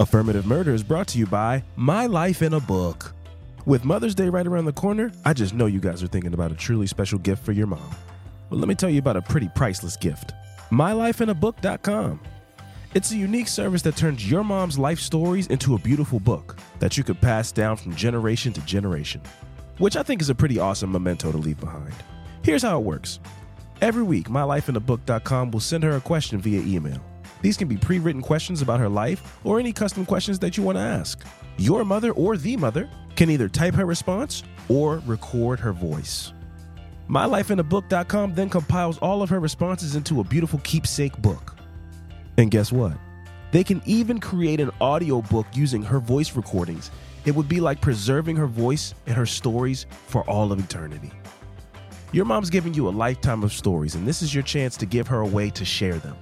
Affirmative Murder is brought to you by My Life in a Book. With Mother's Day right around the corner, I just know you guys are thinking about a truly special gift for your mom. But let me tell you about a pretty priceless gift MyLifeInABook.com. It's a unique service that turns your mom's life stories into a beautiful book that you could pass down from generation to generation, which I think is a pretty awesome memento to leave behind. Here's how it works every week, MyLifeInABook.com will send her a question via email. These can be pre written questions about her life or any custom questions that you want to ask. Your mother or the mother can either type her response or record her voice. MyLifeInABook.com then compiles all of her responses into a beautiful keepsake book. And guess what? They can even create an audiobook using her voice recordings. It would be like preserving her voice and her stories for all of eternity. Your mom's giving you a lifetime of stories, and this is your chance to give her a way to share them.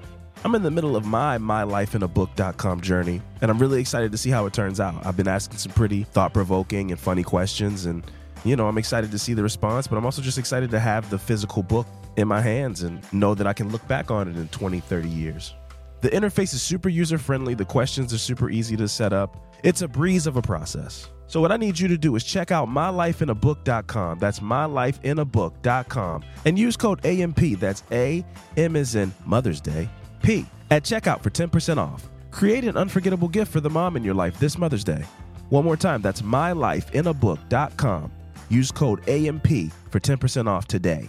I'm in the middle of my mylifeinabook.com journey, and I'm really excited to see how it turns out. I've been asking some pretty thought provoking and funny questions, and you know, I'm excited to see the response, but I'm also just excited to have the physical book in my hands and know that I can look back on it in 20, 30 years. The interface is super user friendly, the questions are super easy to set up. It's a breeze of a process. So, what I need you to do is check out mylifeinabook.com. That's mylifeinabook.com and use code AMP. That's A, M is in Mother's Day, P at checkout for 10% off. Create an unforgettable gift for the mom in your life this Mother's Day. One more time, that's mylifeinabook.com. Use code AMP for 10% off today.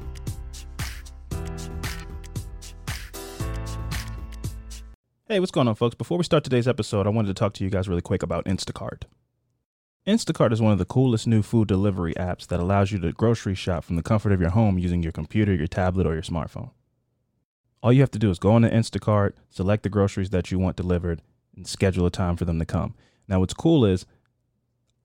Hey, what's going on, folks? Before we start today's episode, I wanted to talk to you guys really quick about Instacart. Instacart is one of the coolest new food delivery apps that allows you to grocery shop from the comfort of your home using your computer, your tablet, or your smartphone. All you have to do is go on to Instacart, select the groceries that you want delivered, and schedule a time for them to come. Now, what's cool is,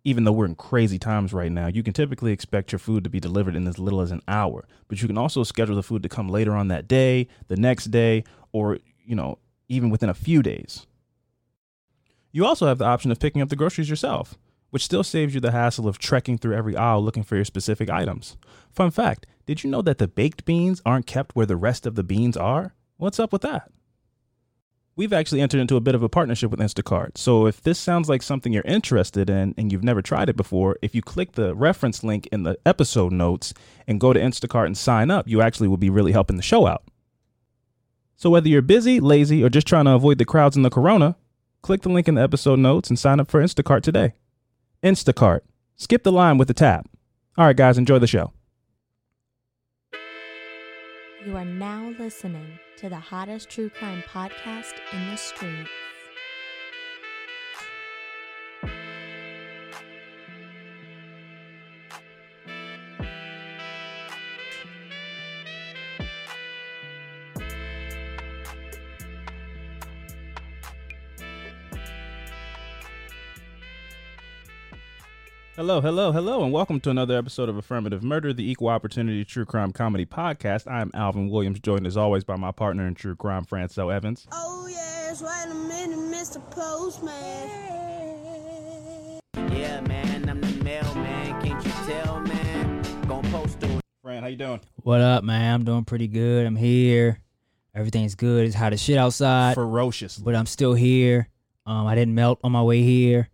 even though we're in crazy times right now, you can typically expect your food to be delivered in as little as an hour. But you can also schedule the food to come later on that day, the next day, or, you know, even within a few days. You also have the option of picking up the groceries yourself, which still saves you the hassle of trekking through every aisle looking for your specific items. Fun fact did you know that the baked beans aren't kept where the rest of the beans are? What's up with that? We've actually entered into a bit of a partnership with Instacart. So if this sounds like something you're interested in and you've never tried it before, if you click the reference link in the episode notes and go to Instacart and sign up, you actually will be really helping the show out. So whether you're busy, lazy, or just trying to avoid the crowds in the corona, click the link in the episode notes and sign up for Instacart today. Instacart. Skip the line with the tap. All right, guys, enjoy the show. You are now listening to the hottest true crime podcast in the streets. Hello, hello, hello, and welcome to another episode of Affirmative Murder, the equal opportunity true crime comedy podcast. I am Alvin Williams, joined as always by my partner in true crime, Francel Evans. Oh yes, wait a minute, Mr. Postman. Yeah, man, I'm the mailman. Can't you tell, man? Gonna post to Fran, how you doing? What up, man? I'm doing pretty good. I'm here. Everything's good. It's hot as shit outside, Ferocious. but I'm still here. Um, I didn't melt on my way here.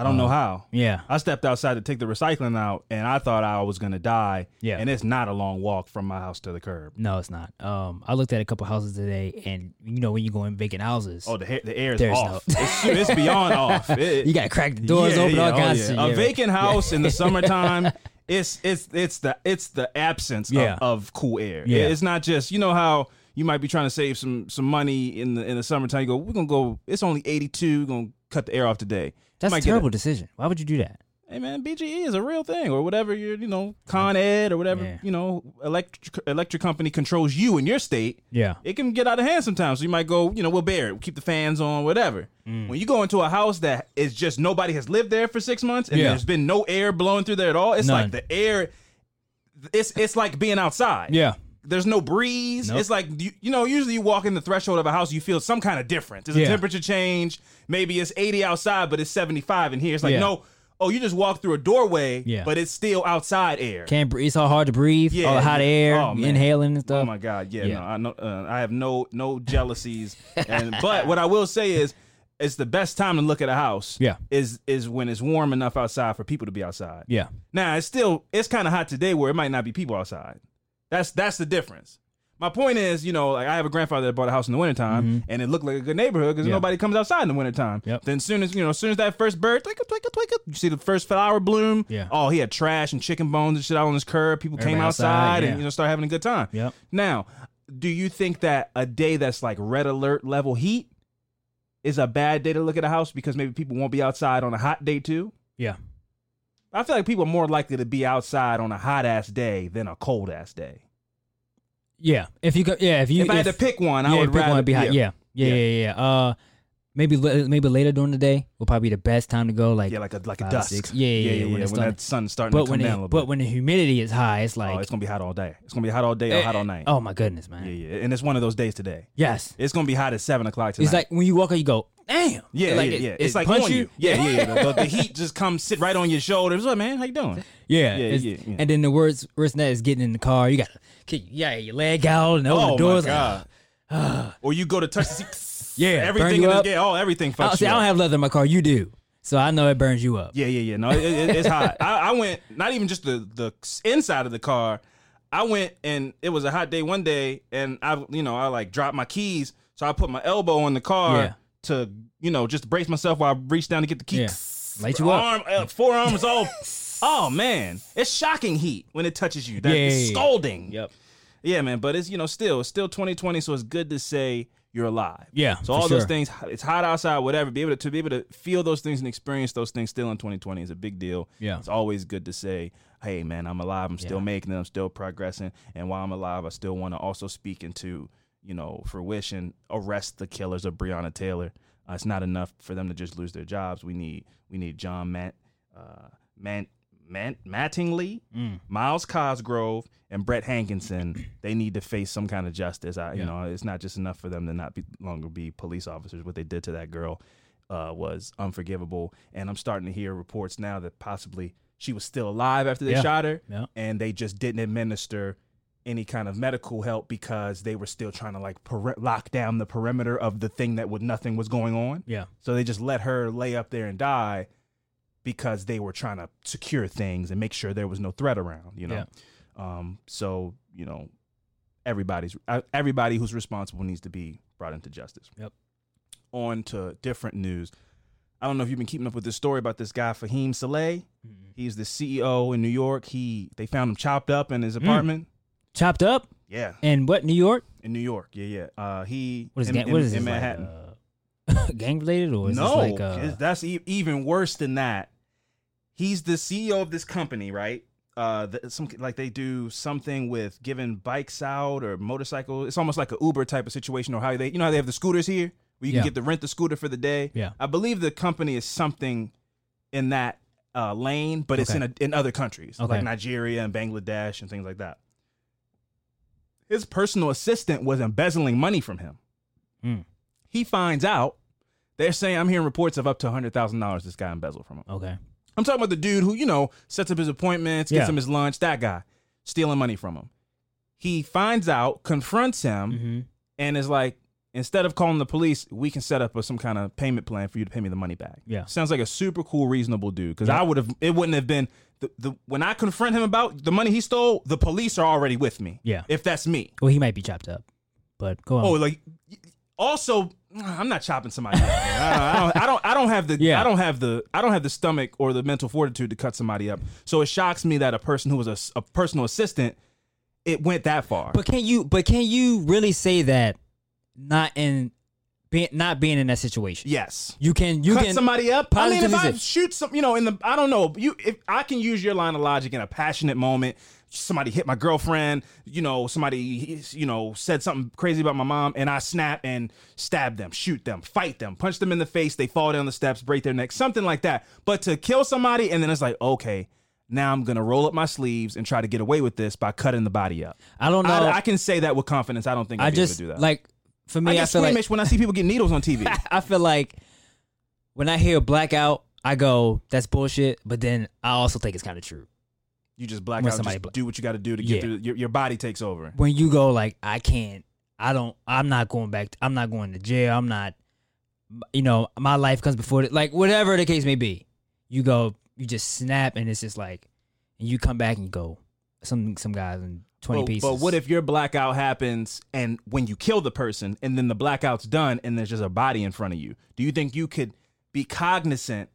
I don't know Uh, how. Yeah. I stepped outside to take the recycling out, and I thought I was gonna die. Yeah. and it's not a long walk from my house to the curb. No, it's not. Um, I looked at a couple houses today, and you know when you go in vacant houses, Oh, the ha- the air is off. no- it's, it's beyond off. It- you got to crack the doors Yeah, open, yeah, all oh, kinds yeah. of. A yeah. vacant house in the summertime, it's it's it's the it's the absence Yeah. of, of cool air. Yeah. It's not just you know how you might be trying to save some some money in the in the summertime. You go, we're gonna go. It's only eighty two. We're gonna cut the air off today. That's a terrible decision. Why would you do that? Hey man, BGE is a real thing, or whatever you're, you know, Con Ed or whatever, Yeah. you know, electric electric company controls you in your state. Yeah. It can get out of hand sometimes. So you might go, you know, we'll bear it. We'll keep the fans on, whatever. Mm. When you go into a house that is just nobody has lived there for six months and Yeah. there's been no air blowing through there at all, it's None. like the air. It's it's like being outside. Yeah. There's no breeze. Nope. It's like you, you know. Usually, you walk in the threshold of a house, you feel some kind of difference. There's Yeah. a temperature change. Maybe it's 80 outside, but it's 75 in here. It's like Yeah. no. Oh, you just walk through a doorway, Yeah. but it's still outside air. Can't breathe. It's all hard to breathe. Yeah, all the hot air, Oh, inhaling and stuff. Oh my God! Yeah, no, I know. Uh, I have no no jealousies, and but what I will say is, it's the best time to look at a house. Yeah. is is when it's warm enough outside for people to be outside. Yeah. Now it's still it's kind of hot today where it might not be people outside. That's that's the difference. My point is, you know, like I have a grandfather that bought a house in the wintertime and it looked like a good neighborhood because Mm-hmm. Yeah. nobody comes outside in the wintertime. Yep. Then soon as you know, as soon as that first bird twinkle twinkle twinkle, you see the first flower bloom. Yeah. Oh, he had trash and chicken bones and shit out on his curb. People came Everybody outside, outside, and you know start having a good time. Yep. Now, do you think that a day that's like red alert level heat is a bad day to look at a house because maybe people won't be outside on a hot day too? Yeah. I feel like people are more likely to be outside on a hot ass day than a cold ass day. Yeah. If you go, yeah. If you, if I had to pick one, I yeah, would pick rather one be hot. Yeah. Yeah. Yeah. Yeah. Yeah. yeah. Uh, maybe maybe later during the day will probably be the best time to go. Like, yeah, like a like a dusk. six. Yeah, yeah, yeah, yeah. when When, that sun's starting but to come when down a it, little but when the humidity is high, it's like oh, it's gonna be hot all day. It's gonna be hot all day or Eh, hot all night. Oh my goodness, man. yeah, yeah, and it's one of those days today. Yes. It's gonna be hot at seven o'clock tonight. It's like when you walk out, you go, damn. Yeah, like yeah, it- yeah. it It's like punch on you. Yeah, yeah, yeah. The, the- heat just comes sit right on your shoulders. What man? How you doing? Yeah, Yeah, yeah, yeah. And then the worst, worst that is getting in the car. You gotta, kick, yeah, your leg out and open oh the doors. Oh, my like, god. or you go to touch the seat. Yeah, everything. In up. the, yeah, oh, everything I, fucks see, you I don't up. have leather in my car. You do, so I know it burns you up. Yeah, yeah, yeah. No, it, it, it's hot. I, I went not even just the the inside of the car. I went and it was a hot day one day, and I, you know, I like dropped my keys, so I put my elbow on the car Yeah. to, you know, just brace myself while I reached down to get the keys. Yeah. Light you up. Arm, uh, forearm is all. oh man, it's shocking heat when it touches you. That Yeah, it's yeah, yeah. scalding. Yep. Yeah, man. But it's you know still it's still 2020, so it's good to say you're alive. Yeah, So all those sure. things, it's hot outside, whatever. Be able to, to be able to feel those things and experience those things still in 2020 is a big deal. Yeah. It's always good to say, hey man, I'm alive. I'm still Yeah. making it. I'm still progressing. And while I'm alive, I still want to also speak into you know fruition, arrest the killers of Breonna Taylor. Uh, it's not enough for them to just lose their jobs. We need we need John Matt, uh, Man, Man, Mattingly, Mm. Myles Cosgrove, and Brett Hankison. they need to face some kind of justice. I, you Yeah. know, it's not just enough for them to not be longer be police officers. What they did to that girl uh, was unforgivable. And I'm starting to hear reports now that possibly she was still alive after they Yeah. shot her, Yeah. and they just didn't administer any kind of medical help because they were still trying to like peri- lock down the perimeter of the thing that would nothing was going on. Yeah. So they just let her lay up there and die because they were trying to secure things and make sure there was no threat around, you know. Um, so, you know, everybody's uh, everybody who's responsible needs to be brought into justice. Yep. On to different news. I don't know if you've been keeping up with this story about this guy Fahim Saleh. He's the CEO in New York. He they found him chopped up in his Mm. apartment. Chopped up Yeah, in what New York? in New York. Yeah, yeah. Uh, he What is in, gang, in- what is in this Manhattan. Like, uh, gang related or is no, like uh, that's e- even worse than that. He's the CEO of this company, right? Uh, the, some like they do something with giving bikes out or motorcycles. It's almost like a Uber type of situation, or how they, you know, how they have the scooters here, where you Yeah. can get to rent the scooter for the day. Yeah. I believe the company is something in that uh, lane, but it's in a, in other countries Okay. like Nigeria and Bangladesh and things like that. His personal assistant was embezzling money from him. Hmm. He finds out. They're saying I'm hearing reports of up to hundred thousand dollars this guy embezzled from him. okay. I'm talking about the dude who you know sets up his appointments, gets Yeah. him his lunch. That guy stealing money from him. He finds out, confronts him, Mm-hmm. and is like, instead of calling the police, we can set up a, some kind of payment plan for you to pay me the money back. Yeah. sounds like a super cool, reasonable dude. Because. I would have, it wouldn't have been the, the when I confront him about the money he stole. The police are already with me. Yeah. if that's me. Well, he might be chopped up, but go on. Oh, like also, I'm not chopping somebody. up. I, don't, I don't. I don't have the. Yeah. I don't have the. I don't have the stomach or the mental fortitude to cut somebody up. So it shocks me that a person who was a personal assistant, it went that far. But can you? But can you really say that? Not in, being not being in that situation. yes. You can. You cut can somebody up. I mean, if I shoot some, you know, in the, I don't know, you, if I can use your line of logic in a passionate moment, somebody hit my girlfriend, you know, somebody, you know, said something crazy about my mom, and I snap and stab them, shoot them, fight them, punch them in the face, they fall down the steps, break their neck, something like that. But to kill somebody, and then it's like, okay. Now I'm gonna roll up my sleeves and try to get away with this by cutting the body up. I don't know. I, I can say that with confidence. I don't think I'd I just do that. like for me. I I, feel like when I see people get needles on TV. I feel like when I hear blackout, I go, "That's bullshit." But then I also think it's kind of true. You just black When out, somebody just bla- do what you got to do to get Yeah. through. Your, your body takes over. When you go like, "I can't," I don't. I'm not going back. I'm not going to jail. I'm not. You know, my life comes before it. Like whatever the case may be, you go. You just snap, and it's just like, and you come back and you go. Some some guys in twenty but, pieces. but what if your blackout happens and when you kill the person and then the blackout's done and there's just a body in front of you? Do you think you could be cognizant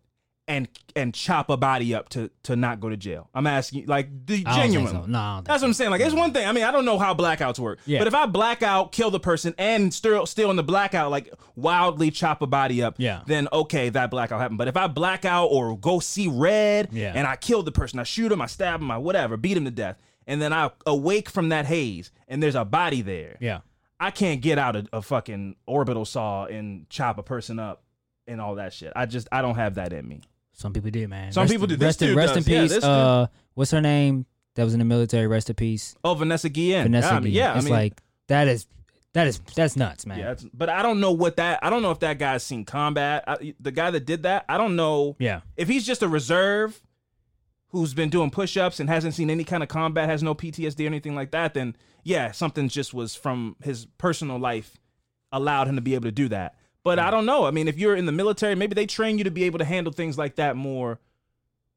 and and chop a body up to to not go to jail? I'm asking, like, the genuine. don't think genuinely. so. No, I don't think That's what I'm saying. Like, it's one thing. I mean, I don't know how blackouts work. Yeah. But if I blackout, kill the person, and still still in the blackout, like wildly chop a body up, Yeah. then okay, that blackout happened. But if I blackout or go see red, Yeah. and I kill the person, I shoot him, I stab him, I whatever, beat him to death, and then I awake from that haze and there's a body there. Yeah. I can't get out a, a fucking orbital saw and chop a person up and all that shit. I just I don't have that in me. Some people do, man. Some Rest- people do. This Rest, in, rest in. Yeah, peace. dude- uh, what's her name? That was in the military. Rest in peace. Oh, Vanessa Guillen. Vanessa. yeah, I mean, Guillen. yeah, I it's mean, like that is that is that's nuts, man. Yeah, but I don't know what that. I don't know if that guy's seen combat. I, the guy that did that, I don't know Yeah. if he's just a reserve who's been doing push-ups and hasn't seen any kind of combat, has no PTSD or anything like that. Then yeah, something just was from his personal life allowed him to be able to do that. But I don't know. I mean, if you're in the military, maybe they train you to be able to handle things like that more.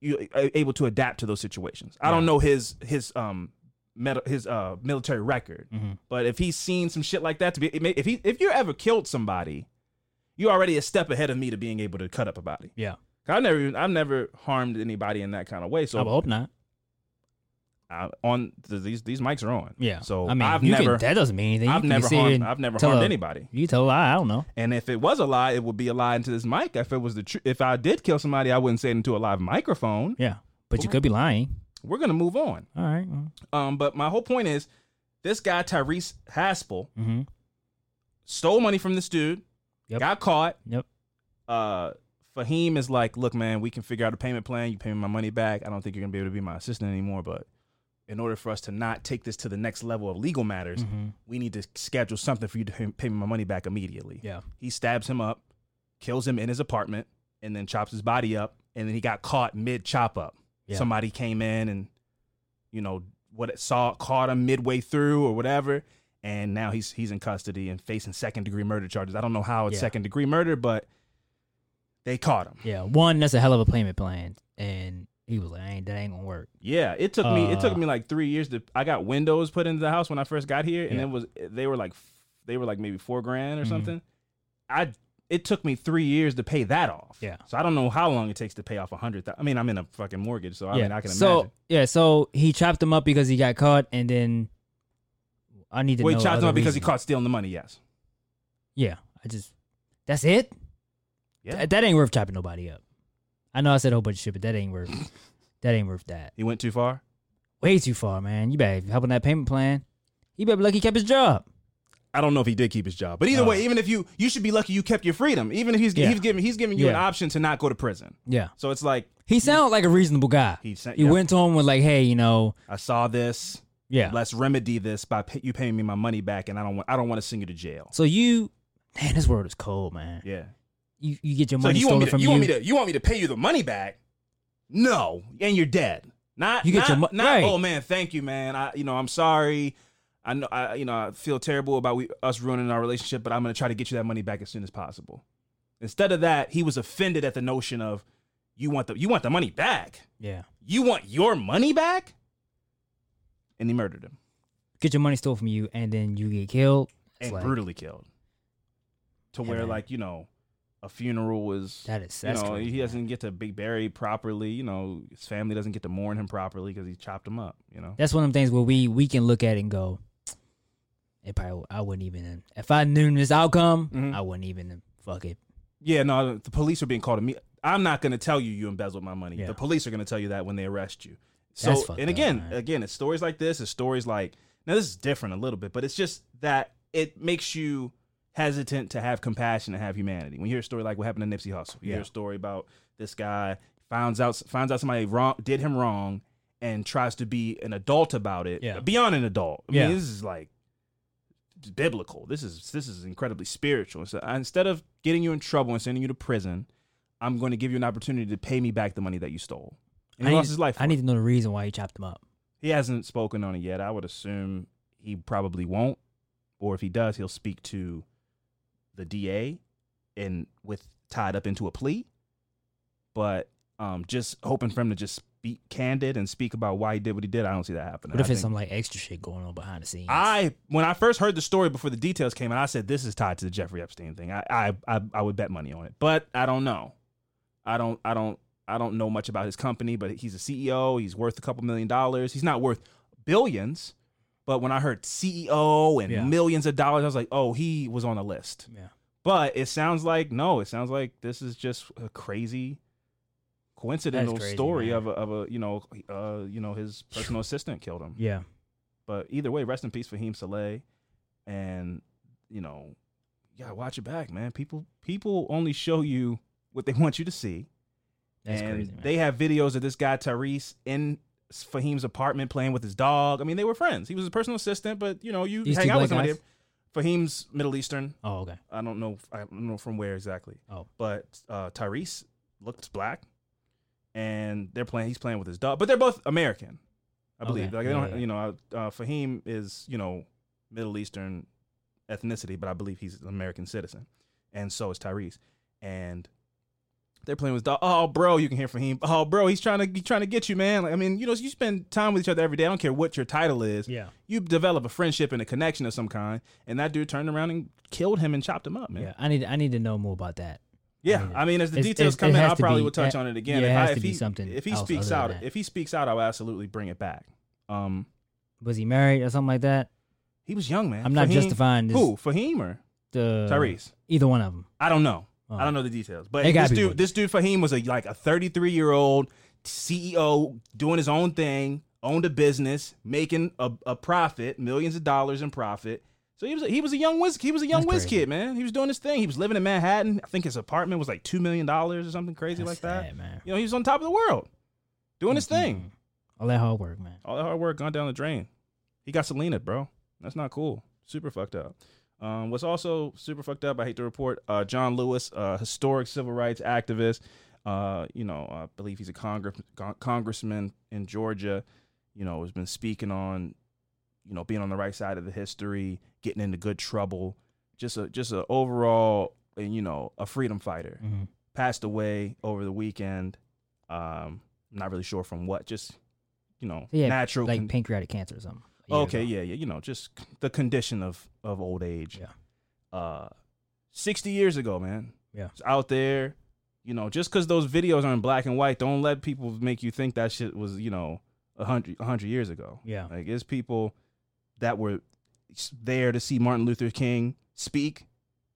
You able to adapt to those situations. I don't know his his um med- his uh military record. Mm-hmm. But if he's seen some shit like that, to be if he if you ever killed somebody, you're already a step ahead of me to being able to cut up a body. Yeah. I've never even, I've never harmed anybody in that kind of way. So I hope not. I, on th- these these mics are on. Yeah. So I mean, I've you never Can, that doesn't mean anything. I've never harmed I've never harmed anybody. You tell a lie. I don't know. And if it was a lie, it would be a lie into this mic. If it was the truth, if I did kill somebody, I wouldn't say it into a live microphone. Yeah. But you could be lying. We're gonna move on. All right. Um, but my whole point is, this guy Tyrese Haspil Mhm. stole money from this dude, Yep. got caught. Yep. Uh, Fahim is like, look, man, we can figure out a payment plan. You pay me my money back. I don't think you're gonna be able to be my assistant anymore, but in order for us to not take this to the next level of legal matters, Mhm. we need to schedule something for you to pay- pay me my money back immediately. Yeah. He stabs him up, kills him in his apartment, and then chops his body up. And then he got caught mid chop up. Yeah. Somebody came in and, you know, what it saw caught him midway through or whatever. And now he's he's in custody and facing second degree murder charges. I don't know how it's Yeah. second degree murder, but they caught him. Yeah. One, that's a hell of a payment plan, and he was like, "Ain't that ain't gonna work." Yeah, it took me it took Uh, me like three years to. I got windows put into the house when I first got here, and Yeah. it was they were like they were like maybe four grand or Mhm. something. I it took me three years to pay that off. Yeah. so I don't know how long it takes to pay off a hundred. I mean, I'm in a fucking mortgage, so I yeah. mean, I can so imagine. yeah. So he chopped him up because he got caught, and then I need to Well, know. he chopped him up because he caught stealing the money. Yes. Yeah. I just. That's it. Yeah. Th- that ain't worth chopping nobody up. I know I said a whole bunch of shit, but that ain't worth. that ain't worth that. He went too far. Way too far, man. You better help on that payment plan. You better be lucky he kept his job. I don't know if he did keep his job, but either Oh. way, uh. even if you you should be lucky you kept your freedom. Even if he's Yeah. he's giving he's giving you an option to not go to prison. Yeah. So it's like He sounded like a reasonable guy. he sent. He yeah, went to him with like, "Hey, you know, I saw this. yeah." Let's remedy this by pay, you paying me my money back, and I don't want I don't want to send you to jail. So you, man, this world is cold, man. Yeah. You you get your So money you want stolen me to from you, you. want me to you want me to pay you the money back? No, and you're dead. Not You get not, your mo- not right. oh man, thank you man. I you know I'm sorry. I know, I you know, I feel terrible about we, us ruining our relationship, but I'm gonna try to get you that money back as soon as possible. Instead of that, he was offended at the notion of you want the you want the money back. Yeah. You want your money back, and he murdered him Get your money stolen from you and then you get killed. It's and like, brutally killed. To Yeah, where man. like you know, a funeral was That is you that's know crazy, he doesn't get to be buried properly. You know, his family doesn't get to mourn him properly because he chopped him up. You know. That's one of the things where we we can look at it and go, it probably I wouldn't even if I knew this outcome, Mhm. I wouldn't even fuck it. Yeah, no, the police are being called to me. I'm not going to tell you you embezzled my money. Yeah. The police are going to tell you that when they arrest you. So, and again, man. again, it's stories like this. It's stories like now. This is different a little bit, but it's just that it makes you hesitant to have compassion and have humanity. When you hear a story like what happened to Nipsey Hussle, you hear a story about this guy finds out finds out somebody wrong did him wrong and tries to be an adult about it. Yeah. beyond an adult. I Yeah. mean, this is like biblical. This is this is incredibly spiritual. So instead of getting you in trouble and sending you to prison, I'm going to give you an opportunity to pay me back the money that you stole. And I he need, lost his life. I need it. to know the reason why he chopped him up. He hasn't spoken on it yet. I would assume he probably won't, or if he does, he'll speak to the DA and with tied up into a plea. But um, just hoping for him to just be candid and speak about why he did what he did. I don't see that happening. What if I it's think- some like extra shit going on behind the scenes? I when I first heard the story before the details came out, I said this is tied to the Jeffrey Epstein thing. I I I, I would bet money on it, but I don't know. I don't I don't I don't know much about his company, but he's a CEO. He's worth a couple million dollars. He's not worth billions, but when I heard CEO and Yeah. millions of dollars, I was like, oh, he was on the list. yeah. But it sounds like no. It sounds like this is just a crazy coincidental crazy, story man. of a, of a you know uh you know his personal assistant killed him. Yeah. But either way, rest in peace, Fahim Saleh. And you know, you gotta watch it back, man. People people only show you what they want you to see. That's and crazy. Man. they have videos of this guy Tyrese in Fahim's apartment playing with his dog. I mean, they were friends. He was a personal assistant, but you know, you These hang out with somebody. guys? Fahim's Middle Eastern. oh, okay. I don't know. I don't know from where exactly. Oh. but uh, Tyrese looks black, and they're playing. He's playing with his dog, but they're both American, I believe. Okay. Like they Yeah, don't, yeah. you know, uh, Fahim is you know Middle Eastern ethnicity, but I believe he's an American citizen, and so is Tyrese, and. They're playing with dog. Oh, bro, you can hear Fahim. Oh, bro, he's trying to he's trying to get you, man. Like, I mean, you know, you spend time with each other every day. I don't care what your title is Yeah. you develop a friendship and a connection of some kind, and that dude turned around and killed him and chopped him up, man. Yeah. I need I need to know more about that. Yeah, I mean, as the it's- details it's- come in, I'll probably be- will touch uh, on it again. yeah, it if has I, to if be he, something if he speaks out, if he speaks out, I'll absolutely bring it back. Um, Was he married or something like that? he was young, man. I'm not Fahim- justifying this. who Fahim or The Tyrese. Either one of them. I don't know. Oh. I don't know the details, but It gotta this be dude, one. this dude Fahim was a like a 33 year old CEO doing his own thing, owned a business, making a, a profit, millions of dollars in profit. So he was a, he was a young whiz he was a young That's whiz crazy. kid, man. He was doing his thing. He was living in Manhattan. I think his apartment was like two million dollars or something crazy That's like that. sad, man. You know, he was on top of the world, doing his thing. Mhm. All that hard work, man. All that hard work gone down the drain. He got Selena, bro. That's not cool. Super fucked up. Um, what's also super fucked up, I hate to report, uh, John Lewis, uh, historic civil rights activist. Uh, you know, I believe he's a congress, con- congressman in Georgia. You know, has been speaking on, you know, being on the right side of the history, getting into good trouble. Just a just a overall, you know, a freedom fighter. hmm Passed away over the weekend. Um, I'm not really sure from what. Just you know, Yeah, natural like con- pancreatic cancer or something. Okay, ago. yeah, yeah. You know, just the condition of of old age. Yeah. Uh, sixty years ago, man. Yeah. It's out there. You know, just because those videos are in black and white, don't let people make you think that shit was you know a hundred a hundred years ago. Yeah. Like it's people that were there to see Martin Luther King speak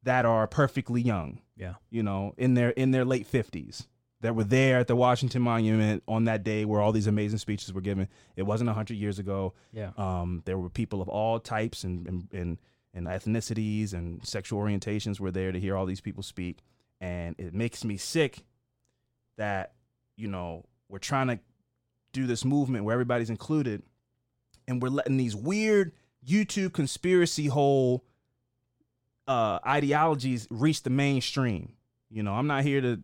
that are perfectly young. Yeah. You know, in their in their late fifties. That were there at the Washington Monument on that day where all these amazing speeches were given. It wasn't a hundred years ago. Yeah. Um, there were people of all types and, and and and ethnicities and sexual orientations were there to hear all these people speak, and it makes me sick that you know we're trying to do this movement where everybody's included, and we're letting these weird YouTube conspiracy hole uh, ideologies reach the mainstream. You know, I'm not here to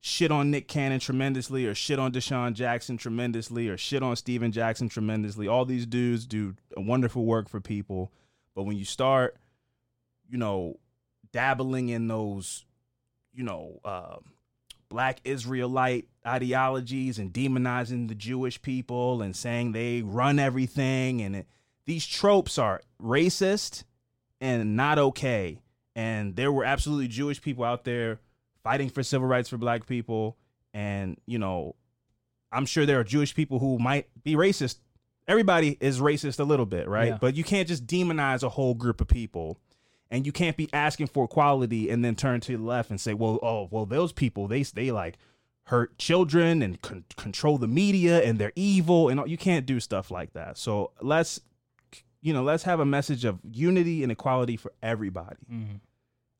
shit on Nick Cannon tremendously or shit on DeSean Jackson tremendously or shit on Stephen Jackson tremendously. All these dudes do wonderful work for people. But when you start, you know, dabbling in those, you know, uh, black Israelite ideologies and demonizing the Jewish people and saying they run everything and it, these tropes are racist and not okay. And there were absolutely Jewish people out there fighting for civil rights for black people. And, you know, I'm sure there are Jewish people who might be racist. Everybody is racist a little bit, right? Yeah. But you can't just demonize a whole group of people. And you can't be asking for equality and then turn to the left and say, well, oh, well, those people, they, they like hurt children and con- control the media and they're evil. And all- you can't do stuff like that. So let's, you know, let's have a message of unity and equality for everybody.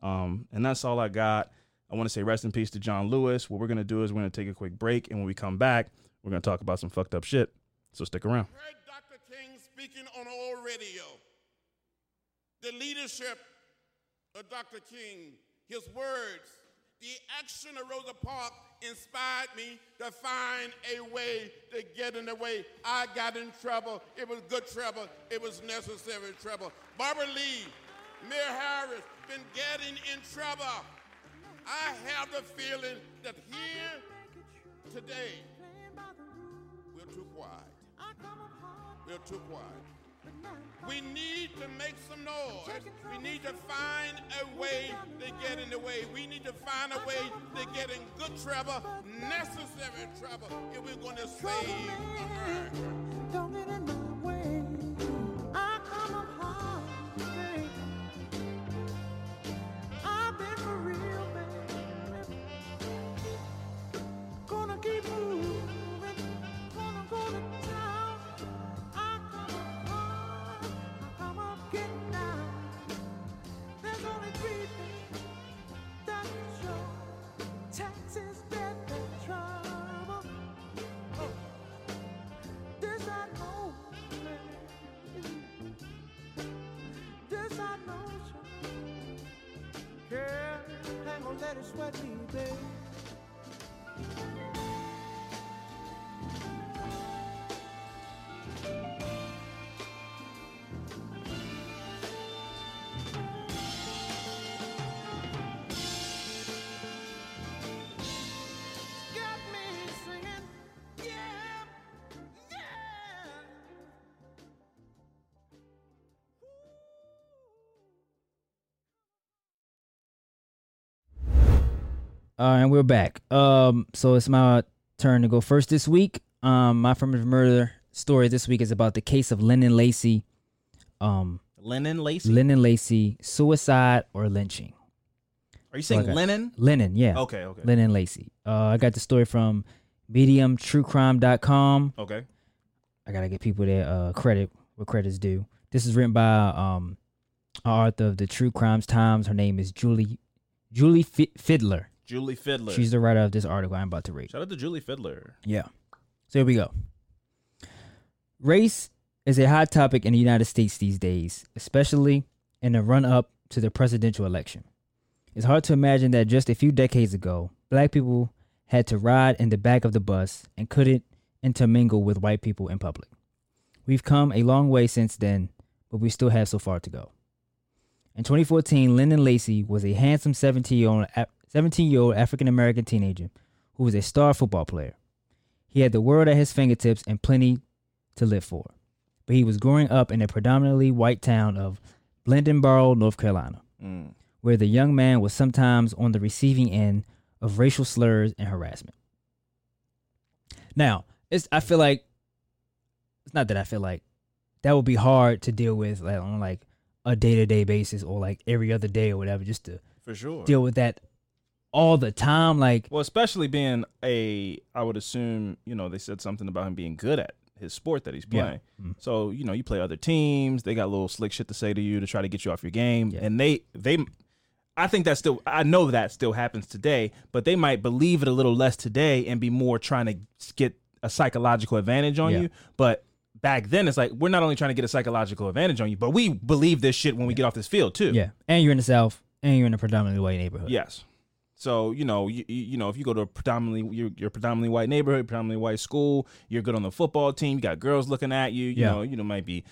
Um, and that's all I got. I want to say rest in peace to John Lewis. What we're gonna do is we're gonna take a quick break, and when we come back, we're gonna talk about some fucked up shit. So stick around. heard Dr. King speaking on old radio. The leadership of Dr. King, his words, the action of Rosa Parks inspired me to find a way to get in the way. I got in trouble. It was good trouble. It was necessary trouble. Barbara Lee, Mayor Harris, been getting in trouble. I have the feeling that here today, We're too quiet. We need to make some noise. We need to find a way to get in the way. We need to find a way to get in good trouble, necessary trouble, if we're going to save America. It me, baby. Uh, and we're back. Um, so it's my turn to go first this week. Um, my affirmative murder story this week is about the case of Lennon Lacey. Um, Lennon Lacey. Lennon Lacey, suicide or lynching? Are you saying Okay. Lennon? Lennon, yeah. Okay, okay. Lennon Lacey. Uh, I got the story from MediumTrueCrime.com. Okay. I gotta give people their uh, credit where credit's due. This is written by um, an author of the True Crimes Times. Her name is Julie Julie Fi- Fiddler. Julie Fiddler. She's the writer of this article I'm about to read. Shout out to Julie Fiddler. Yeah. So here we go. Race is a hot topic in the United States these days, especially in the run up to the presidential election. It's hard to imagine that just a few decades ago, black people had to ride in the back of the bus and couldn't intermingle with white people in public. We've come a long way since then, but we still have so far to go. In 2014, Lyndon Lacey was a handsome 17 year old 17 year old African American teenager who was a star football player. He had the world at his fingertips and plenty to live for. But he was growing up in a predominantly white town of Bladenboro, North Carolina, Mm. where the young man was sometimes on the receiving end of racial slurs and harassment. Now, it's I feel like it's not that I feel like that would be hard to deal with like on like a day to day basis or like every other day or whatever, just to For sure. deal with that all the time. Like Well, especially being a, I would assume, you know, they said something about him being good at his sport that he's Yeah. playing. Mm. So, you know, you play other teams, they got little slick shit to say to you to try to get you off your game. Yeah. And they, they, I think that still, I know that still happens today, but they might believe it a little less today and be more trying to get a psychological advantage on Yeah. you. But back then, it's like, we're not only trying to get a psychological advantage on you, but we believe this shit when we get off this field too. yeah, and you're in the South and you're in a predominantly white neighborhood. Yes. So you know, you, you know, if you go to a predominantly you're, you're predominantly white neighborhood, predominantly white school, you're good on the football team. You got girls looking at you. You Yeah. know, you know, might be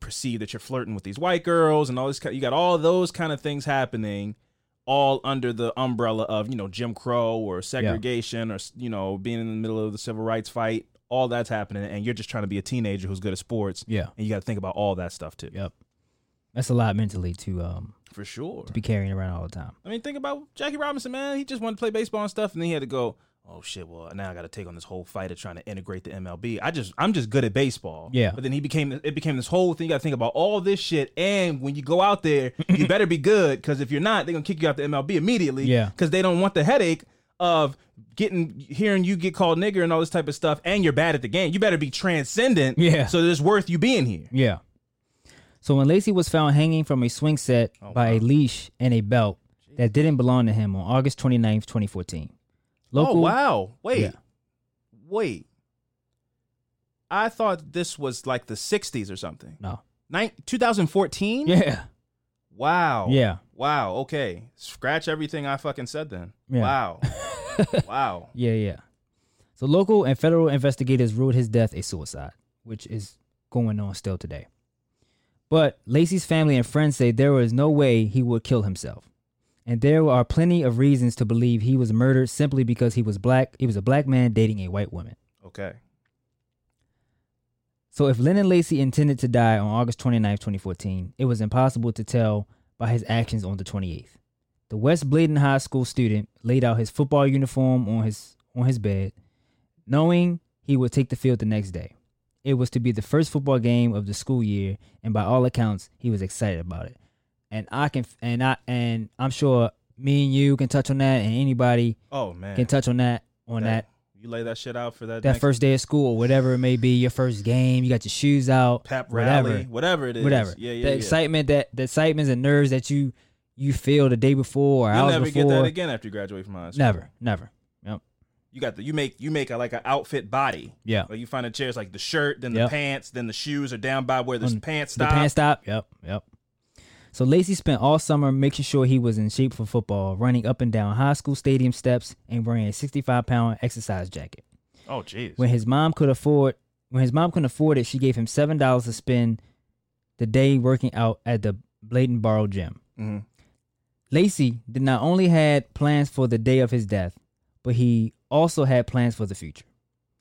perceived that you're flirting with these white girls and all this. You got all those kind of things happening, all under the umbrella of you know Jim Crow or segregation or you know being in the middle of the civil rights fight. All that's happening, and you're just trying to be a teenager who's good at sports, Yeah. and you got to think about all that stuff too. Yep. That's a lot mentally to um For sure. to be carrying around all the time. I mean, think about Jackie Robinson, man. He just wanted to play baseball and stuff, and then he had to go. Oh shit! Well, now I got to take on this whole fight of trying to integrate the MLB. I just, I'm just good at baseball. Yeah. But then he became, it became this whole thing. You got to think about all this shit, and when you go out there, you better be good because if you're not, they're gonna kick you out the MLB immediately. Yeah. Because they don't want the headache of getting hearing you get called nigger and all this type of stuff, and you're bad at the game. You better be transcendent. Yeah. So it's worth you being here. Yeah. So when Lacey was found hanging from a swing set Oh, by a leash and a belt that didn't belong to him on August 29th, 2014. Local, oh wow! Wait, Yeah. wait. I thought this was like the '60s or something. No. 2014. Yeah. Wow. Yeah. Wow. Okay. Scratch everything I fucking said then. Yeah. Wow. wow. Yeah, yeah. So local and federal investigators ruled his death a suicide, which is going on still today. But Lacey's family and friends say there was no way he would kill himself. And there are plenty of reasons to believe he was murdered simply because he was black. He was a black man dating a white woman. Okay. So if Lennon Lacey intended to die on August 29, 2014, it was impossible to tell by his actions on the 28th. The West Bladen High School student laid out his football uniform on his on his bed, knowing he would take the field the next day. It was to be the first football game of the school year, and by all accounts, he was excited about it. And I can and I and I'm sure me and you can touch on that, and anybody Oh man. can touch on that on that You lay that shit out for that. that first day of school or whatever it may be, your first game, you got your shoes out, pep whatever, rally, whatever it is. whatever. Yeah, yeah. the yeah. excitement that the excitements and nerves that you you feel the day before or You'll hours never before. get that again after you graduate from high school. Never, never. You got the you make you make a, like an outfit body. Yeah. You find a chair, it's like the shirt, then the Yep. pants, then the shoes are down by where the On pants The stop. pants stop. Yep, yep. So Lacey spent all summer making sure he was in shape for football, running up and down high school stadium steps and wearing a 65 pound exercise jacket. Oh jeez. When his mom could afford when his mom couldn't afford it, she gave him seven dollars to spend the day working out at the Bladenboro gym. hmm Lacey did not only had plans for the day of his death, but he also had plans for the future.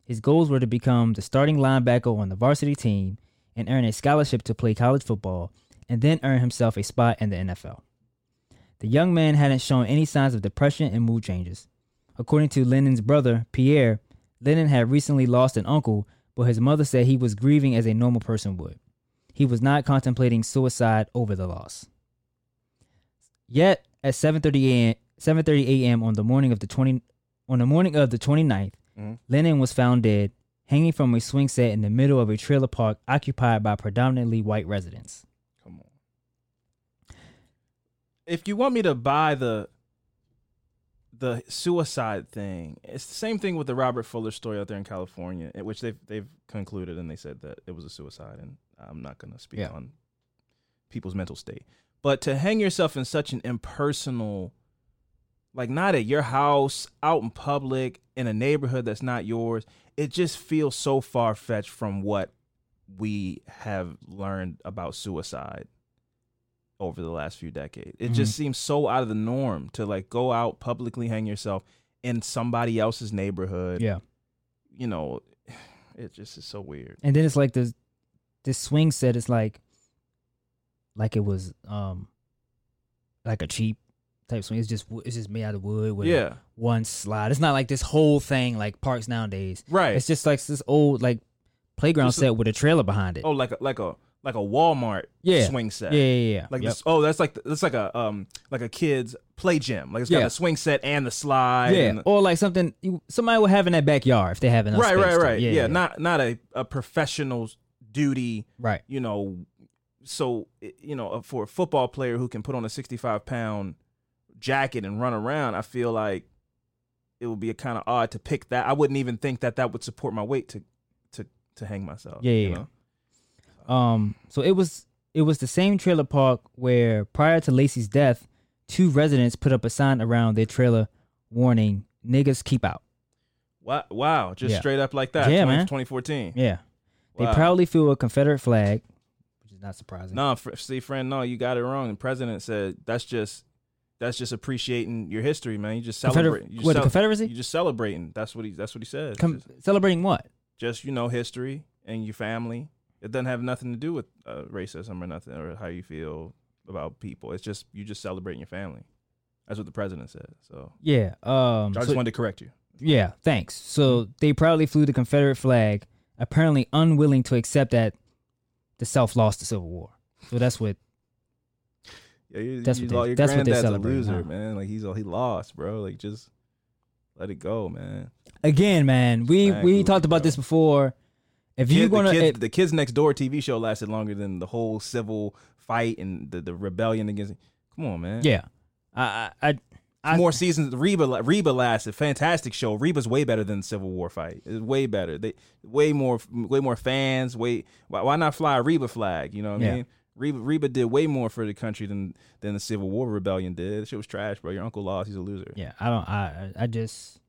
His goals were to become the starting linebacker on the varsity team and earn a scholarship to play college football, and then earn himself a spot in the NFL. The young man hadn't shown any signs of depression and mood changes. According to Lennon's brother, Pierre, Lennon had recently lost an uncle, but his mother said he was grieving as a normal person would. He was not contemplating suicide over the loss. Yet at 7:30 a.m. 7:30 a.m. on the morning of the 20 on the morning of the 29th, Mhm. Lennon was found dead, hanging from a swing set in the middle of a trailer park occupied by predominantly white residents. Come on. If you want me to buy the the suicide thing, it's the same thing with the Robert Fuller story out there in California, in which they've they've concluded and they said that it was a suicide, and I'm not going to speak Yeah. on people's mental state. But to hang yourself in such an impersonal, like not at your house, out in public, in a neighborhood that's not yours, it just feels so far fetched from what we have learned about suicide over the last few decades. It just seems so out of the norm to like go out publicly hang yourself in somebody else's neighborhood. Yeah. You know, it just is so weird. And then it's like this this swing set is like like it was um like a cheap type swing. It's just it's just made out of wood with Yeah. one slide. It's not like this whole thing like parks nowadays. Right. It's just like this old like playground Just a- set with a trailer behind it. oh, like a like a like a Walmart Yeah. swing set. yeah, yeah, yeah. Like Yep. this. Oh, that's like that's like a um like a kid's play gym. Like it's got Yeah. the swing set and the slide. yeah, and the- or like something you, somebody would have in that backyard if they have enough right, space right, right. Yeah, Yeah, not not a a professional duty. right. You know, so you know uh, for a football player who can put on a sixty five pound jacket and run around, I feel like it would be a kind of odd to pick that. I wouldn't even think that that would support my weight to to to hang myself. Yeah, yeah, know? Um, so it was it was the same trailer park where prior to Lacey's death, two residents put up a sign around their trailer warning niggas keep out. Wow, wow, just Yeah. straight up like that. Yeah, 20 man. 2014. Yeah. They Wow. proudly flew a Confederate flag, which is not surprising. No, fr- see, friend, no, you got it wrong. The president said that's just that's just appreciating your history, man. You just Confeder- celebrate. You just what, the Confederacy? You just celebrating. That's what he. That's what he said. Com- just, celebrating what? just, you know, history and your family. It doesn't have nothing to do with uh, racism or nothing or how you feel about people. It's just you just celebrating your family. That's what the president said. So Yeah. Um, I just so- wanted to correct you. yeah. Thanks. So they proudly flew the Confederate flag, apparently unwilling to accept that the South lost the Civil War. So that's what. Yeah, you, That's you what they- your that's what they're a loser, man. Like he's he lost, bro. Like just let it go, man. Again, man, we Flag we talked about this before. If you're gonna, the, kids, if- the kids next door TV show lasted longer than the whole civil fight and the, the rebellion against. Come on, man. yeah, I I, I, I more seasons. Reba Reba lasted. Fantastic show. Reba's way better than the Civil War fight. It's way better. They way more way more fans. Way why, why not fly a Reba flag? You know what I Yeah. mean? Reba Reba did way more for the country than than the Civil War rebellion did. That shit was trash, bro. Your uncle lost. He's a loser. yeah, I don't, I I just,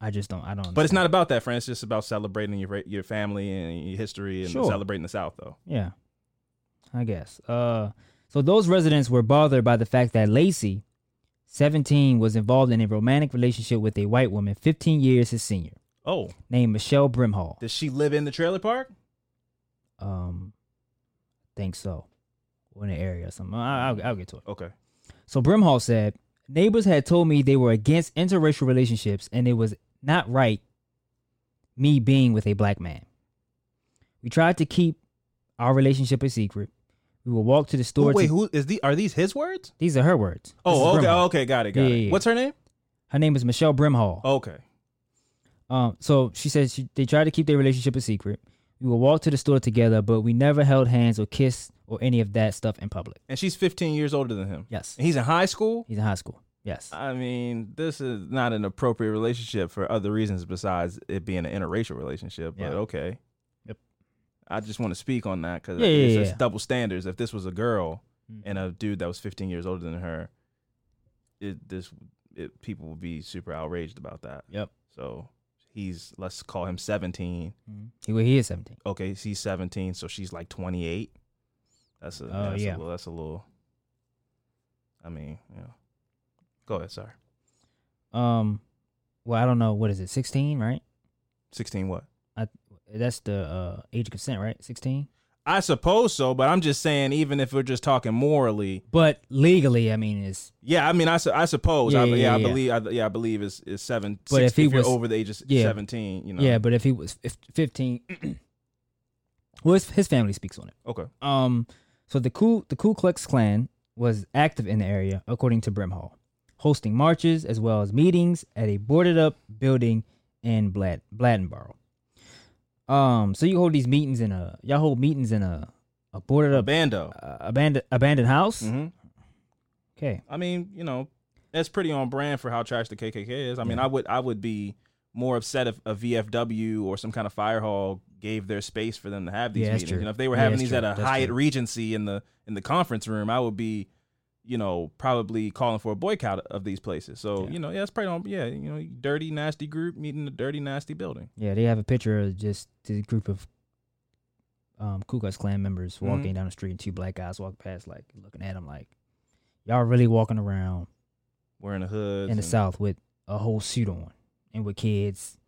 I just don't, I don't. But it's not about that, friend. It's just about celebrating your your family and your history and Sure. celebrating the South, though. Yeah, I guess. Uh, so those residents were bothered by the fact that Lacey, seventeen, was involved in a romantic relationship with a white woman, fifteen years his senior, Oh, named Michelle Brimhall. does she live in the trailer park? Um, think so, or in the area or something. I, I'll, I'll get to it. Okay. So Brimhall said, neighbors had told me they were against interracial relationships and it was not right me being with a black man. We tried to keep our relationship a secret. We would walk to the store. Wait, to- who is the? Are these his words? These are her words. Oh, okay, Brimhall. okay, got it, got Yeah, it. yeah, yeah. What's her name? Her name is Michelle Brimhall. Okay. Um, so she said she, they tried to keep their relationship a secret. We would walk to the store together, but we never held hands or kissed or any of that stuff in public. And she's 15 years older than him. Yes, And he's in high school. he's in high school. Yes. I mean, this is not an appropriate relationship for other reasons besides it being an interracial relationship. But Yeah. okay. Yep. I just want to speak on that because Yeah, it's yeah, just yeah. double standards. If this was a girl Mhm. and a dude that was 15 years older than her, it this it, people would be super outraged about that. Yep. So he's let's call him 17. Mhm. He, well, he is seventeen. Okay, he's 17, so she's like 28. That's a Oh, that's yeah. A little, that's a little. I mean, yeah. Go ahead. Sorry. Um, well, I don't know. What is it? Sixteen, right? 16 what? That's the uh, age of consent, right? Sixteen. I suppose so, but I'm just saying, even if we're just talking morally, But legally, I mean, it's yeah, I mean, I, su- I suppose, Yeah, I, yeah, yeah, I believe, I, yeah, I believe is is seven. But six, if he you're was- over the age of yeah. 17, you know, yeah. But if he was if fifteen, well, his, his family speaks on it. okay, Um, so the Ku the Ku Klux Klan was active in the area, according to Brimhall, hosting marches as well as meetings at a boarded up building in Blad Bladenboro. Um, so you hold these meetings in a y'all hold meetings in a a boarded up bando. uh, abandoned abandoned house. Mm-hmm. Okay, I mean, you know, that's pretty on brand for how trash the KKK is. I mean, Yeah. I would I would be more upset if a VFW or some kind of fire hall gave their space for them to have these Yeah, meetings. You know, if they were having that's these true. at a That's Hyatt true. Regency in the in the conference room, I would be, you know, probably calling for a boycott of these places. So, Yeah. you know, yeah, it's probably on yeah, you know, dirty, nasty group meeting a dirty, nasty building. yeah, they have a picture of just the group of um Ku Klux Klan members Mm-hmm. walking down the street, and two black guys walk past, like looking at them, like y'all really walking around Wearing a hood. in the South with a whole suit on and with kids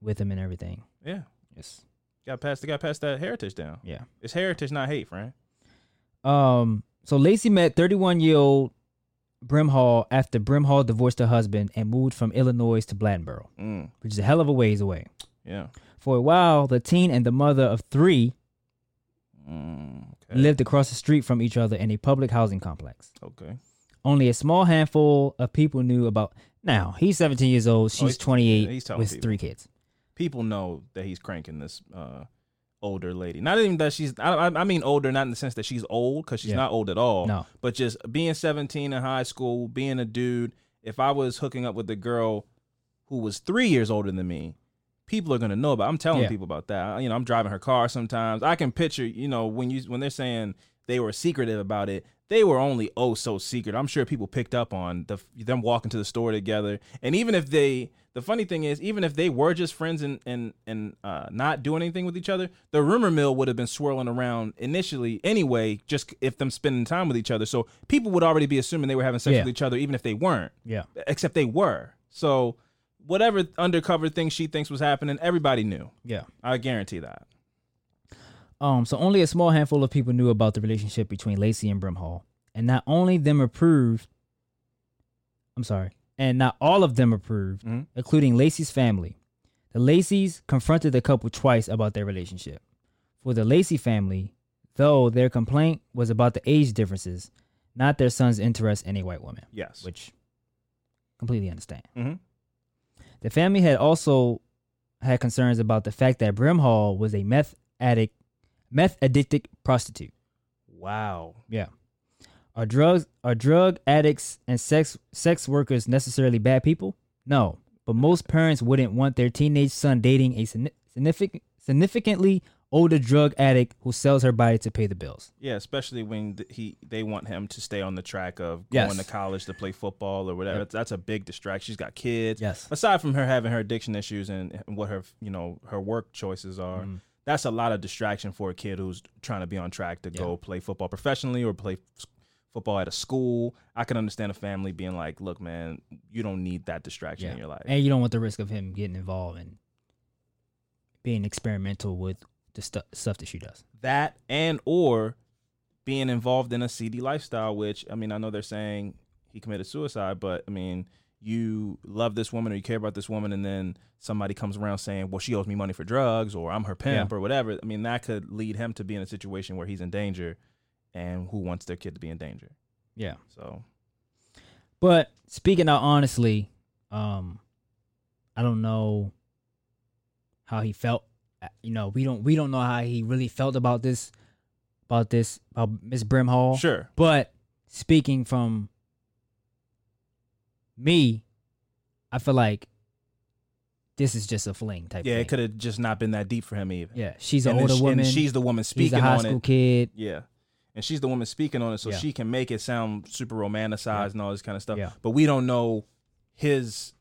with them and everything. Yeah. Yes. Got past got past that heritage down. Yeah. It's heritage, not hate, friend. Um. So Lacey met 31 year old Brimhall after Brimhall divorced her husband and moved from Illinois to Bladenboro, Mm, which is a hell of a ways away. yeah. For a while, the teen and the mother of three Mm, okay. lived across the street from each other in a public housing complex. Okay. Only a small handful of people knew about. Now he's 17 years old. She's Oh, he's- 28 yeah, with people. three kids. people know that he's cranking this uh, older lady. Not even that she's. I, I- mean older, not in the sense that she's old, because she's Yeah. not old at all. No. But just being 17 in high school, being a dude. If I was hooking up with a girl who was three years older than me, people are gonna know about. I'm telling Yeah. people about that. You know, I'm driving her car sometimes. I can picture. You know, when you when they're saying they were secretive about it. They were only oh so secret. I'm sure people picked up on the them walking to the store together, and even if they, the funny thing is, even if they were just friends and and and uh, not doing anything with each other, the rumor mill would have been swirling around initially anyway. Just if them spending time with each other, so people would already be assuming they were having sex Yeah. with each other, even if they weren't. Yeah. Except they were. So whatever undercover thing she thinks was happening, everybody knew. Yeah. I guarantee that. Um, so only a small handful of people knew about the relationship between Lacey and Brimhall, and not only them approved. I'm sorry, and not all of them approved, Mhm. including Lacey's family. The Lacey's confronted the couple twice about their relationship. For the Lacey family, though, their complaint was about the age differences, not their son's interest in a white woman, Yes. which completely understand. hmm The family had also had concerns about the fact that Brimhall was a meth addict, meth addicted prostitute. Wow. Yeah. Are drugs are drug addicts and sex sex workers necessarily bad people? No, but most parents wouldn't want their teenage son dating a signi- significant significantly older drug addict who sells her body to pay the bills. Yeah, especially when th- he they want him to stay on the track of Yes. going to college to play football or whatever. Yep. That's a big distraction. She's got kids. Yes. Aside from her having her addiction issues and and what her you know her work choices are, Mhm. That's a lot of distraction for a kid who's trying to be on track to go play football professionally or play f- football at a school. I can understand a family being like, "Look, man, you don't need that distraction Yeah. in your life." And you don't want the risk of him getting involved and being experimental with the stu- stuff that she does. that and or being involved in a seedy lifestyle which i mean i know they're saying he committed suicide but i mean you love this woman or you care about this woman and then somebody comes around saying well she owes me money for drugs or i'm her pimp Yeah. or whatever i mean that could lead him to be in a situation where he's in danger and who wants their kid to be in danger Yeah. so But speaking out honestly, um, I don't know how he felt. Uh, You know, we don't we don't know how he really felt about this, about this about Miss Brimhall. sure But speaking from me, I feel like this is just a fling type. yeah thing. it could have just not been that deep for him even Yeah, she's an and, older she- woman. and she's the woman He's speaking a high on school it kid. Yeah. And she's the woman speaking on it, so Yeah. she can make it sound super romanticized Yeah. and all this kind of stuff. Yeah. But we don't know his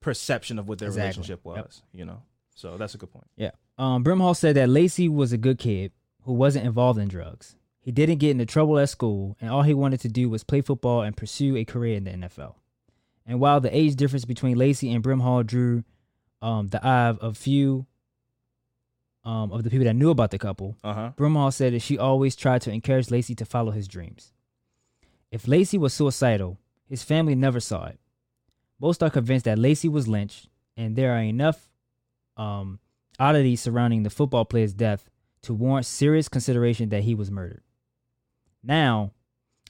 perception of what their Exactly. relationship Yep. was, you know? So that's a good point. Yeah. Um, Brimhall said that Lacey was a good kid who wasn't involved in drugs. He didn't get into trouble at school, and all he wanted to do was play football and pursue a career in the NFL. And while the age difference between Lacey and Brimhall drew um, the eye of a few um, of the people that knew about the couple, Uh huh. Brimhall said that she always tried to encourage Lacey to follow his dreams. If Lacey was suicidal, his family never saw it. Most are convinced that Lacey was lynched, and there are enough um, oddities surrounding the football player's death to warrant serious consideration that he was murdered. Now,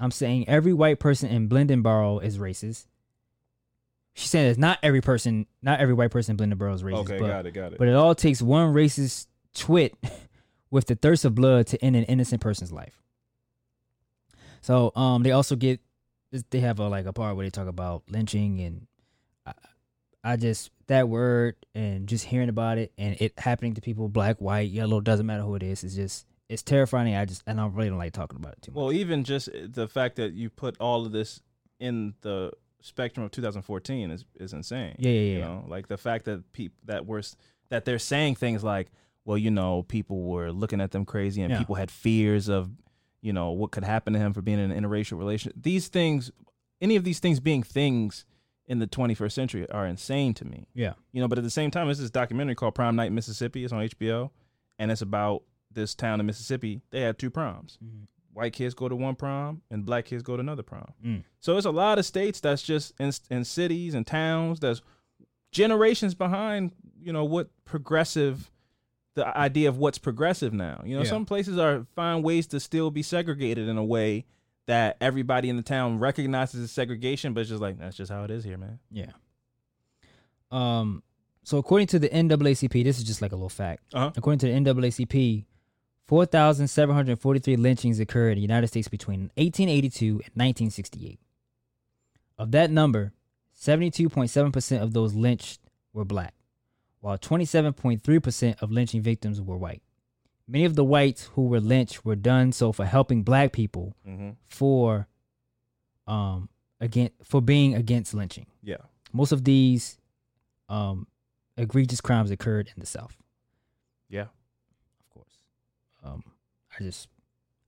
I'm saying every white person in Blendenboro is racist. She's saying that not every person, not every white person in Blendenboro is racist. Okay, but got it, got it. but it all takes one racist twit with the thirst of blood to end an innocent person's life. So um, they also get they have a like a part where they talk about lynching and I, I just that word and just hearing about it and it happening to people black, white, yellow doesn't matter who it is. It's just it's terrifying. I just and I really don't like talking about it too much. well, even just the fact that you put all of this in the spectrum of 2014 is, is insane. Yeah, yeah, You yeah. know, like the fact that people that were that they're saying things like, well, you know, people were looking at them crazy and Yeah. people had fears of, you know, what could happen to him for being in an interracial relationship. These things, any of these things being things in the 21st century are insane to me. yeah, You know, but at the same time, this is documentary called Prom Night in Mississippi. It's on HBO, and it's about this town in Mississippi. They had two proms. Mhm. White kids go to one prom, and black kids go to another prom. Mm. So it's a lot of states that's just in, in cities and towns that's generations behind. You know what progressive, the idea of what's progressive now. You know, Yeah. some places are find ways to still be segregated in a way that everybody in the town recognizes as segregation, but it's just like that's just how it is here, man. yeah. Um. So according to the NAACP, this is just like a little fact. Uh huh. According to the NAACP, 4,743 lynchings occurred in the United States between 1882 and 1968. Of that number, 72.7% of those lynched were black, while 27.3% of lynching victims were white. Many of the whites who were lynched were done so for helping black people Mm-hmm. for um again for being against lynching. Yeah. Most of these um egregious crimes occurred in the South, Yeah. of course. Um I just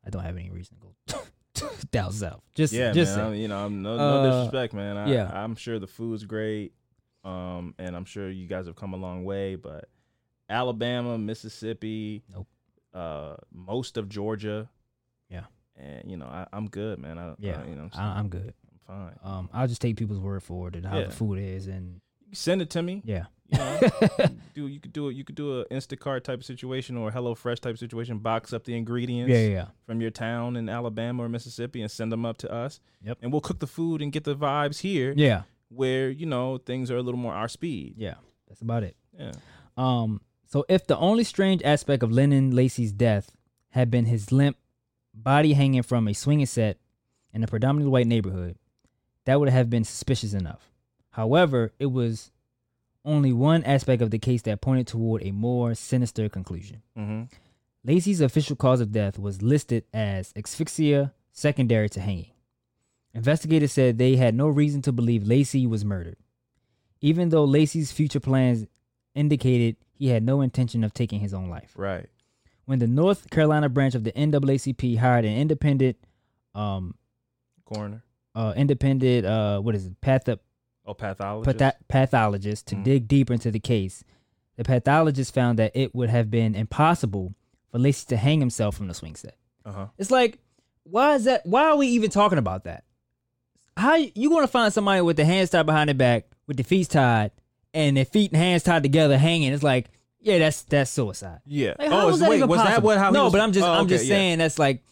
I don't have any reason to go down south. Just yeah, just man. you know, I'm no, no Uh, disrespect, man. I, yeah. I'm sure the food's great, um, and I'm sure you guys have come a long way. But Alabama, Mississippi, Nope. uh, most of Georgia, Yeah. and you know, I, I'm good, man. I, yeah, I, you know, I, I'm good. I'm fine. Um, I'll just take people's word for it and how Yeah. the food is, and Send it to me. yeah, You know, do you could do it. You could do a Instacart type of situation or a Hello Fresh type situation. Box up the ingredients. yeah, yeah, yeah. from your town in Alabama or Mississippi and send them up to us. Yep. And we'll cook the food and get the vibes here yeah, where, you know, things are a little more our speed. yeah. That's about it. Yeah. Um, so if the only strange aspect of Lennon Lacey's death had been his limp body hanging from a swinging set in a predominantly white neighborhood, that would have been suspicious enough. However, it was only one aspect of the case that pointed toward a more sinister conclusion. Mm-hmm. Lacey's official cause of death was listed as asphyxia secondary to hanging. Investigators said they had no reason to believe Lacey was murdered, even though Lacey's future plans indicated he had no intention of taking his own life. Right. When the North Carolina branch of the NAACP hired an independent, um, Coroner. uh, independent, uh, what is it, path Oh, pathologist. patho- pathologist to Mhm. dig deeper into the case. The pathologist found that it would have been impossible for Lacey to hang himself from the swing set. uh-huh. It's like, why is that? Why are we even talking about that? How you going to find somebody with the hands tied behind their back, with the feet tied, and their feet and hands tied together, hanging? It's like, yeah, that's that's suicide. Yeah. Like, oh, was that wait, was that possible? what how no, was- but I'm just oh, I'm okay, just yeah. saying that's like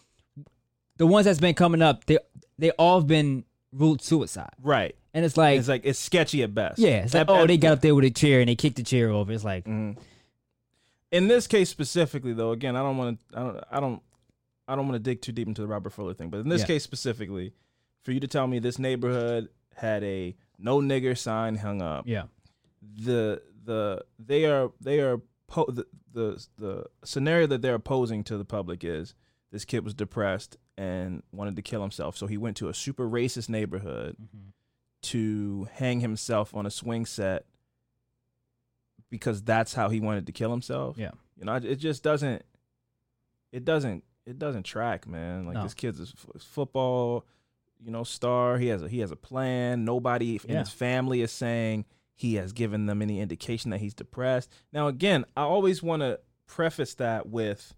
the ones that's been coming up. They they all have been ruled suicide, Right. And it's like, it's like it's sketchy at best. yeah, it's like At- oh at- they got up there with a chair and they kicked the chair over. It's like Mhm. In this case specifically, though, again, I don't want to. I don't. I don't. I don't want to dig too deep into the Robert Fuller thing, but in this Yeah. case specifically, for you to tell me this neighborhood had a no nigger sign hung up, yeah, the the they are they are po- the, the the scenario that they're posing to the public is this kid was depressed and wanted to kill himself, so he went to a super racist neighborhood Mm-hmm. To hang himself on a swing set because that's how he wanted to kill himself. Yeah. you know, it just doesn't. It doesn't. It doesn't track, man. Like No. this kid's a f- football, you know, star. He has a he has a plan. Nobody in his family is saying he has given them any indication that he's depressed. Now, again, I always want to preface that with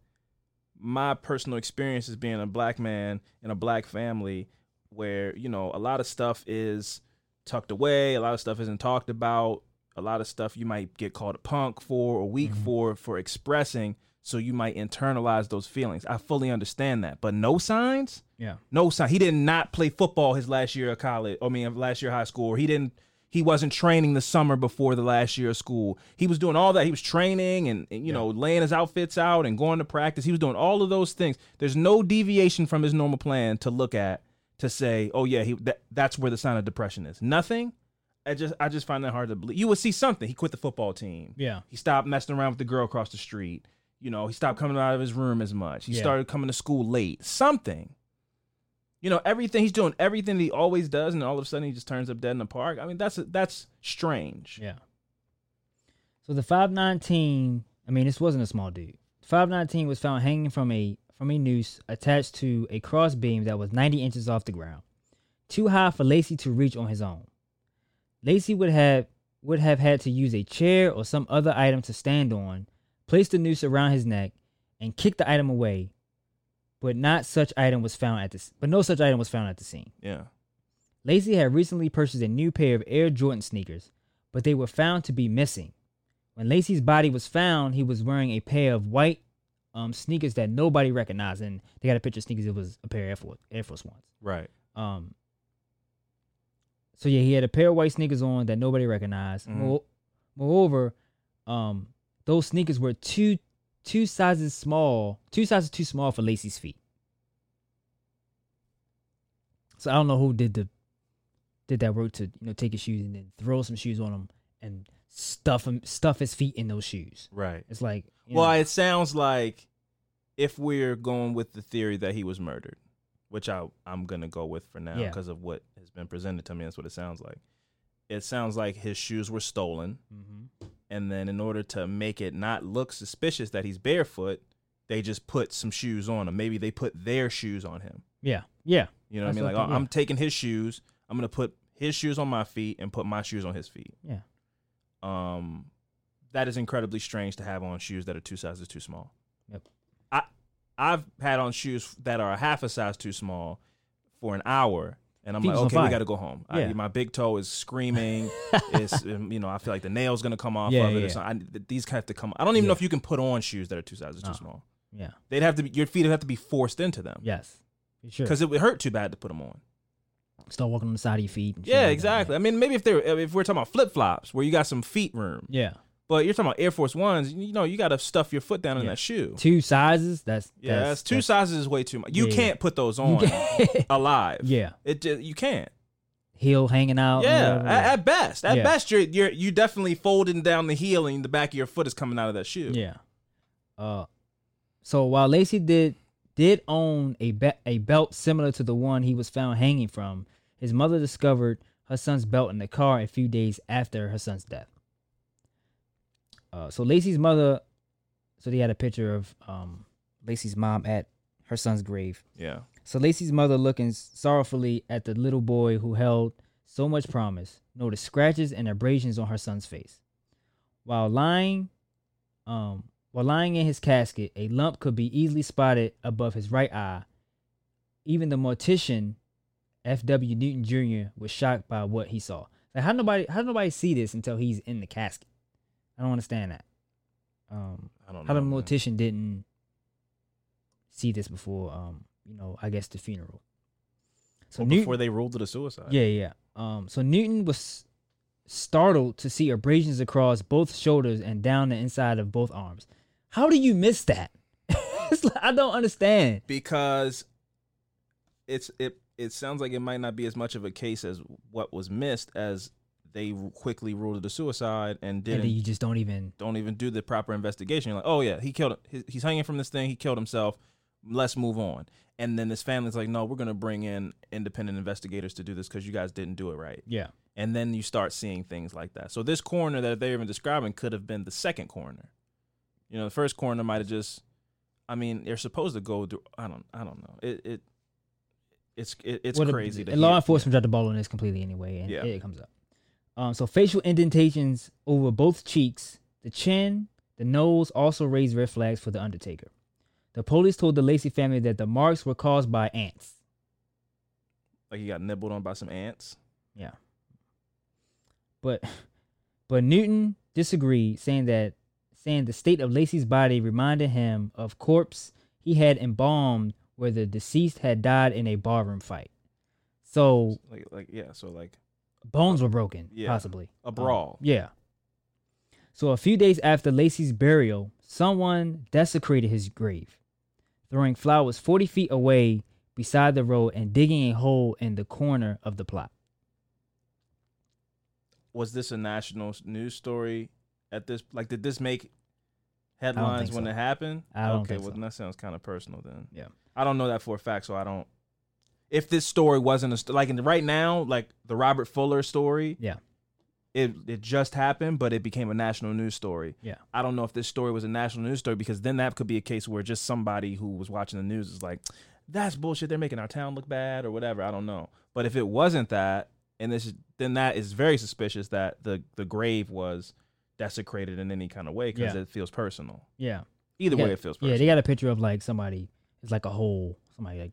my personal experience as being a black man in a black family where, you know, a lot of stuff is tucked away, a lot of stuff isn't talked about, a lot of stuff you might get called a punk for or weak mm-hmm. for for expressing, so you might internalize those feelings. I fully understand that. But no signs? yeah, No sign. He did not play football his last year of college. I mean, last year of high school. Or he didn't. He wasn't training the summer before the last year of school. He was doing all that. He was training and, and, you know laying his outfits out and going to practice. He was doing all of those things. There's no deviation from his normal plan to look at to say, oh yeah, he that, that's where the sign of depression is. Nothing. I just I just find that hard to believe. You would see something. He quit the football team. yeah, He stopped messing around with the girl across the street. You know, he stopped coming out of his room as much. He Yeah. started coming to school late. Something. You know, everything he's doing, everything he always does, and all of a sudden he just turns up dead in the park. I mean, that's that's strange. yeah. So the five nineteen. I mean, this wasn't a small dude. Five nineteen was found hanging from a from a noose attached to a crossbeam that was ninety inches off the ground, too high for Lacey to reach on his own. Lacey would have would have had to use a chair or some other item to stand on, place the noose around his neck, and kick the item away. But not such item was found at this. But no such item was found at the scene. Yeah. Lacey had recently purchased a new pair of Air Jordan sneakers, but they were found to be missing. When Lacey's body was found, he was wearing a pair of white um, sneakers that nobody recognized, and they got a picture of sneakers. It was a pair of Air Force, Air Force Ones. Right. Um. So yeah, he had a pair of white sneakers on that nobody recognized. More, moreover, um, those sneakers were two two sizes small, two sizes too small for Lacey's feet. So I don't know who did the did that work to you know take his shoes and then throw some shoes on him and stuff him stuff his feet in those shoes. Right. It's like Well, know, it sounds like if we're going with the theory that he was murdered, which I I'm gonna go with for now Yeah. because of what has been presented to me, that's what it sounds like. It sounds like his shoes were stolen, Mm-hmm. and then in order to make it not look suspicious that he's barefoot, they just put some shoes on him. Maybe they put their shoes on him. Yeah, yeah, You know what I mean? Like, what I oh, I'm yeah. taking his shoes. I'm gonna put his shoes on my feet and put my shoes on his feet. yeah. Um, that is incredibly strange to have on shoes that are two sizes too small. Yep. I I've had on shoes that are a half a size too small for an hour, and I'm Feet like, okay, we got to go home. I, Yeah. my big toe is screaming. it's um, you know I feel like the nail's gonna come off Yeah, of it. yeah. Or something. I, these have to come. I don't even know if you can put on shoes that are two sizes too No. small. Yeah. They'd have to be your feet would have to be forced into them. Yes. Sure. Because it would hurt too bad to put them on. Start walking on the side of your feet. Yeah, like exactly. I mean, maybe if they're if we're talking about flip flops where you got some feet room, Yeah. but you're talking about Air Force Ones, you know, you got to stuff your foot down in that shoe. Two sizes. That's Yeah, that's, that's, two that's- sizes is way too much. You Yeah, yeah. can't put those on alive. yeah. it just, you can't. Heel hanging out. Yeah, at, at best, at Yeah. best, you're you're you definitely folding down the heel and the back of your foot is coming out of that shoe. Yeah. Uh, so while Lacey did did own a be- a belt similar to the one he was found hanging from, his mother discovered her son's belt in the car a few days after her son's death. Uh, so Lacey's mother, so they had a picture of um Lacey's mom at her son's grave. yeah. So Lacey's mother, looking sorrowfully at the little boy who held so much promise, noticed scratches and abrasions on her son's face. While lying, um, while lying in his casket, a lump could be easily spotted above his right eye. Even the mortician, F.W. Newton Jr., was shocked by what he saw. Like, how nobody, how nobody see this until he's in the casket? I don't understand that. Um, I don't know. how the man. mortician didn't see this before um you know i guess the funeral so Well, Newton, before they ruled it a suicide. yeah yeah um so newton was startled to see abrasions across both shoulders and down the inside of both arms how do you miss that it's like, i don't understand because it's it it sounds like it might not be as much of a case as what was missed as they quickly ruled it a suicide and and didn't then you just don't even don't even do the proper investigation. You're like, oh yeah, he killed. he- He's hanging from this thing. He killed himself. Let's move on. And then this family's like, no, we're gonna bring in independent investigators to do this because you guys didn't do it right. yeah And then you start seeing things like that. So this coroner that they're even describing could have been the second coroner. You know, the first coroner might have just. I mean, they're supposed to go through. I don't. I don't know. It. it it's it, it's a- crazy. to and law enforcement dropped the ball on this completely anyway, and Yeah. it, comes up. Um, so facial indentations over both cheeks, the chin, the nose also raised red flags for the Undertaker. The police told the Lacey family that the marks were caused by ants. like he got nibbled on by some ants. Yeah. But but Newton disagreed, saying that saying the state of Lacey's body reminded him of corpse he had embalmed where the deceased had died in a barroom fight. So Like like yeah. So like bones were broken, Yeah. possibly. a Um, brawl. yeah. So a few days after Lacey's burial, someone desecrated his grave, throwing flowers 40 feet away beside the road and digging a hole in the corner of the plot. was this a national news story at this like did this make headlines when so. it happened I don't okay well so. that sounds kind of personal then Yeah. I don't know that for a fact so i don't if this story wasn't a st- like in the, right now like the robert fuller story Yeah. it it just happened but it became a national news story Yeah. i don't know if this story was a national news story because then that could be a case where just somebody who was watching the news is like that's bullshit they're making our town look bad or whatever i don't know but if it wasn't that and this is, then that is very suspicious that the the grave was desecrated in any kind of way because Yeah. it feels personal. Yeah. Either They way, it feels personal. Yeah, they got a picture of like somebody. It's like a hole. Somebody like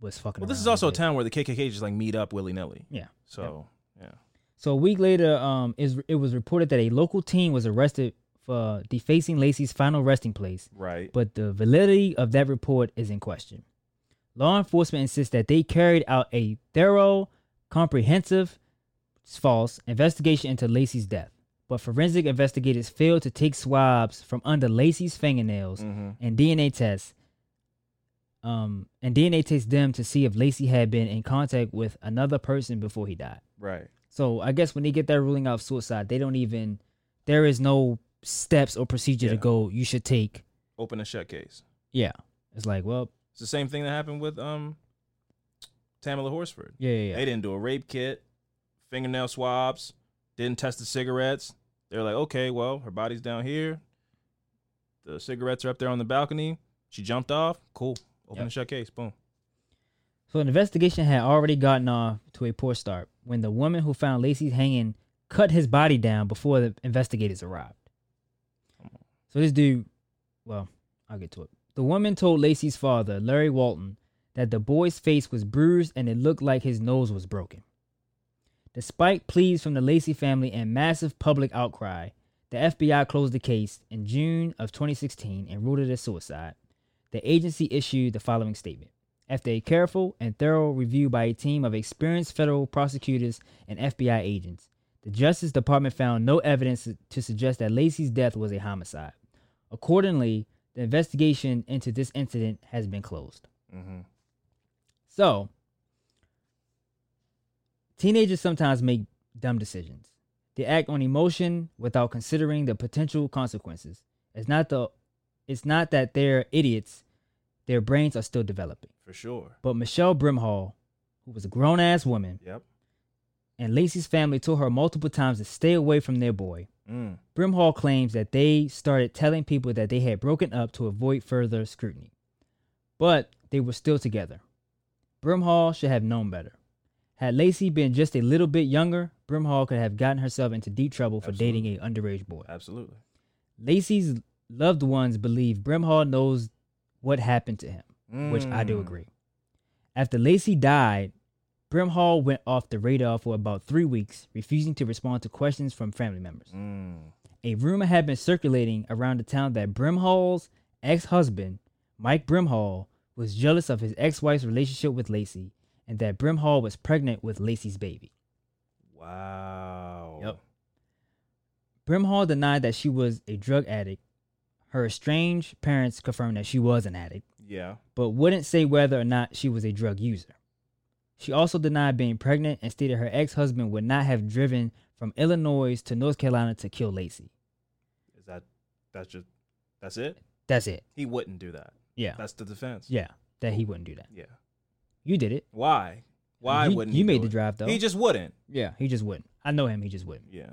was fucking. well, this is also a town where the KKK just like meet up willy nilly. Yeah. So yeah. So a week later, um, is it was reported that a local team was arrested for defacing Lacey's final resting place, right. but the validity of that report is in question. Law enforcement insists that they carried out a thorough, comprehensive, it's false investigation into Lacey's death, but forensic investigators failed to take swabs from under Lacey's fingernails hmm and DNA tests. Um, and DNA tests them to see if Lacey had been in contact with another person before he died. Right. So I guess when they get that ruling out of suicide, they don't even. There is no steps or procedure to go. You should take. Open and shut case. Yeah. It's like, well, It's the same thing that happened with um Tamla Horsford. yeah, yeah, yeah. They didn't do a rape kit, fingernail swabs, didn't test the cigarettes. They're like, okay, well, her body's down here. The cigarettes are up there on the balcony. She jumped off. Cool. Open Yep. and shut case. Boom. So an investigation had already gotten off to a poor start when the woman who found Lacey's hanging cut his body down before the investigators arrived. So this dude, well, I'll get to it. The woman told Lacey's father, Larry Walton, that the boy's face was bruised and it looked like his nose was broken. Despite pleas from the Lacey family and massive public outcry, the FBI closed the case in June of 2016 and ruled it a suicide. The agency issued the following statement. After a careful and thorough review by a team of experienced federal prosecutors and FBI agents, the Justice Department found no evidence to suggest that Lacey's death was a homicide. Accordingly, the investigation into this incident has been closed. Mm-hmm. So, teenagers sometimes make dumb decisions. They act on emotion without considering the potential consequences. It's not the it's not that they're idiots. Their brains are still developing. For sure. But Michelle Brimhall, who was a grown ass woman, Yep. and Lacey's family told her multiple times to stay away from their boy. Mm. Brimhall claims that they started telling people that they had broken up to avoid further scrutiny. But they were still together. Brimhall should have known better. Had Lacey been just a little bit younger, Brimhall could have gotten herself into deep trouble for dating a underage boy. Absolutely. Lacey's loved ones believe Brimhall knows what happened to him, which I do Mm. agree. After Lacey died, Brimhall went off the radar for about three weeks, refusing to respond to questions from family members. Mm. A rumor had been circulating around the town that Brimhall's ex husband, Mike Brimhall, was jealous of his ex wife's relationship with Lacey and that Brimhall was pregnant with Lacey's baby. Wow. Yep. Brimhall denied that she was a drug addict. Her estranged parents confirmed that she was an addict, Yeah. but wouldn't say whether or not she was a drug user. She also denied being pregnant and stated her ex husband would not have driven from Illinois to North Carolina to kill Lacey. Is that that's just that's it? That's it. He wouldn't do that. Yeah. That's the defense. Yeah, that he wouldn't do that. Yeah. You did it. Why? Why You- wouldn't you made the it? drive, though. He just wouldn't. Yeah, he just wouldn't. I know him. He just wouldn't. Yeah.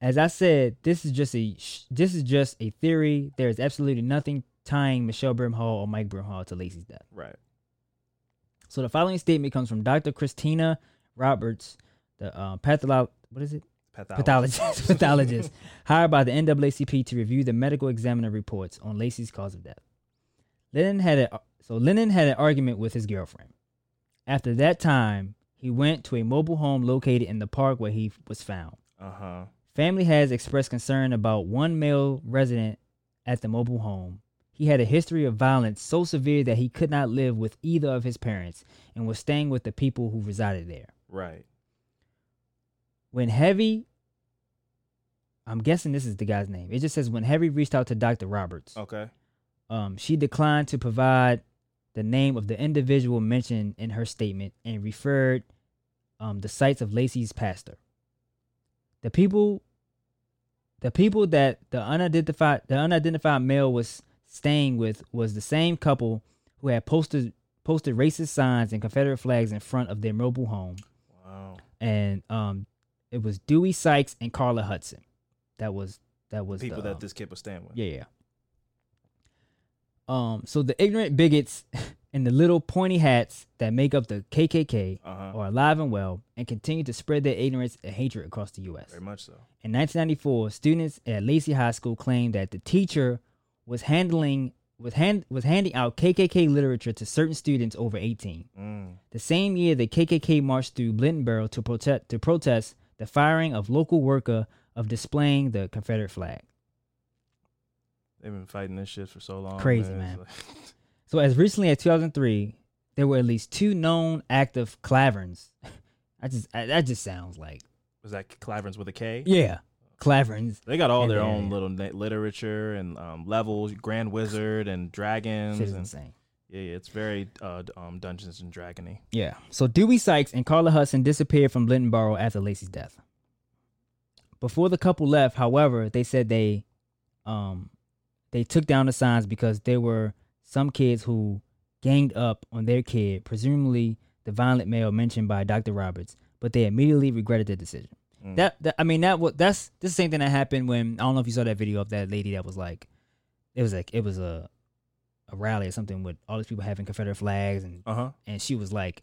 As I said, this is just a this is just a theory. There is absolutely nothing tying Michelle Brimhall or Mike Brimhall to Lacey's death. Right. So the following statement comes from Dr. Christina Roberts, the uh, patholo- what is it? Pathologist. pathologist, pathologist hired by the NAACP to review the medical examiner reports on Lacey's cause of death. Lennon had a so Lennon had an argument with his girlfriend. After that time, he went to a mobile home located in the park where he was found. Uh huh. Family has expressed concern about one male resident at the mobile home. He had a history of violence so severe that he could not live with either of his parents and was staying with the people who resided there. Right. When Heavy, I'm guessing this is the guy's name. It just says when Heavy reached out to Dr. Roberts, Okay. um, she declined to provide the name of the individual mentioned in her statement and referred um, the sites of Lacey's pastor. The people, the people that the unidentified the unidentified male was staying with was the same couple who had posted posted racist signs and Confederate flags in front of their mobile home Wow. and um, it was Dewey Sykes and Carla Hudson. That was that was the People the, that um, this kid was staying with. yeah yeah. Um, so the ignorant bigots and the little pointy hats that make up the KKK Uh-huh. are alive and well and continue to spread their ignorance and hatred across the U.S. Very much so. In 1994, students at Lacey High School claimed that the teacher was handling was hand was handing out KKK literature to certain students over 18. Mm. The same year, the KKK marched through Blindenboro to protest to protest the firing of local worker of displaying the Confederate flag. They've been fighting this shit for so long. Crazy, It's man. like- So, as recently as 2003, there were at least two known active Klaverns. I just I, that just sounds like was that Klaverns with a K? yeah, Klaverns. They got all And their then- own little na- literature and um, levels, Grand Wizard and dragons. Shit is and, insane. yeah, yeah, it's very uh, d- um, Dungeons and Dragony. Yeah. So Dewey Sykes and Carla Hudson disappeared from Blindenboro after Lacey's death. Before the couple left, however, they said they um they took down the signs because there were some kids who ganged up on their kid, presumably the violent male mentioned by Dr. Roberts, but they immediately regretted the decision. Mm. That, that I mean that was that's this the same thing that happened when I don't know if you saw that video of that lady that was like it was like it was a a rally or something with all these people having Confederate flags and Uh huh. and she was like,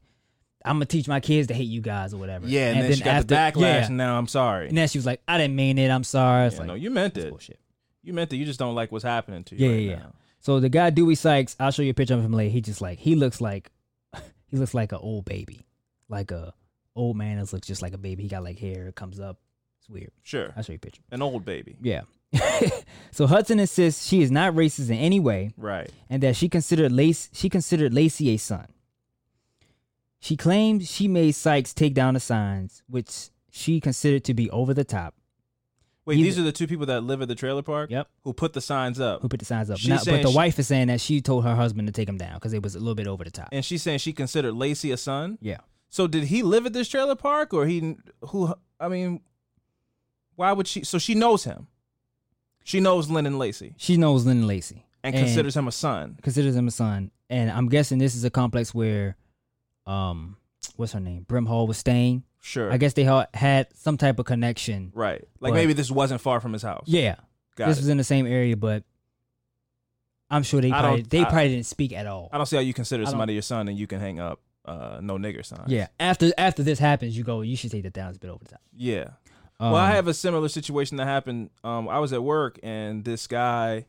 I'm gonna teach my kids to hate you guys or whatever. Yeah, and, then, she got the backlash. yeah. And now I'm sorry. And then she was like, I didn't mean it. I'm sorry. It's Yeah, like, no, you meant it. bullshit. You meant that You just don't like what's happening to you. Yeah, right yeah, now. So the guy Dewey Sykes, I'll show you a picture of him later. He just like he looks like he looks like an old baby, like a old man that looks just like a baby. He got like hair, it comes up. It's weird. Sure. I'll show you a picture. An old baby. Yeah. so Hudson insists she is not racist in any way, Right. and that she considered Lace she considered Lacey a son. She claims she made Sykes take down the signs, which she considered to be over the top. Wait, these are the two people that live at the trailer park? Yep. Who put the signs up. Who put the signs up? She's Now- but the she- wife is saying that she told her husband to take them down because it was a little bit over the top. and she's saying she considered Lacey a son? Yeah. So did he live at this trailer park or he who I mean why would she so she knows him. She knows Lennon Lacey She knows Lyndon Lacey and, considers him a son. considers him a son, and I'm guessing this is a complex where, um, what's her name? Brimhall was staying. Sure. I guess they ha- had some type of connection. right. Like But- maybe this wasn't far from his house. Yeah, Got this it. was in the same area, but I'm sure they I probably don't- they I- probably didn't speak at all. I don't see how you consider don't- somebody your son and you can hang up uh no nigger signs. Yeah, after after this happens, you go. You should take that down. It's a bit over the top. Yeah. well, I Um, have a similar situation that happened. Um, I was at work and this guy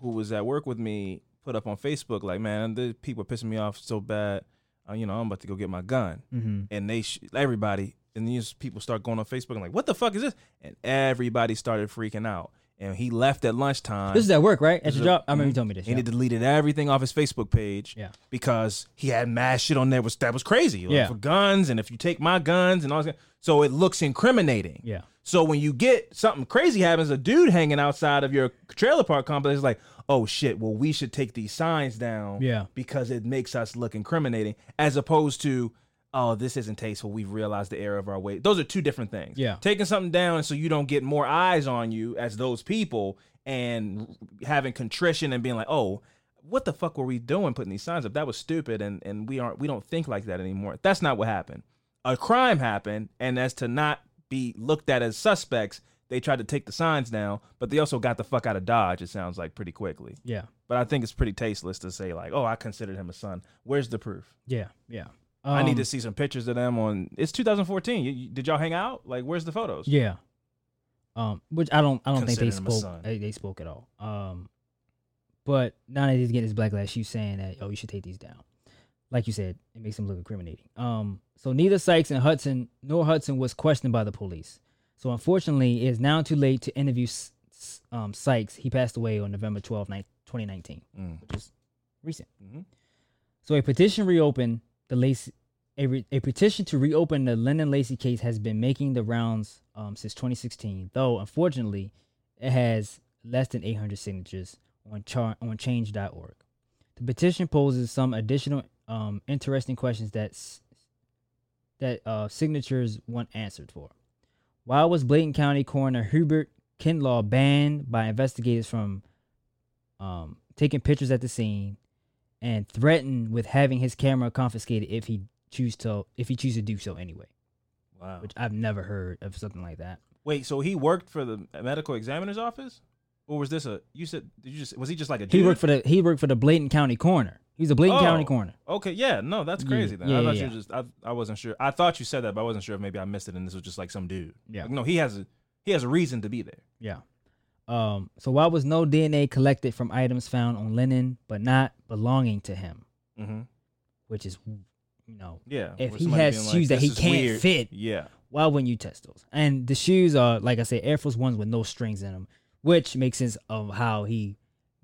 who was at work with me put up on Facebook like, "Man, the people are pissing me off so bad. Uh, you know, I'm about to go get my gun." mhm. And they, sh- everybody, and these people start going on Facebook and like, "What the fuck is this?" And everybody started freaking out. And he left at lunchtime. This is at work, right? At This your job. I remember you mhm. told me this. And yeah. he deleted everything off his Facebook page Yeah. because he had mad shit on there was that was crazy. Like, Yeah. For guns and if you take my guns and all that. So it looks incriminating. Yeah. So when you get something crazy happens, a dude hanging outside of your trailer park complex is like, oh shit, well we should take these signs down. Yeah. Because it makes us look incriminating, as opposed to, oh, this isn't tasteful. We've realized the error of our way. Those are two different things. Yeah. Taking something down so you don't get more eyes on you as those people and having contrition and being like, oh, what the fuck were we doing putting these signs up? That was stupid and, and we aren't we don't think like that anymore. That's not what happened. A crime happened, and as to not be looked at as suspects, they tried to take the signs down, but they also got the fuck out of Dodge, it sounds like pretty quickly. Yeah. But I think it's pretty tasteless to say, like, oh, I considered him a son. Where's the proof? Yeah. Yeah. I need Um, to see some pictures of them on it's 2014. You, you- did y'all hang out? Like, where's the photos? Yeah. Um, which I don't I don't think they Consider him a spoke they, they spoke at all. Um, but now that he's getting his backlash, you saying that oh you should take these down. Like you said, it makes him look incriminating. Um, so neither Sykes and Hudson nor Hudson was questioned by the police. So unfortunately, it is now too late to interview um, Sykes. He passed away on November 12, 2019, Mm. which is recent. Mhm. So a petition reopened the Lacey. A, re, a petition to reopen the Lennon Lacey case has been making the rounds um, since 2016, though unfortunately, it has less than 800 signatures on char- on Change.org. The petition poses some additional um, interesting questions that that uh, signatures want answered for. Why was Bladen County Coroner Hubert Kinlaw banned by investigators from um, taking pictures at the scene and threatened with having his camera confiscated if he choose to if he choose to do so anyway? Wow. Which I've never heard of something like that. Wait, so he worked for the medical examiner's office, or was this a? You said did you just was he just like a? He worked for the he worked for the Bladen County Coroner. He's a Bladen Oh. County Coroner. Okay, yeah, no, that's Yeah, crazy. Then yeah, I yeah, thought you yeah. were just I, I wasn't sure. I thought you said that, but I wasn't sure if maybe I missed it and this was just like some dude. Yeah. Like, no, he has a he has a reason to be there. Yeah. Um, so why was no DNA collected from items found on Lennon but not belonging to him? Mm-hmm. Which is, you know, Yeah. If he has shoes that he can't weird." fit. Yeah. why wouldn't you test those? And the shoes are, like I said, Air Force Ones with no strings in them, which makes sense of how he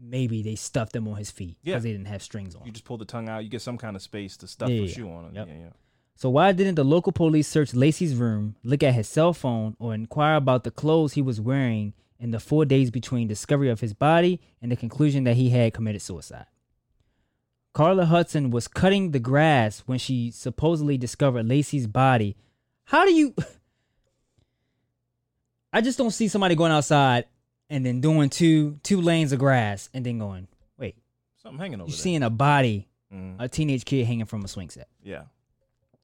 maybe they stuffed them on his feet Yeah. because they didn't have strings on. You just pull the tongue out. You get some kind of space to stuff Yeah, your yeah, shoe on. Yep. Yeah, yeah. So why didn't the local police search Lacey's room, look at his cell phone, or inquire about the clothes he was wearing in the four days between discovery of his body and the conclusion that he had committed suicide? Carla Hudson was cutting the grass when she supposedly discovered Lacey's body. How do you I just don't see somebody going outside and then doing two two lanes of grass and then going, wait, Something hanging over You're there. seeing a body, Mhm. a teenage kid hanging from a swing set. yeah.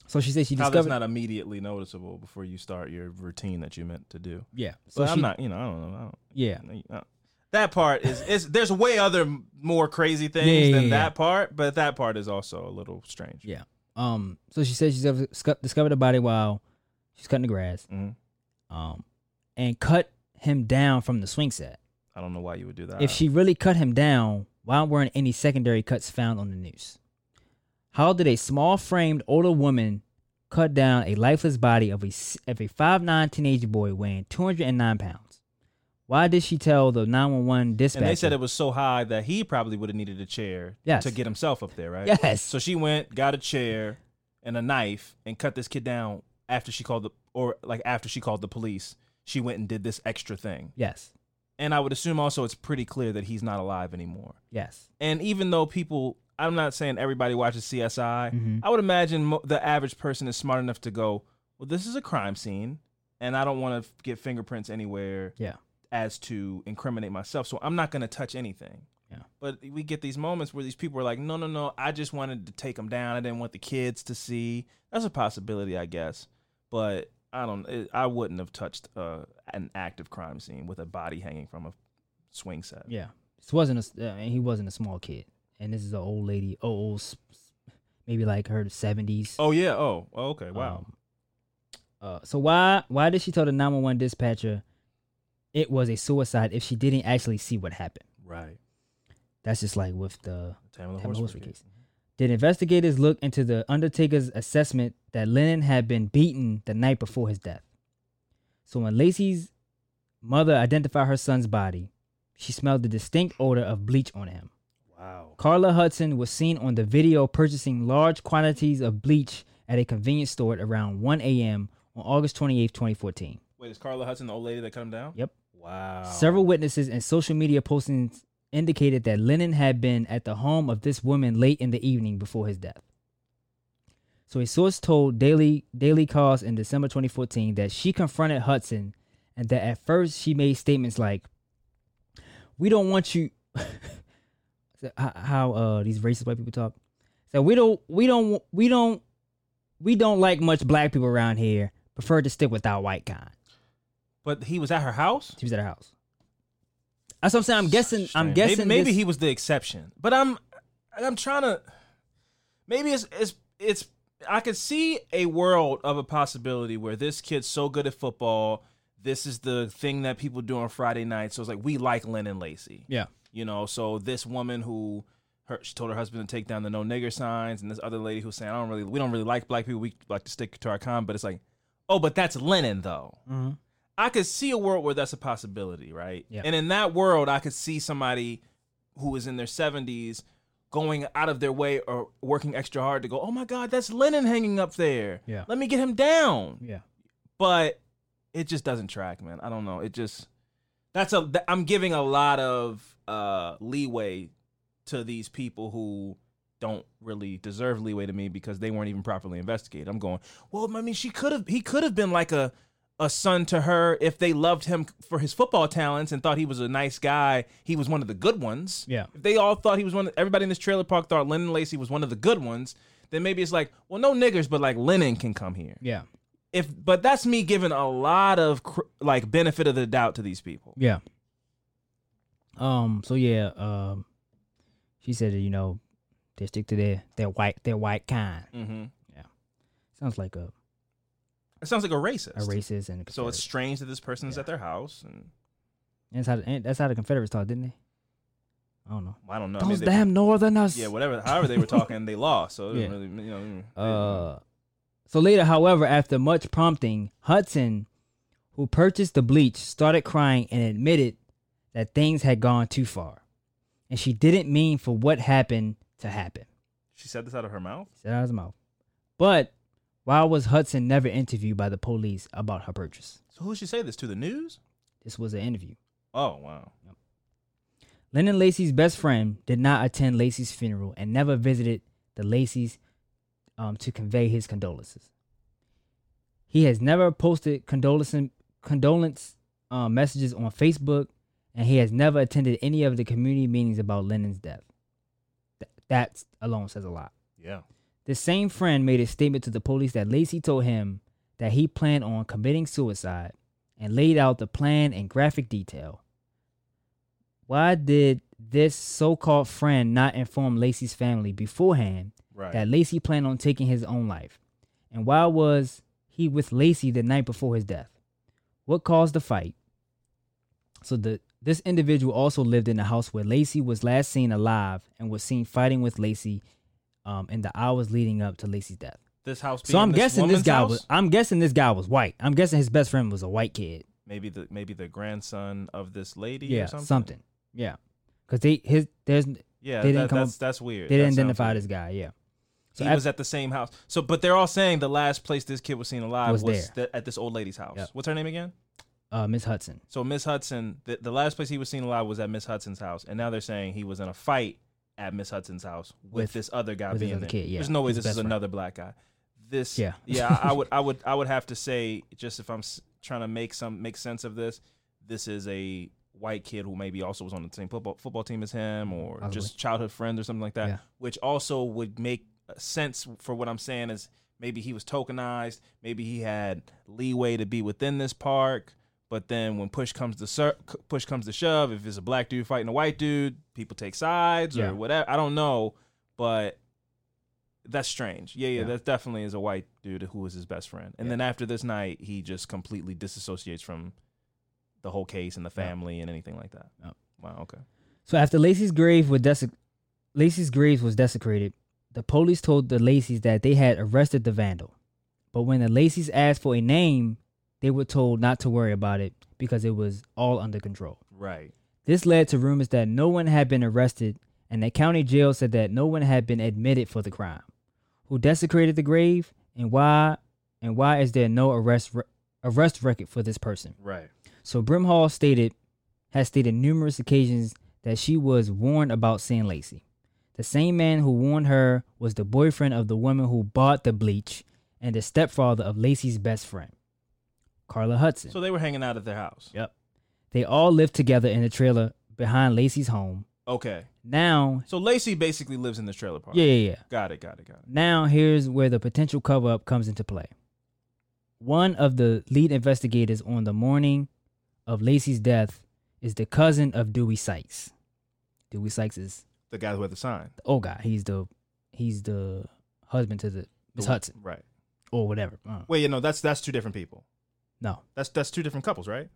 So she said she How that's discovered. not immediately noticeable before you start your routine that you meant to do. yeah. So So I'm she, not, you know, I don't know. I don't, Yeah. Uh, That part is is there's way other more crazy things Yeah, yeah, than yeah. that part, but that part is also a little strange. Yeah. Um. So she said she discovered discovered the body while she's cutting the grass. Mhm. Um, and cut him down from the swing set. I don't know why you would do that. if she really cut him down, why weren't any secondary cuts found on the news? How did a small framed older woman cut down a lifeless body of a of a five nine teenage boy weighing two hundred and nine pounds? Why did she tell the nine one one dispatcher? and they said it was so high that he probably would have needed a chair Yes. to get himself up there, right? Yes. So she went, got a chair and a knife, and cut this kid down after she called the or like after she called the police. She went and did this extra thing. yes, And I would assume also it's pretty clear that he's not alive anymore. yes, And even though people, I'm not saying everybody watches CSI, Mhm. I would imagine mo- the average person is smart enough to go, well, this is a crime scene, and I don't want to get fingerprints anywhere yeah, as to incriminate myself. So I'm not going to touch anything. Yeah. But we get these moments where these people are like, no, no, no, I just wanted to take them down. I didn't want the kids to see. That's a possibility, I guess. But I don't, it, I wouldn't have touched uh, an active crime scene with a body hanging from a swing set. yeah. This wasn't a. Uh, he wasn't a small kid, and this is an old lady, oh, old, maybe like her seventies. Oh, yeah. Oh, oh, okay. Wow. Um, uh, so why why did she tell the nine one one dispatcher it was a suicide if she didn't actually see what happened? right. That's just like with the Tamla Tamla Horsford case. case. Did investigators look into the Undertaker's assessment that Lennon had been beaten the night before his death? So when Lacey's mother identified her son's body, she smelled the distinct odor of bleach on him. Wow. Carla Hudson was seen on the video purchasing large quantities of bleach at a convenience store at around 1 a.m. on August 28, 2014. Wait, is Carla Hudson the old lady that cut him down? Yep. Wow. Several witnesses and social media postings indicated that Lennon had been at the home of this woman late in the evening before his death. So a source told Daily Daily Kos in December 2014 that she confronted Hudson and that at first she made statements like, "We don't want you." how uh these racist white people talk. So we don't we don't we don't we don't like much black people around here. Prefer to stick with our white kind. But he was at her house? She was at her house. That's what I'm saying. I'm guessing. I'm guessing. Maybe, maybe this- he was the exception. But I'm I'm trying to maybe it's it's it's I could see a world of a possibility where this kid's so good at football. This is the thing that people do on Friday nights. So it's like we like Lennon Lacey. Yeah. You know, so this woman who her she told her husband to take down the no nigger signs, and this other lady who's saying, I don't really we don't really like black people. We like to stick to our con, but it's like, oh, but that's Lennon though. Mm-hmm. I could see a world where that's a possibility, right? Yeah. And in that world, I could see somebody who is in their 70s going out of their way or working extra hard to go, oh my God, that's Lennon hanging up there. Yeah. Let me get him down. Yeah. But it just doesn't track, man. I don't know. It just, that's a, th- I'm giving a lot of uh, leeway to these people who don't really deserve leeway to me because they weren't even properly investigated. I'm going, well, I mean, she could have, he could have been like a, a son to her if they loved him for his football talents and thought he was a nice guy. He was one of the good ones. Yeah. If they all thought he was one, everybody in this trailer park thought Lennon Lacey was one of the good ones. Then maybe it's like, well, no niggers, but like Lennon can come here. Yeah. If, but that's me giving a lot of cr- like benefit of the doubt to these people. Yeah. Um. So yeah. Um. She said you know they stick to their their white their white kind. Mm-hmm. Yeah. Sounds like a It sounds like a racist. a racist and a So it's strange that this person's Yeah. at their house, and And that's how and that's how the Confederates talk, didn't they? I don't know. I don't know. Those Maybe they- damn Northerners. yeah, whatever. However they were talking, they lost. So it Yeah. really, you know. they- Uh, so later, however, after much prompting, Hudson, who purchased the bleach, started crying and admitted that things had gone too far, and she didn't mean for what happened to happen. she said this out of her mouth. Said out of his mouth. But why was Hudson never interviewed by the police about her purchase? So who she say this to? The news? This was an interview. Oh wow. Lennon Lacey's best friend did not attend Lacey's funeral and never visited the Lacey's um, to convey his condolences. He has never posted condolence condolence uh, messages on Facebook, and he has never attended any of the community meetings about Lennon's death. That alone says a lot. Yeah. The same friend made a statement to the police that Lacey told him that he planned on committing suicide and laid out the plan in graphic detail. Why did this so called friend not inform Lacey's family beforehand Right. that Lacey planned on taking his own life? And why was he with Lacey the night before his death? What caused the fight? So the this individual also lived in the house where Lacey was last seen alive and was seen fighting with Lacey um, in the hours leading up to Lacey's death. this house. So I'm guessing this guy house? was I'm guessing this guy was white. I'm guessing his best friend was a white kid. maybe the maybe the grandson of this lady. Yeah, or something. something. Yeah. Cuz they his there's Yeah, They didn't that, come that's up- that's weird. they didn't identify this guy, yeah. So he was at the same house. So, but they're all saying the last place this kid was seen alive Was was, the- at this old lady's house. Yep. What's her name again? uh Miss Hudson. So Miss Hudson, the, the last place he was seen alive was at Miss Hudson's house, and now they're saying he was in a fight at Miss Hudson's house with, With- this other guy being other there. kid, yeah, There's no way his this is friend. another black guy. This, Yeah. yeah, I, would, I would, I would have to say, just if I'm s- trying to make some make sense of this, this is a white kid who maybe also was on the same football football team as him, or Probably. just childhood friend or something like that. Yeah. Which also would make uh, sense for what I'm saying is maybe he was tokenized, maybe he had leeway to be within this park. But then when push comes to sur- push comes to shove, if it's a black dude fighting a white dude, people take sides Yeah. or whatever. I don't know, but that's strange. Yeah, yeah, Yeah. that definitely is a white dude who was his best friend. And then after this night, he just completely disassociates from the whole case and the Yeah. family and anything like that. Wow. Okay. So after Lacey's grave was desec- Lacey's grave was desecrated, the police told the Lacey's that they had arrested the vandal. But when the Lacey's asked for a name, they were told not to worry about it because it was all under control. Right. This led to rumors that no one had been arrested, and the county jail said that no one had been admitted for the crime. Who desecrated the grave, and why? And why is there no arrest re- arrest record for this person? Right. So Brimhall stated has stated numerous occasions that she was warned about seeing Lacey. The same man who warned her was the boyfriend of the woman who bought the bleach and the stepfather of Lacey's best friend, Carla Hudson. So they were hanging out at their house. Yep. They all lived together in a trailer behind Lacey's home. Okay. Now, So Lacey basically lives in this trailer park. yeah, yeah, yeah. Got it. Got it. Got it. Now, here's where the potential cover up comes into play. One of the lead investigators on the morning of Lacey's death is the cousin of Dewey Sykes. Dewey Sykes is The guy who had the sign. the old guy. He's the he's the husband to the Miss Hudson Right. or whatever. Uh, Wait. You know that's that's two different people. No, That's that's two different couples, right?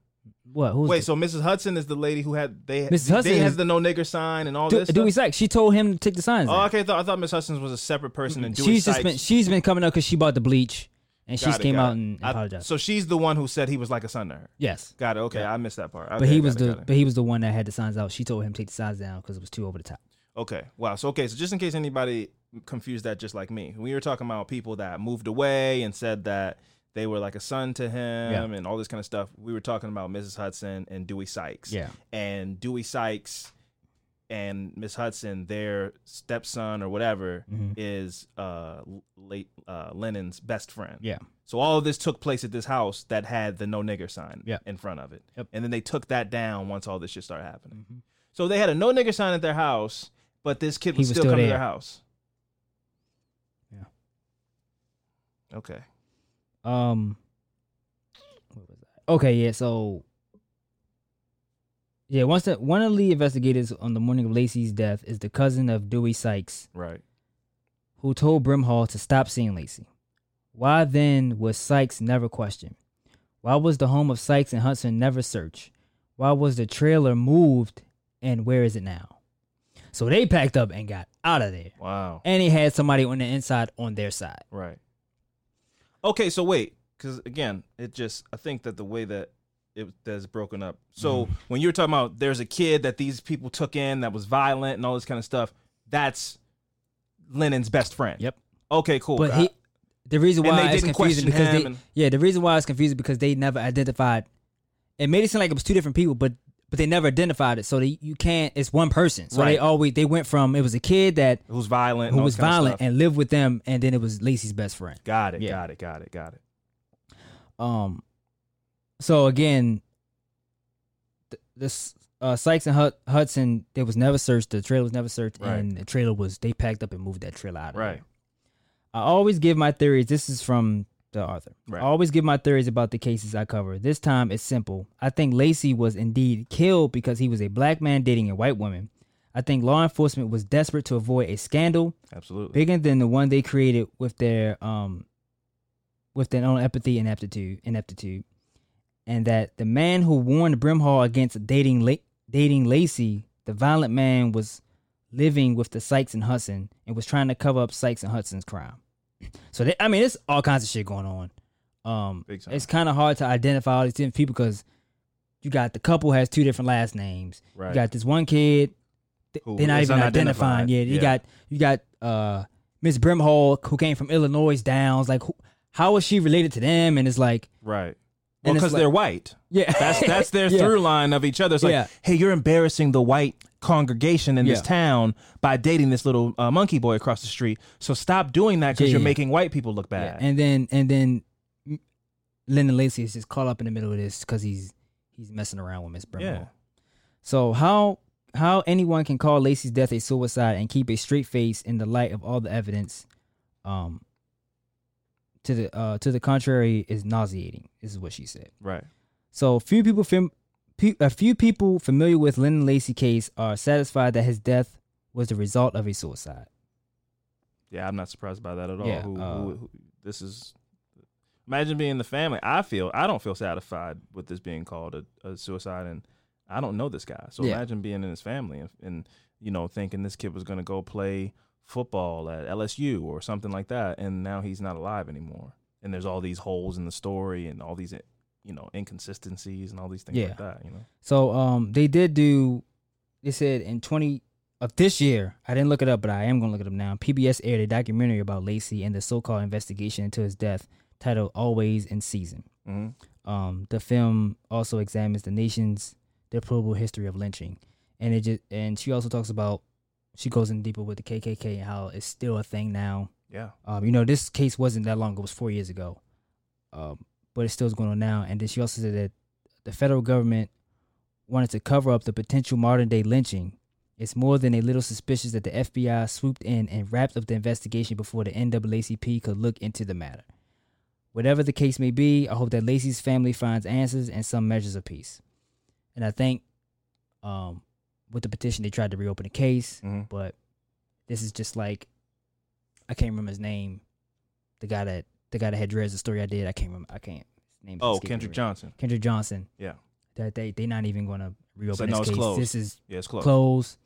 what? Who's Wait. the- So Mrs. Hudson is the lady who had they Mrs. they Hudson has the no nigger sign and all Du- this. Dewey stuff? Sykes? She told him to take the signs. Oh, down. okay. I thought, I thought Miss Hudson was a separate person and Dewey she's just Sykes- been she's been coming up because she bought the bleach and she Got just it, came got out it. and I- apologized. so she's the one who said he was like a son to her. yes, Got it. Okay, Yeah. I missed that part. but Okay, he got was it, the got it. but he was the one that had the signs out. She told him to take the signs down because it was too over the top. Okay. Wow. So okay. So just in case anybody confused that, just like me, we were talking about people that moved away and said that they were like a son to him Yeah. and all this kind of stuff. We were talking about Mrs. Hudson and Dewey Sykes. Yeah. And Dewey Sykes and Miss Hudson, their stepson or whatever, Mhm. is uh late uh Lennon's best friend. Yeah. So all of this took place at this house that had the no nigger sign Yeah. in front of it. Yep. And then they took that down once all this shit started happening. So they had a no nigger sign at their house, but this kid was, was still, still coming to their house. Yeah. Okay. Um. What was that? Okay, yeah. So, yeah, once the one of the investigators on the morning of Lacey's death is the cousin of Dewey Sykes, Right. who told Brimhall to stop seeing Lacey. Why then was Sykes never questioned? Why was the home of Sykes and Hudson never searched? Why was the trailer moved, and where is it now? So they packed up and got out of there, Wow. and he had somebody on the inside on their side. Right. Okay, so wait, because again, it just I think that the way that it that's broken up. So Mm-hmm. when you're talking about there's a kid that these people took in that was violent and all this kind of stuff, that's Lennon's best friend. Yep. Okay, cool. But he, the reason why it's confusing because they, and- yeah, the reason why it's confusing because they never identified. It made it seem like it was two different people, but but they never identified it. So they, you can't. It's one person. So they Right. always they went from it was a kid that who's violent, who was this kind of violent and lived with them, and then it was Lacey's best friend. got it, Yeah. got it, got it, got it. Um, so again, th- this uh, Sykes and Hud- Hudson, they was never searched. The trailer was never searched, Right. and the trailer was they packed up and moved that trailer out. Of Right. there. I always give my theories. This is from the author. Right. I always give my theories about the cases I cover. This time it's simple. I think Lacey was indeed killed because he was a black man dating a white woman. I think law enforcement was desperate to avoid a scandal Absolutely. bigger than the one they created with their um with their own empathy and aptitude ineptitude and that the man who warned Brimhall against dating La- dating Lacey the violent man was living with the Sykes and Hudson and was trying to cover up Sykes and Hudson's crime so they, I mean there's all kinds of shit going on um it's kind of hard to identify all these different people because you got the couple has two different last names Right. you got this one kid th- they're not even identifying yet. You Yeah. got you got uh Miss Brimhall who came from Illinois Downs. Like, who, how is she related to them? And it's like, Right. Well, because like- they're white. yeah, That's that's their Yeah. through line of each other. It's like, Yeah. hey, you're embarrassing the white congregation in this town by dating this little uh, monkey boy across the street. So stop doing that because Yeah, you're yeah. making white people look Yeah, bad. And then and then Lyndon Lacey is just caught up in the middle of this because he's he's messing around with Miss Brimhall. Yeah. So how how anyone can call Lacey's death a suicide and keep a straight face in the light of all the evidence, um, to the uh to the contrary is nauseating. This is what she said. right. So few people fam- pe- a few people familiar with Lyndon Lacey case are satisfied that his death was the result of a suicide. Yeah, I'm not surprised by that at all. Yeah, who, uh, who, who, this is. Imagine being the family. I feel I don't feel satisfied with this being called a, a suicide, and I don't know this guy. So Yeah. imagine being in his family and, and you know thinking this kid was going to go play football at LSU or something like that, and now he's not alive anymore. And there's all these holes in the story and all these you know inconsistencies and all these things Yeah. like that. You know. So um they did do they said in 20 of this year, I didn't look it up but I am going to look it up now. PBS aired a documentary about Lacey and the so-called investigation into his death titled Always in Season. Mm-hmm. Um the film also examines the nation's deplorable history of lynching. And it just and she also talks about she goes in deeper with the KKK and how it's still a thing now. Yeah. Um, you know, this case wasn't that long ago; it was four years ago. Um, but it's still is going on now. And then she also said that the federal government wanted to cover up the potential modern day lynching. It's more than a little suspicious that the FBI swooped in and wrapped up the investigation before the NAACP could look into the matter. Whatever the case may be, I hope that Lacey's family finds answers and some measures of peace. And I think, um, with the petition, they tried to reopen the case Mhm. but this is just like I can't remember his name. The guy that the guy that had dreads the story I did. I can't remember. I can't. His name. Oh, Kendrick. Johnson. Kendrick Johnson. Yeah. That they they not even gonna reopen no, this it's case. closed. This is Yeah, it's close. closed.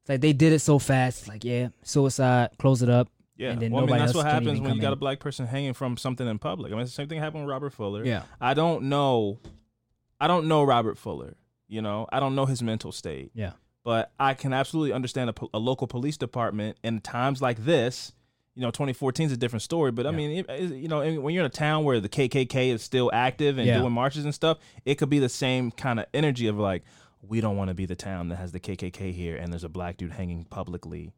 It's like they did it so fast. It's like yeah, suicide. Close it up. Yeah, and then well, I mean that's what happens when you got in. a black person hanging from something in public. I mean, it's the same thing happened with Robert Fuller. Yeah. I don't know. I don't know Robert Fuller. You know, I don't know his mental state. Yeah. But I can absolutely understand a, a local police department in times like this. You know, 2014 is a different story, but I Yeah. mean, it, it- you know, when you're in a town where the KKK is still active and Yeah. doing marches and stuff, it could be the same kind of energy of like, we don't want to be the town that has the KKK here, and there's a black dude hanging publicly.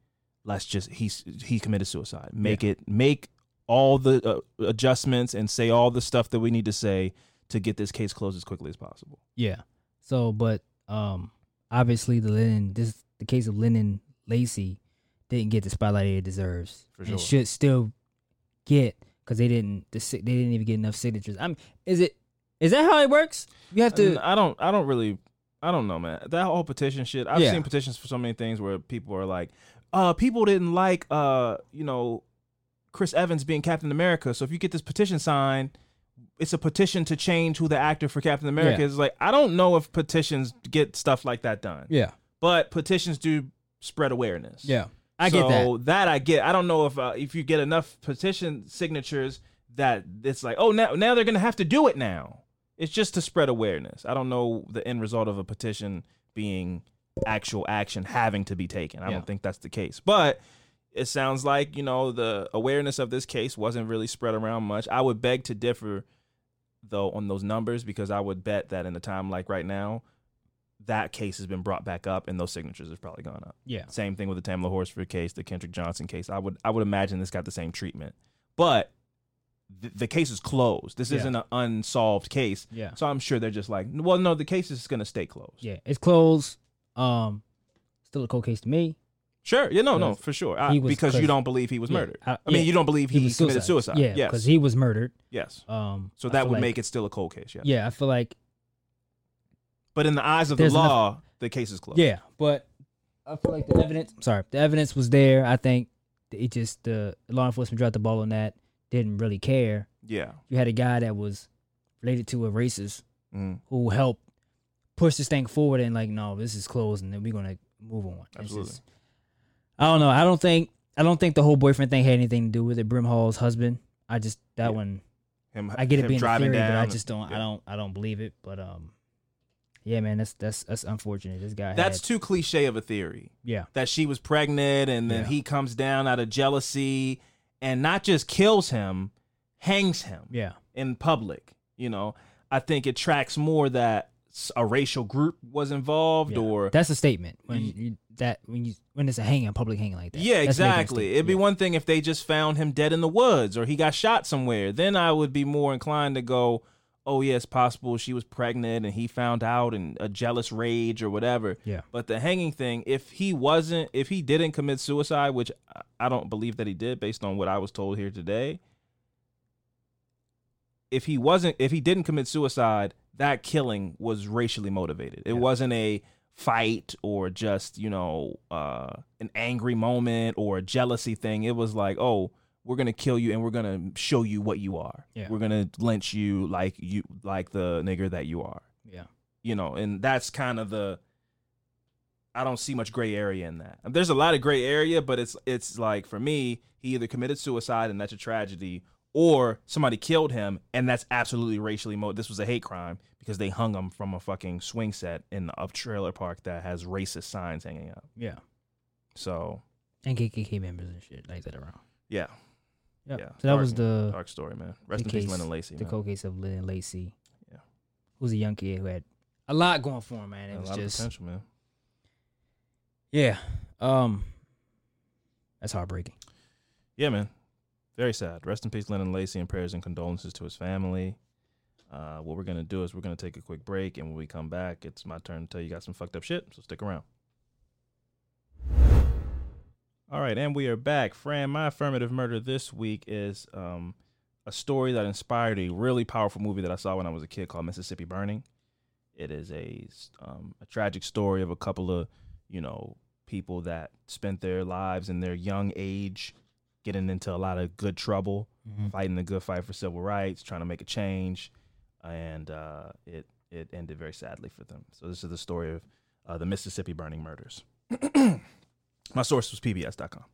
Let's just he's he committed suicide. Make it make all the uh, adjustments and say all the stuff that we need to say to get this case closed as quickly as possible. Yeah. So, but um, obviously the Lennon this the case of Lennon Lacey didn't get the spotlight it deserves. For And sure. should still get because they didn't the, they didn't even get enough signatures. I mean, is it is that how it works? You have to. I don't I don't really I don't know, man. That whole petition shit. I've Yeah. seen petitions for so many things where people are like, uh, people didn't like uh, you know, Chris Evans being Captain America. So if you get this petition signed, it's a petition to change who the actor for Captain America Yeah. is. Like, I don't know if petitions get stuff like that done. yeah. But petitions do spread awareness. Yeah. I get that. that I get. I don't know if uh, if you get enough petition signatures that it's like, oh, now now they're gonna have to do it now. It's just to spread awareness. I don't know the end result of a petition being actual action having to be taken. I Yeah. don't think that's the case. But it sounds like you know the awareness of this case wasn't really spread around much. I would beg to differ though on those numbers because I would bet that in a time like right now, that case has been brought back up and those signatures have probably gone up. Yeah. Same thing with the Tamla Horsford case, the Kendrick Johnson case. I would I would imagine this got the same treatment. But th- the case is closed. This Yeah. isn't an unsolved case. Yeah. So I'm sure they're just like, well, no, the case is going to stay closed. Yeah, it's closed. Um, still a cold case to me. Sure. Yeah. No. No. For sure. I, he was- because you 'cause- don't believe he was Yeah, murdered. I- I, mean, yeah, you don't believe he, was committed suicide. Yeah, Yes. because he was murdered. yes. Um, So I that feel would like- make it still a cold case. Yeah. Yeah, I feel like But in the eyes of the There's enough- law, the case is closed. yeah, but I feel like the evidence. Sorry, the evidence was there. I think it just the law enforcement dropped the ball on that. Didn't really care. Yeah. You had a guy that was related to a racist Mhm. who helped push this thing forward and like, no, this is closed, and then we're gonna move on. It's Absolutely. just- I don't know. I don't think. I don't think the whole boyfriend thing had anything to do with it. Brimhall's husband. I just that Yeah. one. Him, I get it being a theory, but I just don't. I don't. I don't believe it. But um, yeah, man, that's that's that's unfortunate. This guy. That's had, too cliche of a theory. yeah, that she was pregnant and then Yeah. he comes down out of jealousy and not just kills him, hangs him yeah, in public. You know, I think it tracks more that a racial group was involved yeah. or that's a statement when you that when you when it's a hanging, public hanging like that. yeah, That's exactly. It'd be Yeah. one thing if they just found him dead in the woods or he got shot somewhere. Then I would be more inclined to go, "Oh, yeah, it's possible she was pregnant and he found out and a jealous rage or whatever." Yeah, But the hanging thing, if he wasn't, if he didn't commit suicide, which I- I don't believe that he did based on what I was told here today, if he wasn't, if he didn't commit suicide, that killing was racially motivated. It Yeah. wasn't a fight or just, you know, uh, an angry moment or a jealousy thing. It was like, oh, we're gonna kill you and we're gonna show you what you are. Yeah. We're gonna lynch you like you like the nigger that you are yeah, you know, and that's kind of the I don't see much gray area in that. There's a lot of gray area, but it's it's like for me, he either committed suicide and that's a tragedy, or somebody killed him and that's absolutely racially mo. This was a hate crime because they hung him from a fucking swing set in a trailer park that has racist signs hanging up. yeah. So And KKK members and shit like that around. yeah, Yep. Yeah, So that dark- was the dark story, man. Rest the in peace, case- Lennon Lacey. the man. cold case of Lynn Lacey. Yeah. who's a young kid who had a lot going for him, man. It a was lot just of potential, man. yeah. Um, that's heartbreaking. Yeah, man. Very sad. Rest in peace, Lennon Lacey, and prayers and condolences to his family. Uh, what we're gonna do is we're gonna take a quick break, and when we come back, it's my turn to tell you got some fucked up shit. So stick around. All right, and we are back. Fran, my affirmative murder this week is um, a story that inspired a really powerful movie that I saw when I was a kid called Mississippi Burning. It is a um, a tragic story of a couple of you know people that spent their lives in their young age getting into a lot of good trouble, fighting the good fight for civil rights, trying to make a change, and uh, it it ended very sadly for them. So this is the story of uh, the Mississippi burning murders. My source was PBS.com.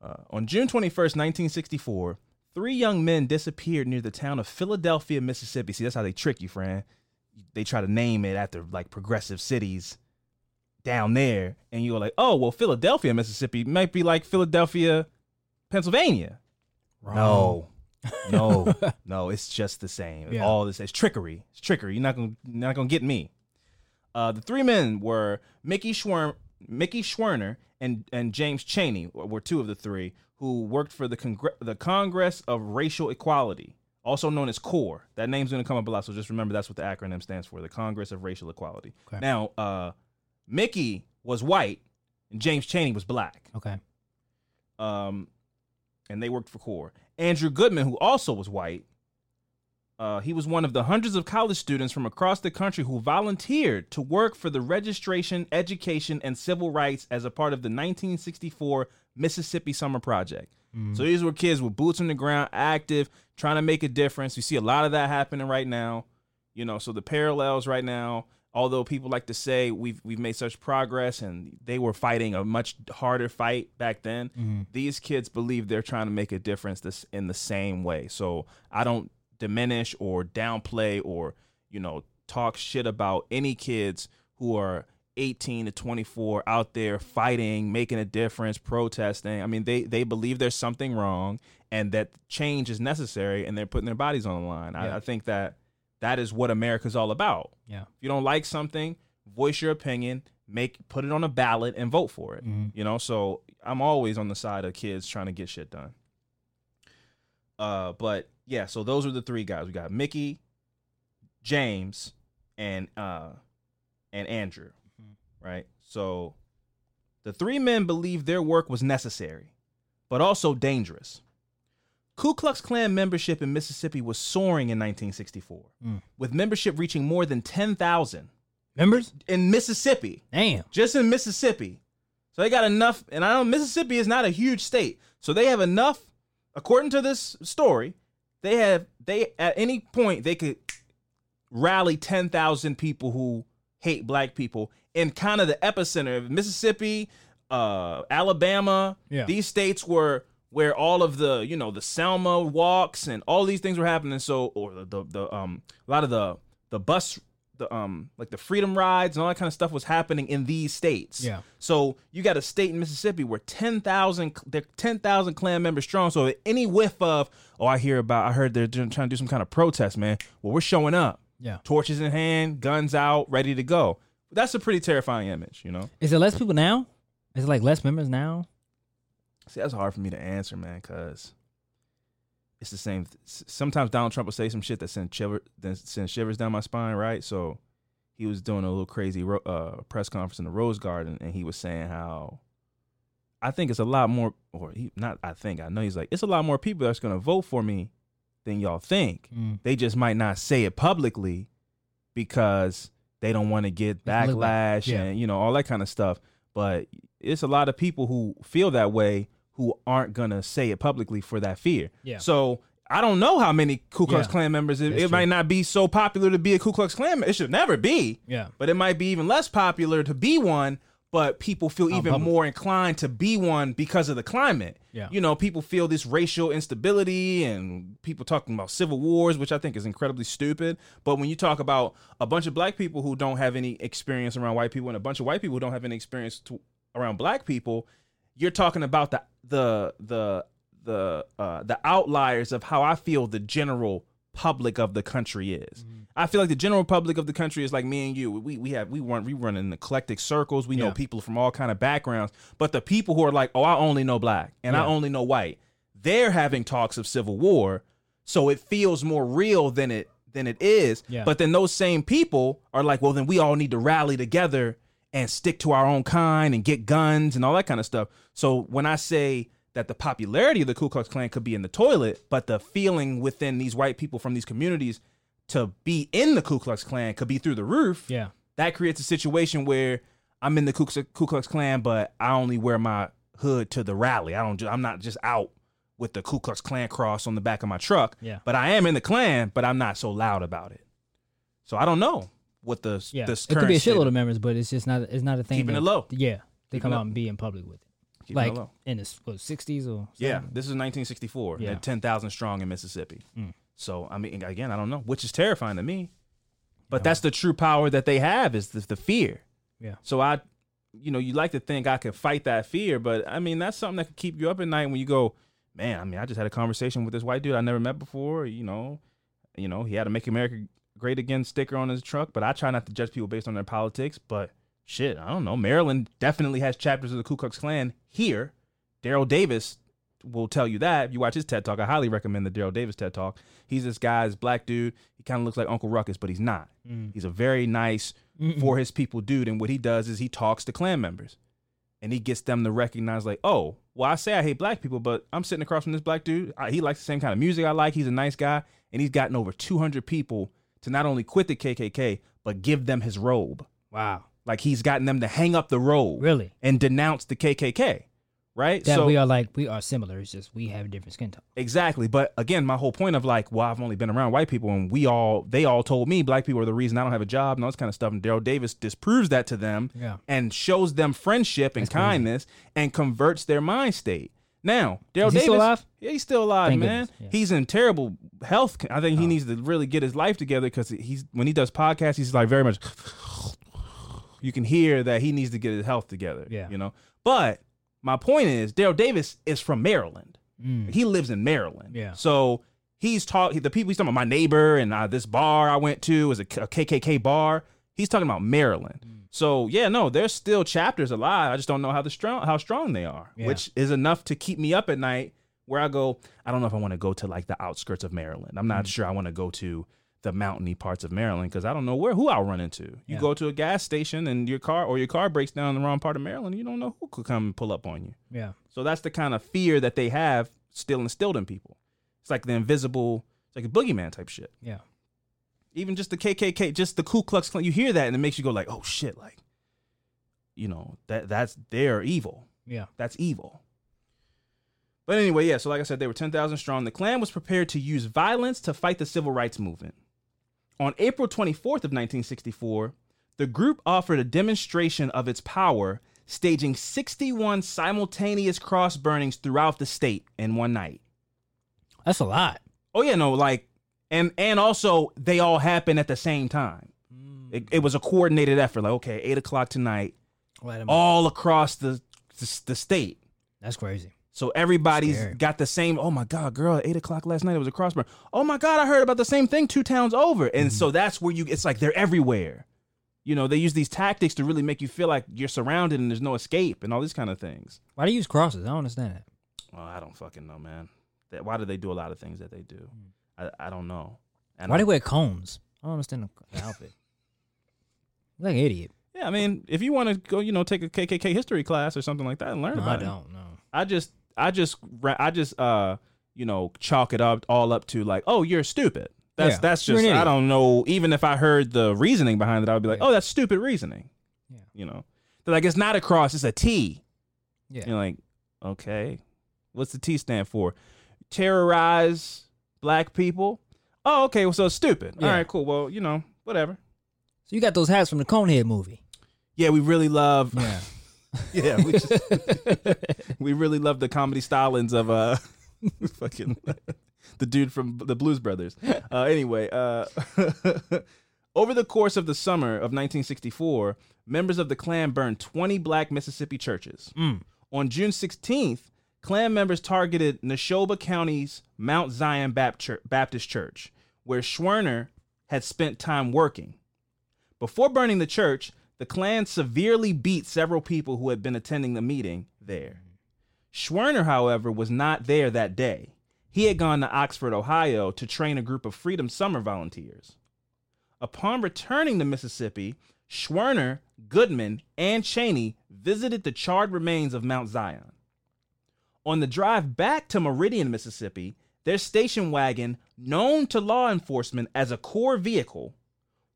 Uh, on June 21st, 1964, three young men disappeared near the town of Philadelphia, Mississippi. See, that's how they trick you, friend. They try to name it after like progressive cities down there, and you're like, oh, well, Philadelphia, Mississippi might be like Philadelphia, Pennsylvania. No, no, no. It's just the same. Yeah. All this. is trickery. It's trickery. You're not gonna, you're not gonna get me. Uh, the three men were Mickey Schwer, Mickey Schwerner, and and James Chaney were two of the three who worked for the Congre- the Congress of Racial Equality, also known as CORE. That name's gonna come up a lot, so just remember that's what the acronym stands for: the Congress of Racial Equality. Okay. Now, uh, Mickey was white, and James Chaney was black Okay. um, and they worked for CORE. Andrew Goodman, who also was white, uh, he was one of the hundreds of college students from across the country who volunteered to work for the Registration, Education, and Civil Rights as a part of the 1964 Mississippi Summer Project. So these were kids with boots on the ground, active, trying to make a difference. You see a lot of that happening right now. You know, so the parallels right now, although people like to say we've we've made such progress and they were fighting a much harder fight back then, mm-hmm. these kids believe they're trying to make a difference this in the same way. So I don't diminish or downplay or, you know, talk shit about any kids who are 18 to 24 out there fighting, making a difference, protesting. I mean, they they believe there's something wrong and that change is necessary and they're putting their bodies on the line. Yeah. I, I think that that is what America's all about. Yeah. If you don't like something, voice your opinion, make put it on a ballot and vote for it. Mhm. You know, so I'm always on the side of kids trying to get shit done. Uh, but yeah, so those are the three guys. We got Mickey, James, and uh, and Andrew, right? So the three men believed their work was necessary, but also dangerous. Ku Klux Klan membership in Mississippi was soaring in 1964, Mm. with membership reaching more than 10,000 Members? in Mississippi Damn. just in Mississippi. So they got enough, and I know Mississippi is not a huge state, so they have enough. According to this story, they have they at any point they could rally ten thousand people who hate black people in kind of the epicenter of Mississippi, uh, Alabama. Yeah. These states were where all of the you know the Selma walks and all these things were happening. So or the the, the um a lot of the the bus the um like the freedom rides and all that kind of stuff was happening in these states. Yeah. So you got a state in Mississippi where ten thousand they're ten thousand clan members strong. So any whiff of oh I hear about I heard they're doing, trying to do some kind of protest, man. Well, we're showing up, Yeah. torches in hand, guns out, ready to go. That's a pretty terrifying image, you know. Is it less people now? Is it like less members now? See, that's hard for me to answer, man, because it's the same. Sometimes Donald Trump will say some shit that sends shiver, that sends shivers down my spine, right? So he was doing a little crazy ro- uh, press conference in the Rose Garden, and he was saying how I think it's a lot more, or he not. I think I know he's like it's a lot more people that's going to vote for me than y'all think. Mm. They just might not say it publicly because they don't want to get backlash Yeah. and you know all that kind of stuff. But it's a lot of people who feel that way who aren't gonna say it publicly for that fear. Yeah. So I don't know how many Ku Klux Yeah. Klan members. It, it might not be so popular to be a Ku Klux Klan. member. It should never be. Yeah. But it might be even less popular to be one. But people feel even public. more inclined to be one because of the climate. Yeah. You know, people feel this racial instability and people talking about civil wars, which I think is incredibly stupid. But when you talk about a bunch of black people who don't have any experience around white people and a bunch of white people who don't have any experience to, around black people, you're talking about the the the the uh, the outliers of how I feel the general public of the country is. I feel like the general public of the country is like me and you. We we have we run we run in eclectic circles. We know people from all kind of backgrounds. But the people who are like, oh, I only know black and I only know white, they're having talks of civil war. So it feels more real than it than it is. Yeah. But then those same people are like, well, then we all need to rally together and stick to our own kind and get guns and all that kind of stuff. So when I say that the popularity of the Ku Klux Klan could be in the toilet, but the feeling within these white people from these communities to be in the Ku Klux Klan could be through the roof. Yeah. That creates a situation where I'm in the Ku Klux, Ku Klux Klan, but I only wear my hood to the rally. I don't. I'm not just out with the Ku Klux Klan cross on the back of my truck. Yeah. But I am in the Klan, but I'm not so loud about it. So I don't know what the Yeah. this It could be a shitload of- members, but it's just not it's not a thing. Keeping that- it low. Yeah. They Keeping come it- out and be in public with it. Keeping it like low. in the what, 60s or Yeah, this is 1964. Yeah. Yeah, ten thousand strong in Mississippi. Mm. So I mean, again, I don't know, which is terrifying to me. But that's the true power that they have is the, the fear. Yeah. So I, you know, you like to think I could fight that fear, but I mean, that's something that could keep you up at night when you go, man. I mean, I just had a conversation with this white dude I never met before. You know, you know, he had a "Make America Great Again" sticker on his truck. But I try not to judge people based on their politics. But shit, I don't know. Maryland definitely has chapters of the Ku Klux Klan here. Daryl Davis will tell you that. If you watch his TED Talk, I highly recommend the Daryl Davis TED Talk. He's this guy's black dude. He kind of looks like Uncle Ruckus, but he's not. Mm. He's a very nice for his people dude. And what he does is he talks to Klan members and he gets them to recognize, like, oh, well, I say I hate black people, but I'm sitting across from this black dude. I, he likes the same kind of music I like. He's a nice guy. And he's gotten over 200 people to not only quit the KKK, but give them his robe. Wow. Like he's gotten them to hang up the robe Really? and denounce the KKK. Right? That we are like we are similar. It's just we have different skin tone. Exactly. But again, my whole point of like, well, I've only been around white people and we all, they all told me black people are the reason I don't have a job and all this kind of stuff. And Daryl Davis disproves that to them Yeah. and shows them friendship and That's crazy. kindness and converts their mind state. Now, Daryl Davis, still alive? yeah, he's still alive, Thank man. yeah. He's in terrible health. I think he Oh. needs to really get his life together because he's when he does podcasts, he's like very much. You can hear that he needs to get his health together. Yeah. you know. But my point is, Daryl Davis is from Maryland. He lives in Maryland. Mm. Yeah. So he's talking. The people he's talking about, my neighbor and uh, this bar I went to is a, K- a KKK bar. He's talking about Maryland. Mm. So yeah, no, there's still chapters alive. I just don't know how the strong how strong they are, Yeah. which is enough to keep me up at night where I go, I don't know if I want to go to like the outskirts of Maryland. I'm not mm. sure I want to go to the mountainy parts of Maryland because I don't know where who I'll run into. You Yeah. go to a gas station and your car or your car breaks down in the wrong part of Maryland, you don't know who could come and pull up on you. Yeah. So that's the kind of fear that they have still instilled in people. It's like the invisible, it's like a boogeyman type shit. Yeah. Even just the KKK, just the Ku Klux Klan, you hear that and it makes you go like, oh shit, like, you know, that that's they're evil. Yeah. That's evil. But anyway, yeah, so like I said, they were 10,000 strong. The Klan was prepared to use violence to fight the civil rights movement. On April 24th of 1964, the group offered a demonstration of its power, staging 61 simultaneous cross burnings throughout the state in one night. That's a lot. Oh yeah, no, like, and and also they all happen at the same time. It, it was a coordinated effort. Like, okay, eight o'clock tonight, all across the the, the state. That's crazy. So everybody's Scary. got the same. Oh my god, girl! Eight o'clock last night, it was a crossburn. Oh my god, I heard about the same thing two towns over. And Mm-hmm. so that's where you. It's like they're everywhere. You know, they use these tactics to really make you feel like you're surrounded and there's no escape and all these kind of things. Why do you use crosses? I don't understand that. Well, I don't fucking know, man. That, why do they do a lot of things that they do? I, I don't know. And. Why I- do they wear cones? I don't understand the, the outfit. You're like an idiot. Yeah, I mean, if you want to go, you know, take a KKK history class or something like that and learn No, about it. I don't know. I just, I just, I just, uh, you know, chalk it up all up to like, oh, you're stupid. That's Yeah, that's just, I don't know. Even if I heard the reasoning behind it, I would be like, Yeah. oh, that's stupid reasoning. Yeah. You know, they're like it's not a cross, it's a T. Yeah. You're like, okay, what's the T stand for? Terrorize black people. Oh, okay, well, so it's stupid. All Yeah. right, cool. Well, you know, whatever. So you got those hats from the Conehead movie. Yeah, we really love. Yeah. Yeah, we just we really love the comedy stylings of uh fucking the dude from the Blues Brothers. Uh anyway, uh over the course of the summer of 1964, members of the Klan burned 20 black Mississippi churches. Mm. On June 16th, Klan members targeted Neshoba County's Mount Zion Baptist Church, where Schwerner had spent time working. Before burning the church, the Klan severely beat several people who had been attending the meeting there. Schwerner, however, was not there that day. He had gone to Oxford, Ohio to train a group of Freedom Summer volunteers. Upon returning to Mississippi, Schwerner, Goodman, and Chaney visited the charred remains of Mount Zion. On the drive back to Meridian, Mississippi, their station wagon, known to law enforcement as a core vehicle,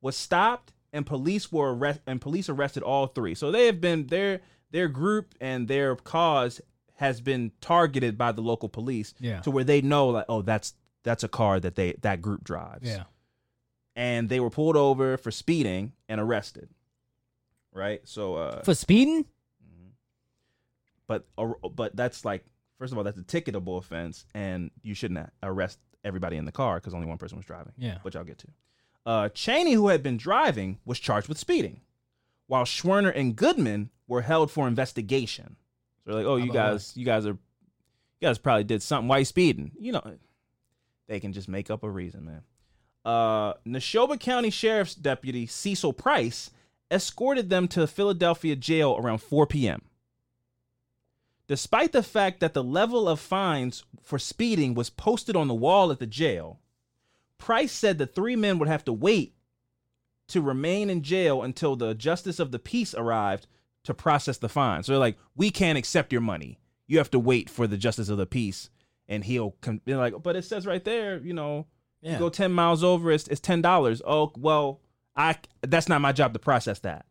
was stopped and police were arrest- and police arrested all three. So they have been their their group and their cause has been targeted by the local police Yeah. to where they know like oh that's that's a car that they that group drives. Yeah. And they were pulled over for speeding and arrested. Right? So uh For speeding? but uh, but that's like first of all that's a ticketable offense and you shouldn't arrest everybody in the car because only one person was driving. Yeah. which i'll get to. Uh, chaney who had been driving was charged with speeding while schwerner and goodman were held for investigation. So they're like oh you guys you guys are you guys probably did something why you speeding. You know they can just make up a reason man. Uh, neshoba county sheriff's deputy cecil price escorted them to philadelphia jail around 4 p.m Despite the fact that the level of fines for speeding was posted on the wall at the jail, Price said the three men would have to wait to remain in jail until the justice of the peace arrived to process the fine. So they're like, we can't accept your money. You have to wait for the justice of the peace, and he'll con- be like, but it says right there, you know, you go ten miles over, it's, it's ten dollars. Oh well, I that's not my job to process that.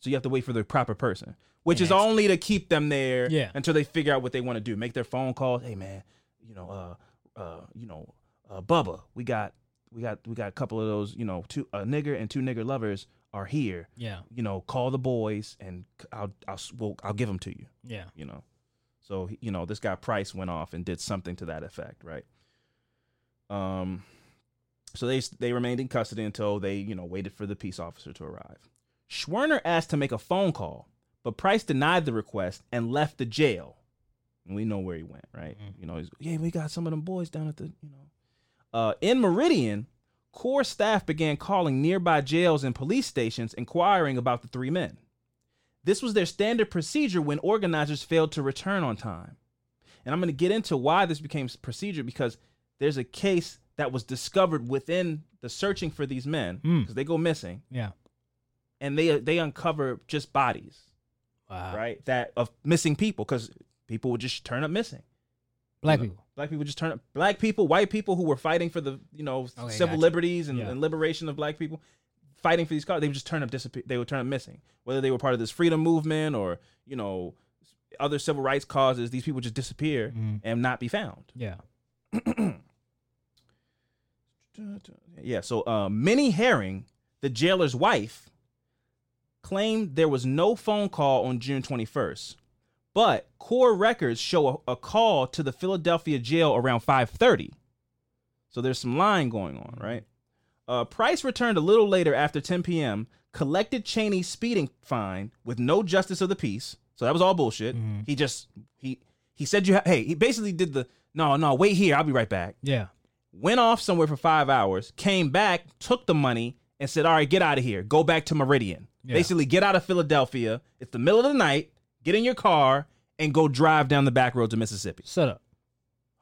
So you have to wait for the proper person, which is only to keep them there Yeah. until they figure out what they want to do. Make their phone calls. Hey man, you know, uh, uh, you know, uh, Bubba, we got, we got, we got a couple of those, you know, two a nigger and two nigger lovers are here. Yeah. You know, call the boys and I'll, I'll, we'll, I'll give them to you. Yeah. You know, so you know, this guy Price went off and did something to that effect, right? Um, so they they remained in custody until they, you know, waited for the peace officer to arrive. Schwerner asked to make a phone call, but Price denied the request and left the jail. And we know where he went, right? You know, he's yeah, we got some of them boys down at the, you know. Uh, in Meridian, core staff began calling nearby jails and police stations inquiring about the three men. This was their standard procedure when organizers failed to return on time. And I'm going to get into why this became procedure because there's a case that was discovered within the searching for these men Mm. because they go missing Yeah. and they they uncover just bodies, Wow. right? That of missing people because people would just turn up missing. Black You know, people. Black people just turn up. Black people, white people who were fighting for the you know Okay, civil gotcha. liberties and, Yeah. and liberation of black people, fighting for these causes, they would just turn up disappear. They would turn up missing. Whether they were part of this freedom movement or you know other civil rights causes, these people just disappear Mhm. and not be found. Yeah. Yeah. So uh, Minnie Herring, the jailer's wife, claimed there was no phone call on June 21st, but core records show a, a call to the Philadelphia jail around 5:30. So there's some lying going on, right? Uh, Price returned a little later after 10 p.m. Collected Chaney's speeding fine with no justice of the peace. So that was all bullshit. He just he he said you ha- hey he basically did the no no wait here I'll be right back Yeah. went off somewhere for five hours, came back, took the money, and said, All right, get out of here. Go back to Meridian. Yeah. Basically, get out of Philadelphia. It's the middle of the night. Get in your car and go drive down the back roads of Mississippi. Shut up.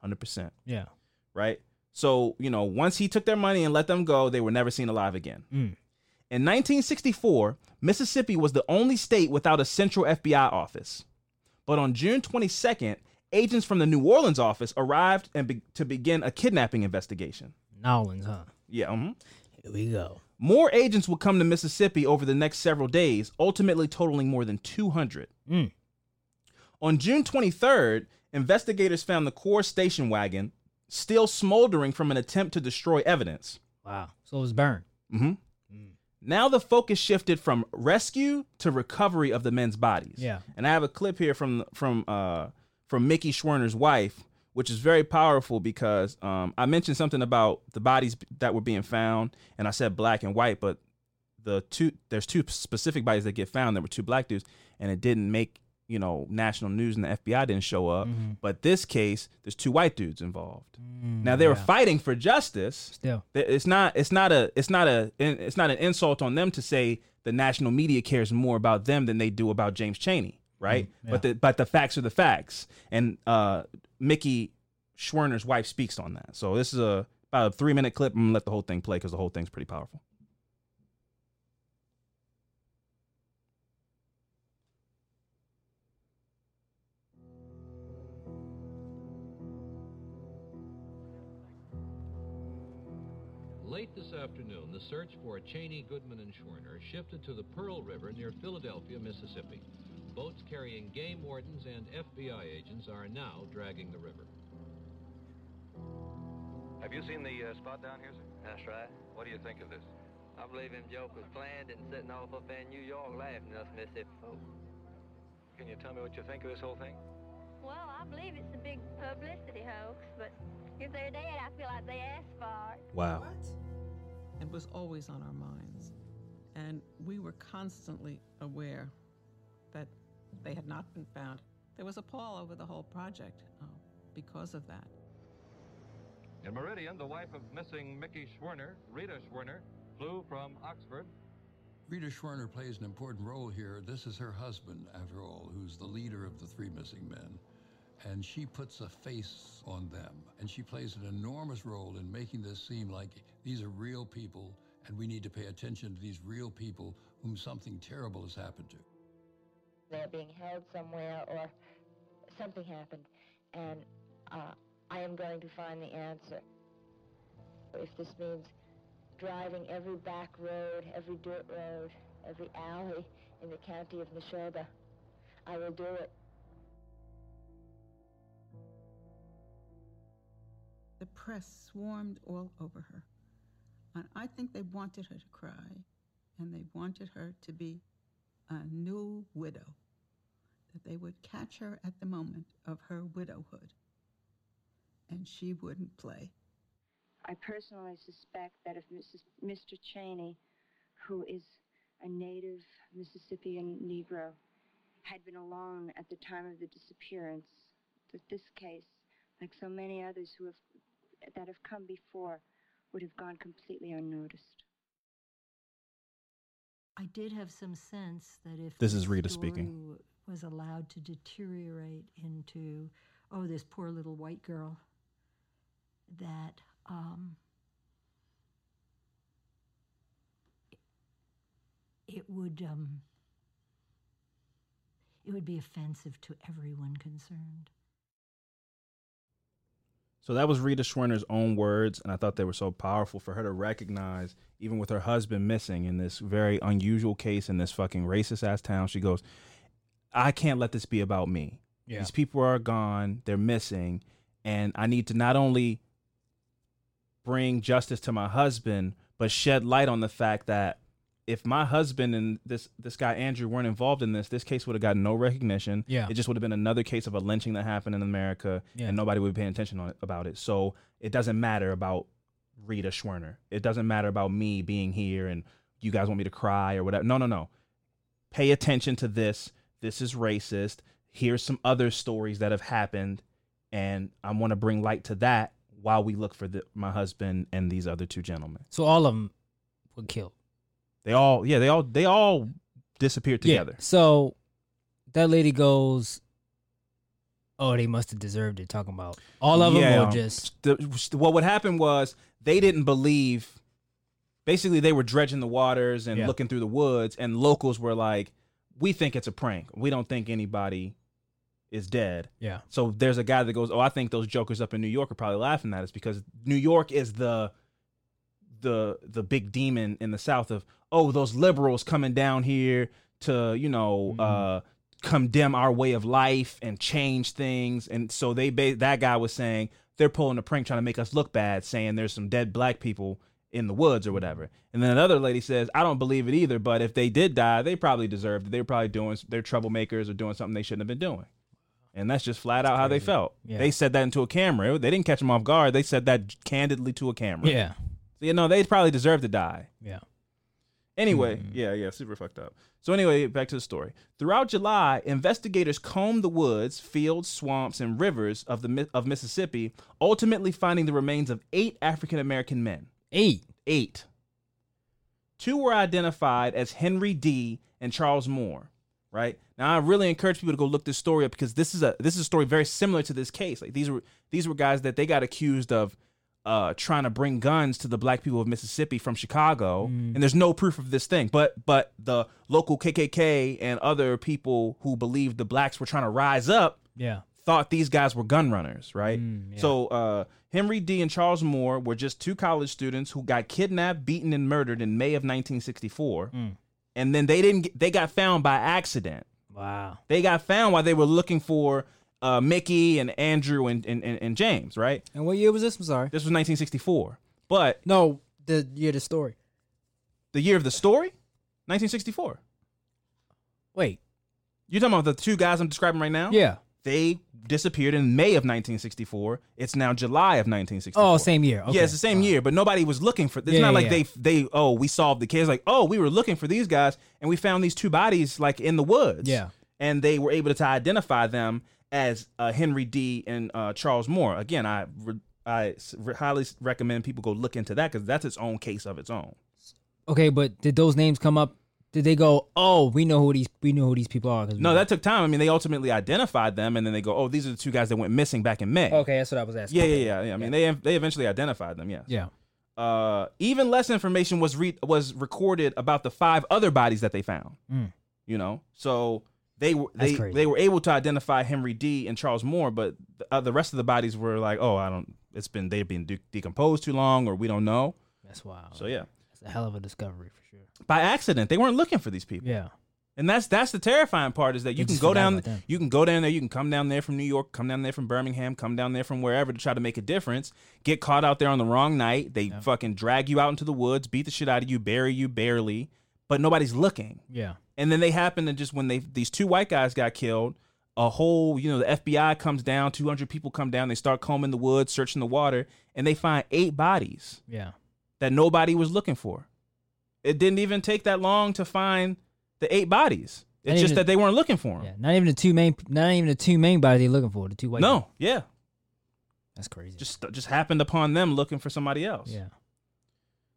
100%. Yeah. Right? So, you know, once he took their money and let them go, they were never seen alive again. Mm. In 1964, Mississippi was the only state without a central FBI office. But on June 22nd, agents from the New Orleans office arrived and be- to begin a kidnapping investigation. New Orleans, huh? Yeah, mhm. Here we go. More agents will come to Mississippi over the next several days, ultimately totaling more than 200. Mm. On June 23rd, investigators found the CORE station wagon still smoldering from an attempt to destroy evidence. Wow. So it was burned. hmm Now the focus shifted from rescue to recovery of the men's bodies. Yeah. And I have a clip here from from uh from Mickey Schwerner's wife, which is very powerful because um I mentioned something about the bodies that were being found, and I said black and white, but the two there's two specific bodies that get found. There were two black dudes, and it didn't make you know national news, and the FBI didn't show up. But this case, there's two white dudes involved. now they were fighting for justice. Still. It's not. It's not a. It's not a. It's not an insult on them to say the national media cares more about them than they do about James Chaney, right? yeah. But the but the facts are the facts, and uh, Mickey Schwerner's wife speaks on that. So this is a about a three minute clip. I'm gonna let the whole thing play because the whole thing's pretty powerful. Late this afternoon, the search for Chaney, Goodman, and Schwerner shifted to the Pearl River near Philadelphia, Mississippi. Boats carrying game wardens and FBI agents are now dragging the river. Have you seen the uh, spot down here, sir? That's right. What do you think of this? I believe him joke was planned and sitting off up there in New York laughing at us Mississippi folk. Can you tell me what you think of this whole thing? Well, I believe it's a big publicity hoax, but if they're dead, I feel like they asked for it. Wow. It was always on our minds. And we were constantly aware that they had not been found. There was a pall over the whole project uh, because of that. In Meridian, the wife of missing Mickey Schwerner, Rita Schwerner, flew from Oxford. Rita Schwerner plays an important role here. This is her husband, after all, who's the leader of the three missing men. And she puts a face on them. And she plays an enormous role in making this seem like these are real people and we need to pay attention to these real people whom something terrible has happened to. They're being held somewhere or something happened. And uh, I am going to find the answer. If this means driving every back road, every dirt road, every alley in the county of Neshoba, I will do it. The press swarmed all over her. And I think they wanted her to cry, and they wanted her to be a new widow, that they would catch her at the moment of her widowhood, and she wouldn't play. I personally suspect that if Mrs. Mr. Chaney, who is a native Mississippian Negro, had been alone at the time of the disappearance, that this case, like so many others who have that have come before, would have gone completely unnoticed. I did have some sense that if This is Rita story speaking. Was allowed to deteriorate into oh, this poor little white girl, that um, it would um, it would be offensive to everyone concerned. So that was Rita Schwerner's own words, and I thought they were so powerful for her to recognize, even with her husband missing in this very unusual case in this fucking racist ass town. She goes, I can't let this be about me. Yeah. These people are gone, they're missing, and I need to not only bring justice to my husband, but shed light on the fact that if my husband and this this guy Andrew weren't involved in this, this case would have gotten no recognition. Yeah. It just would have been another case of a lynching that happened in America Yeah. and nobody would be paying attention on it, about it. So it doesn't matter about Rita Schwerner. It doesn't matter about me being here and you guys want me to cry or whatever. No, no, no. Pay attention to this. This is racist. Here's some other stories that have happened and I want to bring light to that while we look for the, my husband and these other two gentlemen. So all of them were killed. They all, yeah, they all, they all disappeared together. Yeah. So that lady goes, "Oh, they must have deserved it." Talking about all of them, Yeah, or just the, well, what happened was they didn't believe. Basically, they were dredging the waters and Yeah. looking through the woods, and locals were like, "We think it's a prank. We don't think anybody is dead." Yeah. So there's a guy that goes, "Oh, I think those jokers up in New York are probably laughing at us because New York is the the the big demon in the South of oh those liberals coming down here to you know uh condemn our way of life and change things and so they ba- that guy was saying they're pulling a prank trying to make us look bad saying there's some dead black people in the woods or whatever and then another lady says i don't believe it either but if they did die they probably deserved it they were probably doing they're troublemakers or doing something they shouldn't have been doing and that's just flat out how they felt Yeah. they said that into a camera they didn't catch them off guard they said that candidly to a camera Yeah. so, you know they probably deserve to die yeah. Anyway, hmm. yeah, yeah, super fucked up. So anyway, back to the story. Throughout July, investigators combed the woods, fields, swamps, and rivers of the of Mississippi, ultimately finding the remains of eight African American men. Eight. Eight. Two were identified as Henry Dee. and Charles Moore. Right now, I really encourage people to go look this story up because this is a this is a story very similar to this case. Like these were these were guys that they got accused of uh, trying to bring guns to the black people of Mississippi from Chicago, and there's no proof of this thing. But but the local KKK and other people who believed the blacks were trying to rise up Yeah. Thought these guys were gun runners, right? So uh, Henry Dee. and Charles Moore were just two college students who got kidnapped, beaten, and murdered in May of 1964, and then they didn't. Get, they got found by accident. Wow. They got found while they were looking for uh, Mickey and Andrew and, and, and, and James, right? And what year was this? I'm sorry. This was 1964. But no, the year of the story. The year of the story? 1964. Wait. You're talking about the two guys I'm describing right now? Yeah. They disappeared in May of 1964. It's now July of 1964. Oh, same year. Okay. Yeah, it's the same year, but nobody was looking for. It's Yeah, not yeah, like yeah. they they oh we solved the case. Like oh we were looking for these guys and we found these two bodies like in the woods. Yeah. and they were able to identify them as uh, Henry Dee and uh, Charles Moore. Again, I re- I re- highly recommend people go look into that because that's its own case of its own. Okay, but did those names come up? Did they go? Oh, we know who these we know who these people are. No, know." that took time. I mean, they ultimately identified them, and then they go, "Oh, these are the two guys that went missing back in May." Okay, that's what I was asking. Yeah, yeah, yeah. yeah. I mean, they they eventually identified them. Yes. Yeah. Uh, even less information was re- was recorded about the five other bodies that they found. Mm. You know, so they were they they were able to identify Henry Dee and Charles Moore, but the, uh, the rest of the bodies were like, "Oh, I don't. It's been they've been de- decomposed too long, or we don't know." That's wild. So yeah, a hell of a discovery for sure. by accident, they weren't looking for these people. Yeah. And that's that's the terrifying part is that They you can go down you can go down there, you can come down there from New York, come down there from Birmingham, come down there from wherever to try to make a difference. Get caught out there on the wrong night. They fucking drag you out into the woods, beat the shit out of you, bury you barely, but nobody's looking. Yeah. And then they happen to just when they these two white guys got killed, a whole, you know, the FBI comes down, 200 people come down, they start combing the woods, searching the water, and they find eight bodies Yeah. That nobody was looking for. It didn't even take that long to find the eight bodies. Not It's just that they weren't looking for them. Yeah. Not even the two main. Not even the two main bodies they're looking for. The two white. no, yeah, That's crazy. just just happened upon them looking for somebody else. Yeah.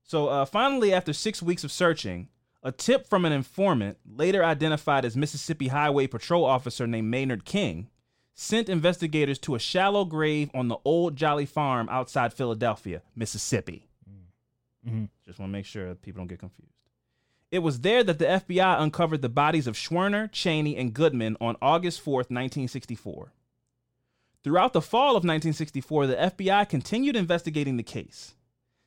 So uh, finally, after six weeks of searching, a tip from an informant, later identified as Mississippi Highway Patrol officer named Maynard King, sent investigators to a shallow grave on the old Jolly Farm outside Philadelphia, Mississippi. Mhm. Just want to make sure people don't get confused. It was there that the FBI uncovered the bodies of Schwerner, Chaney, and Goodman on August 4th, 1964. Throughout the fall of 1964, the FBI continued investigating the case.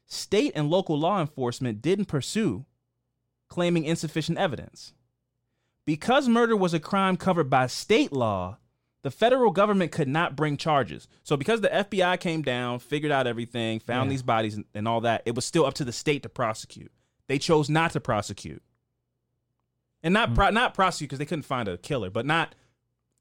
State and local law enforcement didn't pursue, claiming insufficient evidence. Because murder was a crime covered by state law, the federal government could not bring charges. So, because the FBI came down, figured out everything, found Yeah. these bodies and- all that, it was still up to the state to prosecute. They chose not to prosecute, and not hmm. pro- not prosecute because they couldn't find a killer, but not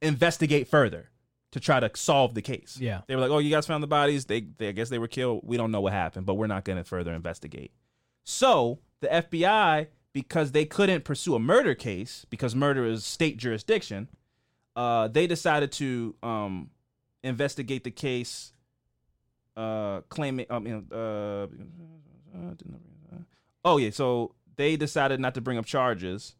investigate further to try to solve the case. Yeah. they were like, "Oh, you guys found the bodies. They, they I guess they were killed. We don't know what happened, but we're not going to further investigate." So the FBI, because they couldn't pursue a murder case because murder is state jurisdiction, uh, they decided to um, investigate the case, uh, claiming, um, you know, uh, oh yeah, so they decided not to bring up charges,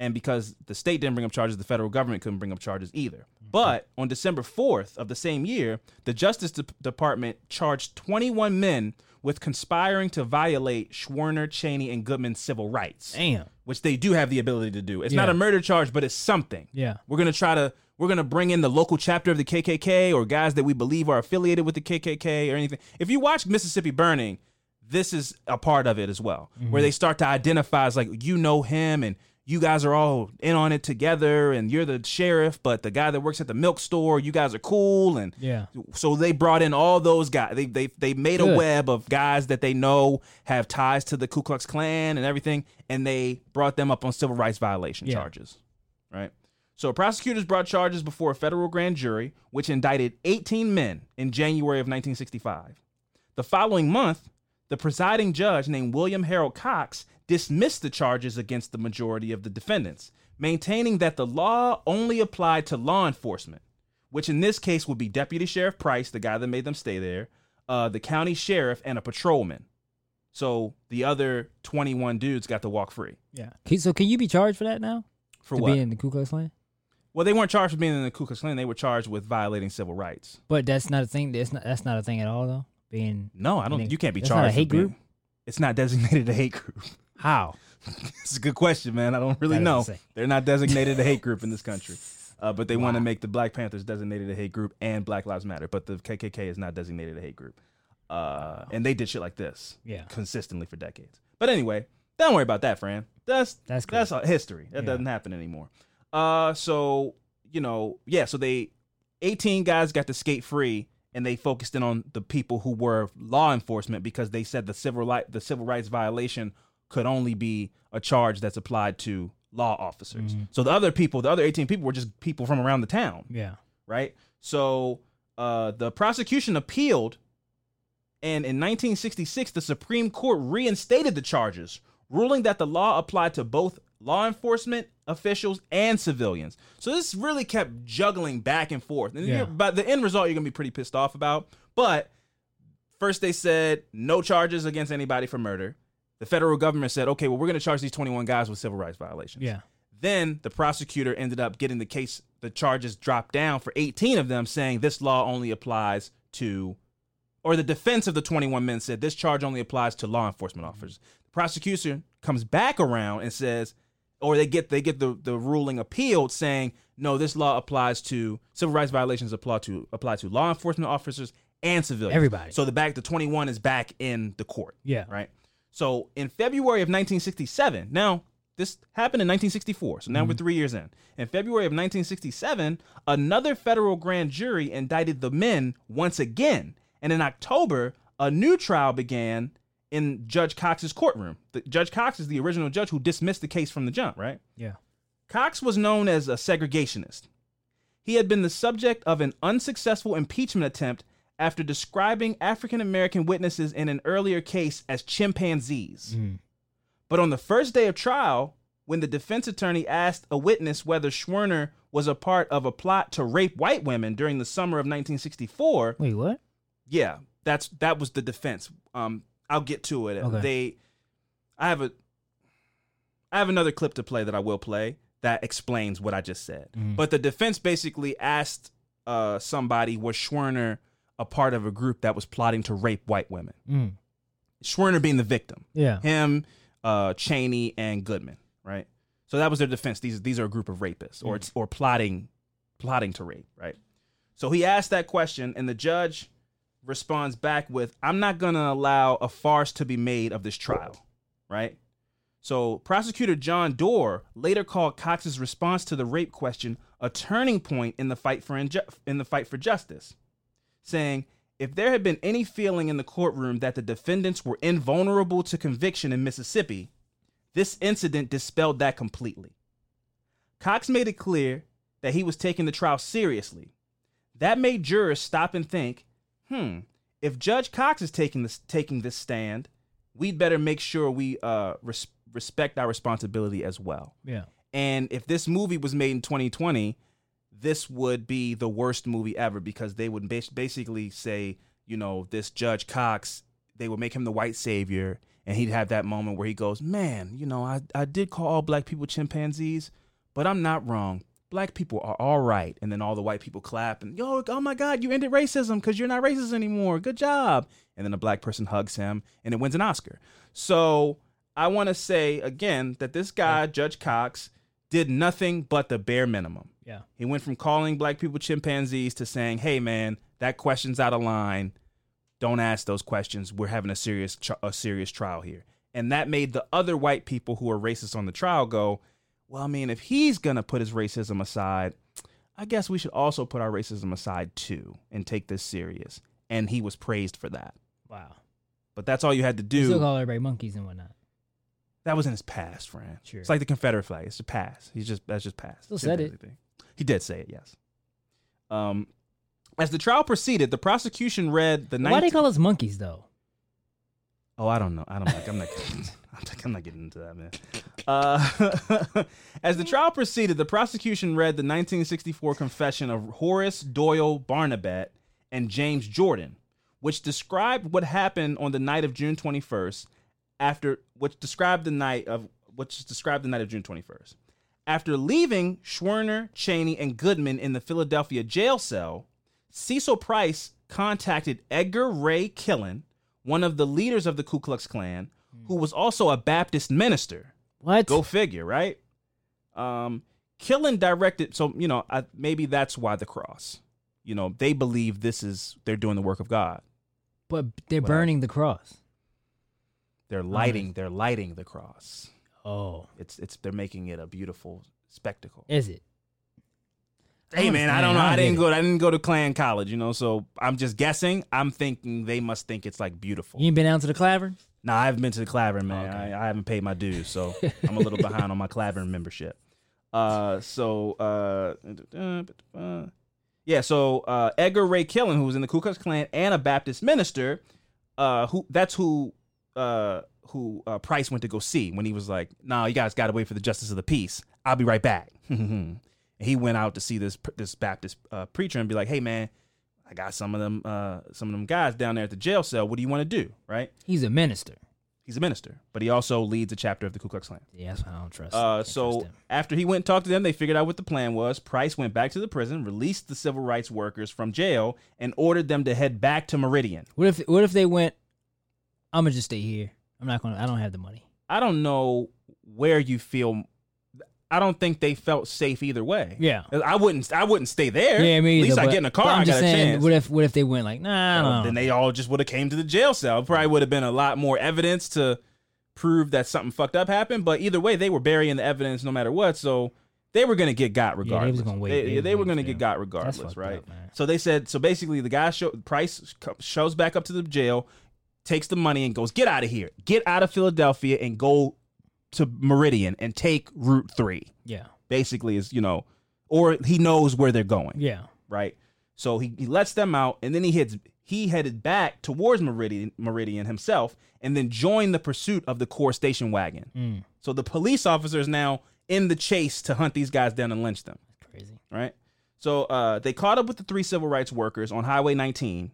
and because the state didn't bring up charges, the federal government couldn't bring up charges either. But on December 4th of the same year, the Justice De- Department charged 21 men with conspiring to violate Schwerner, Chaney, and Goodman's civil rights. Damn. Which they do have the ability to do. It's not a murder charge, but it's something. Yeah. We're gonna try to we're gonna bring in the local chapter of the KKK or guys that we believe are affiliated with the KKK or anything. If you watch Mississippi Burning, this is a part of it as well, where Mhm. they start to identify as like you know him and you guys are all in on it together and you're the sheriff, but the guy that works at the milk store, you guys are cool and Yeah. so they brought in all those guys. They they they made a web of guys that they know have ties to the Ku Klux Klan and everything, and they brought them up on civil rights violation Yeah. charges. Right. So prosecutors brought charges before a federal grand jury, which indicted 18 men in January of 1965. The following month, the presiding judge named William Harold Cox dismissed the charges against the majority of the defendants, maintaining that the law only applied to law enforcement, which in this case would be Deputy Sheriff Price, the guy that made them stay there, uh, the county sheriff, and a patrolman. So the other 21 dudes got to walk free. Yeah. So can you be charged for that now? For to what? Be in the Ku Klux Klan? Well, they weren't charged with being in the Ku Klux Klan. They were charged with violating civil rights. But that's not a thing. That's not. That's not a thing at all, though. Being No, I don't. being- You can't be charged. Not a with hate being- group. It's not designated a hate group. How? It's a good question, man. I don't really know. They're not designated a hate group in this country, uh, but they want to make the Black Panthers designated a hate group and Black Lives Matter. But the KKK is not designated a hate group, uh, and they did shit like this, Yeah. consistently for decades. But anyway, don't worry about that, Fran. That's That's that's uh, history. That Yeah. doesn't happen anymore. Uh, so you know, yeah. So they, eighteen guys got to skate free, and they focused in on the people who were law enforcement because they said the civil right the civil rights violation could only be a charge that's applied to law officers. Mhm. So the other people, the other eighteen people, were just people from around the town Yeah. right? So uh, the prosecution appealed, and in 1966, the Supreme Court reinstated the charges, ruling that the law applied to both law enforcement officials and civilians. So this really kept juggling back and forth. And Yeah. but the end result, you're gonna be pretty pissed off about. But first, they said no charges against anybody for murder. The federal government said, okay, well, we're gonna charge these 21 guys with civil rights violations. Yeah. Then the prosecutor ended up getting the case, the charges dropped down for 18 of them, saying this law only applies to, or the defense of the 21 men said this charge only applies to law enforcement mm-hmm. officers. The prosecution comes back around and says, or they get they get the, the ruling appealed saying no, this law applies to civil rights violations apply to apply to law enforcement officers and civilians. Everybody. So the back the 21 is back in the court. Yeah. Right. So in February of 1967, now this happened in 1964. So now we're mm-hmm. three years in. In February of 1967, another federal grand jury indicted the men once again. And in October, a new trial began in Judge Cox's courtroom. The, Judge Cox is the original judge who dismissed the case from the jump, right? Yeah. Cox was known as a segregationist. He had been the subject of an unsuccessful impeachment attempt after describing African American witnesses in an earlier case as chimpanzees. But on the first day of trial, when the defense attorney asked a witness whether Schwerner was a part of a plot to rape white women during the summer of 1964, Wait, what? yeah, that's that was the defense. Um, I'll get to it. Okay. They, I have a, I have another clip to play that I will play that explains what I just said. Mhm. But the defense basically asked uh, somebody was Schwerner a part of a group that was plotting to rape white women? Mm. Schwerner being the victim. Yeah. Him, uh, Chaney, and Goodman, right? So that was their defense. These these are a group of rapists or Mm. or plotting plotting to rape, right? So he asked that question, and the judge responds back with, "I'm not going to allow a farce to be made of this trial," right? So prosecutor John Doar later called Cox's response to the rape question a turning point in the fight for inju- in the fight for justice, saying, "If there had been any feeling in the courtroom that the defendants were invulnerable to conviction in Mississippi, this incident dispelled that completely." Cox made it clear that he was taking the trial seriously. That made jurors stop and think, "Hmm, if Judge Cox is taking this taking this stand, we'd better make sure we uh res- respect our responsibility as well." Yeah. And if this movie was made in 2020, this would be the worst movie ever because they would bas- basically say, you know, this Judge Cox, they would make him the white savior, and he'd have that moment where he goes, "Man, you know, I I did call all black people chimpanzees, but I'm not wrong. Black people are all right." And then all the white people clap and, "Yo, oh my God, you ended racism because you're not racist anymore. Good job." And then a black person hugs him, and it wins an Oscar. So I want to say again that this guy, Judge Cox, did nothing but the bare minimum. Yeah. He went from calling black people chimpanzees to saying, "Hey, man, that question's out of line. Don't ask those questions. We're having a serious a serious trial here." And that made the other white people who are racist on the trial go, "Well, I mean, if he's gonna put his racism aside, I guess we should also put our racism aside too and take this serious." And he was praised for that. Wow. But that's all you had to You still do. call everybody monkeys and whatnot. That was in his past, friend. Sure. It's like the Confederate flag. It's a past. He's just that's just past. Still said it. He did say it, yes. Um, as the trial proceeded, the prosecution read the. Why do they call us monkeys though? Oh, I don't know. I don't like. I'm not. I'm not, I'm not getting into that, man. Uh, as the trial proceeded, the prosecution read the 1964 confession of Horace Doyle Barnette and James Jordan, which described what happened on the night of June 21st. After which described the night of which described the night of June 21st. After leaving Schwerner, Chaney, and Goodman in the Philadelphia jail cell, Cecil Price contacted Edgar Ray Killen, one of the leaders of the Ku Klux Klan, who was also a Baptist minister. What? Go figure, right? Um, Killen directed, so you know, I, maybe that's why the cross. You know, they believe this is they're doing the work of God. But they're burning the cross. They're lighting, they're lighting the cross. Oh, It's it's they're making it a beautiful spectacle. is it? Hey man, I don't know. I didn't go. I didn't go to Klan college, you know. So I'm just guessing. I'm thinking they must think it's like beautiful. You ain't been down to the Klavern? Nah, I haven't been to the Klavern, man. I, I haven't paid my dues, so I'm a little behind on my Klavern membership. Uh, so uh, yeah, so uh, Edgar Ray Killen, who was in the Ku Klux Klan and a Baptist minister, uh, who that's who uh who uh, Price went to go see when he was like, "Nah, you guys got to wait for the justice of the peace. I'll be right back." and he went out to see this this Baptist uh, preacher and be like, "Hey, man." I got some of them, uh, some of them guys down there at the jail cell. What do you want to do, right? He's a minister. He's a minister, but he also leads a chapter of the Ku Klux Klan. Yeah, that's I don't trust. Uh, can't so trust after he went and talked to them, they figured out what the plan was. Price went back to the prison, released the civil rights workers from jail, and ordered them to head back to Meridian. What if what if they went? I'm gonna just stay here. I'm not gonna. I don't have the money. I don't know where you feel. I don't think they felt safe either way. Yeah. I wouldn't. I wouldn't stay there. Yeah, me At either. least I get in a car. I'm I just saying. chance. What if what if they went like, nah, I Well, then they all just would have came to the jail cell. Probably would have been a lot more evidence to prove that something fucked up happened. But either way, they were burying the evidence no matter what. So they were gonna get got Yeah, they regardless. was gonna wait. They, They they were gonna get got regardless, right? up, so they said. So basically, the guy show, Price shows back up to the jail, takes the money, and goes, "Get out of here! Get out of Philadelphia and go to Meridian and take Route Three. Yeah. Basically, is you know, or he knows where they're going Yeah. right? So he, he lets them out, and then he heads he headed back towards Meridian Meridian himself, and then joined the pursuit of the CORE station wagon. Mm. So the police officers now in the chase to hunt these guys down and lynch them. Crazy. Right? So uh, they caught up with the three civil rights workers on Highway 19,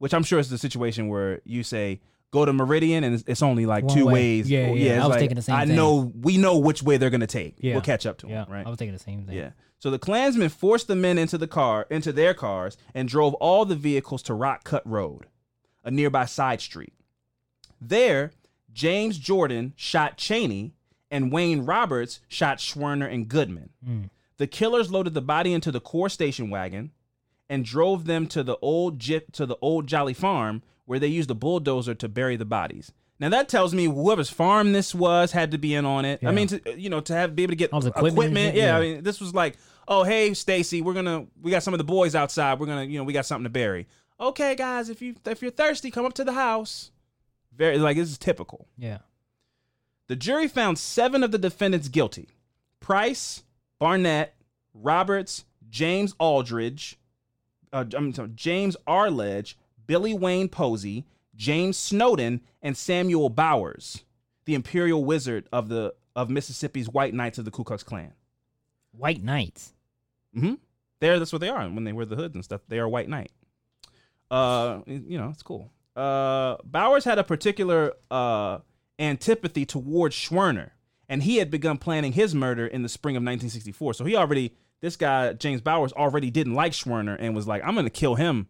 which I'm sure is the situation where you say, go to Meridian and it's, it's only like One two way. ways. Yeah, yeah, I was like, thinking the same thing. I thing. know we know which way they're gonna take. Yeah. We'll catch up to them. Yeah, them, right? I was thinking the same thing. Yeah. So the Klansmen forced the men into the car, into their cars, and drove all the vehicles to Rock Cut Road, a nearby side street. There, James Jordan shot Chaney, and Wayne Roberts shot Schwerner and Goodman. Mm. The killers loaded the body into the CORE station wagon and drove them to the old to the old Jolly Farm, where they used a bulldozer to bury the bodies. Now that tells me whoever's farm this was had to be in on it. I mean, to, uh, you know, to have be able to get All the equipment. equipment shit, yeah, I mean, this was like, oh hey Stacy, we're gonna we got some of the boys outside. We're gonna you know we got something to bury. Okay, guys, if you if you're thirsty, come up to the house. Very like this is typical. Yeah. The jury found seven of the defendants guilty Price, Barnette, Roberts, James Aldridge, uh, I'm sorry, James Arledge, Billy Wayne Posey, James Snowden, and Samuel Bowers, the imperial wizard of the of Mississippi's White Knights of the Ku Klux Klan. White Knights. Mm-hmm. There, that's what they are when they wear the hoods and stuff. They are White Knight. Uh, you know, it's cool. Uh, Bowers had a particular uh antipathy towards Schwerner, and he had begun planning his murder in the spring of 1964. So he already, this guy James Bowers already didn't like Schwerner and was like, I'm gonna kill him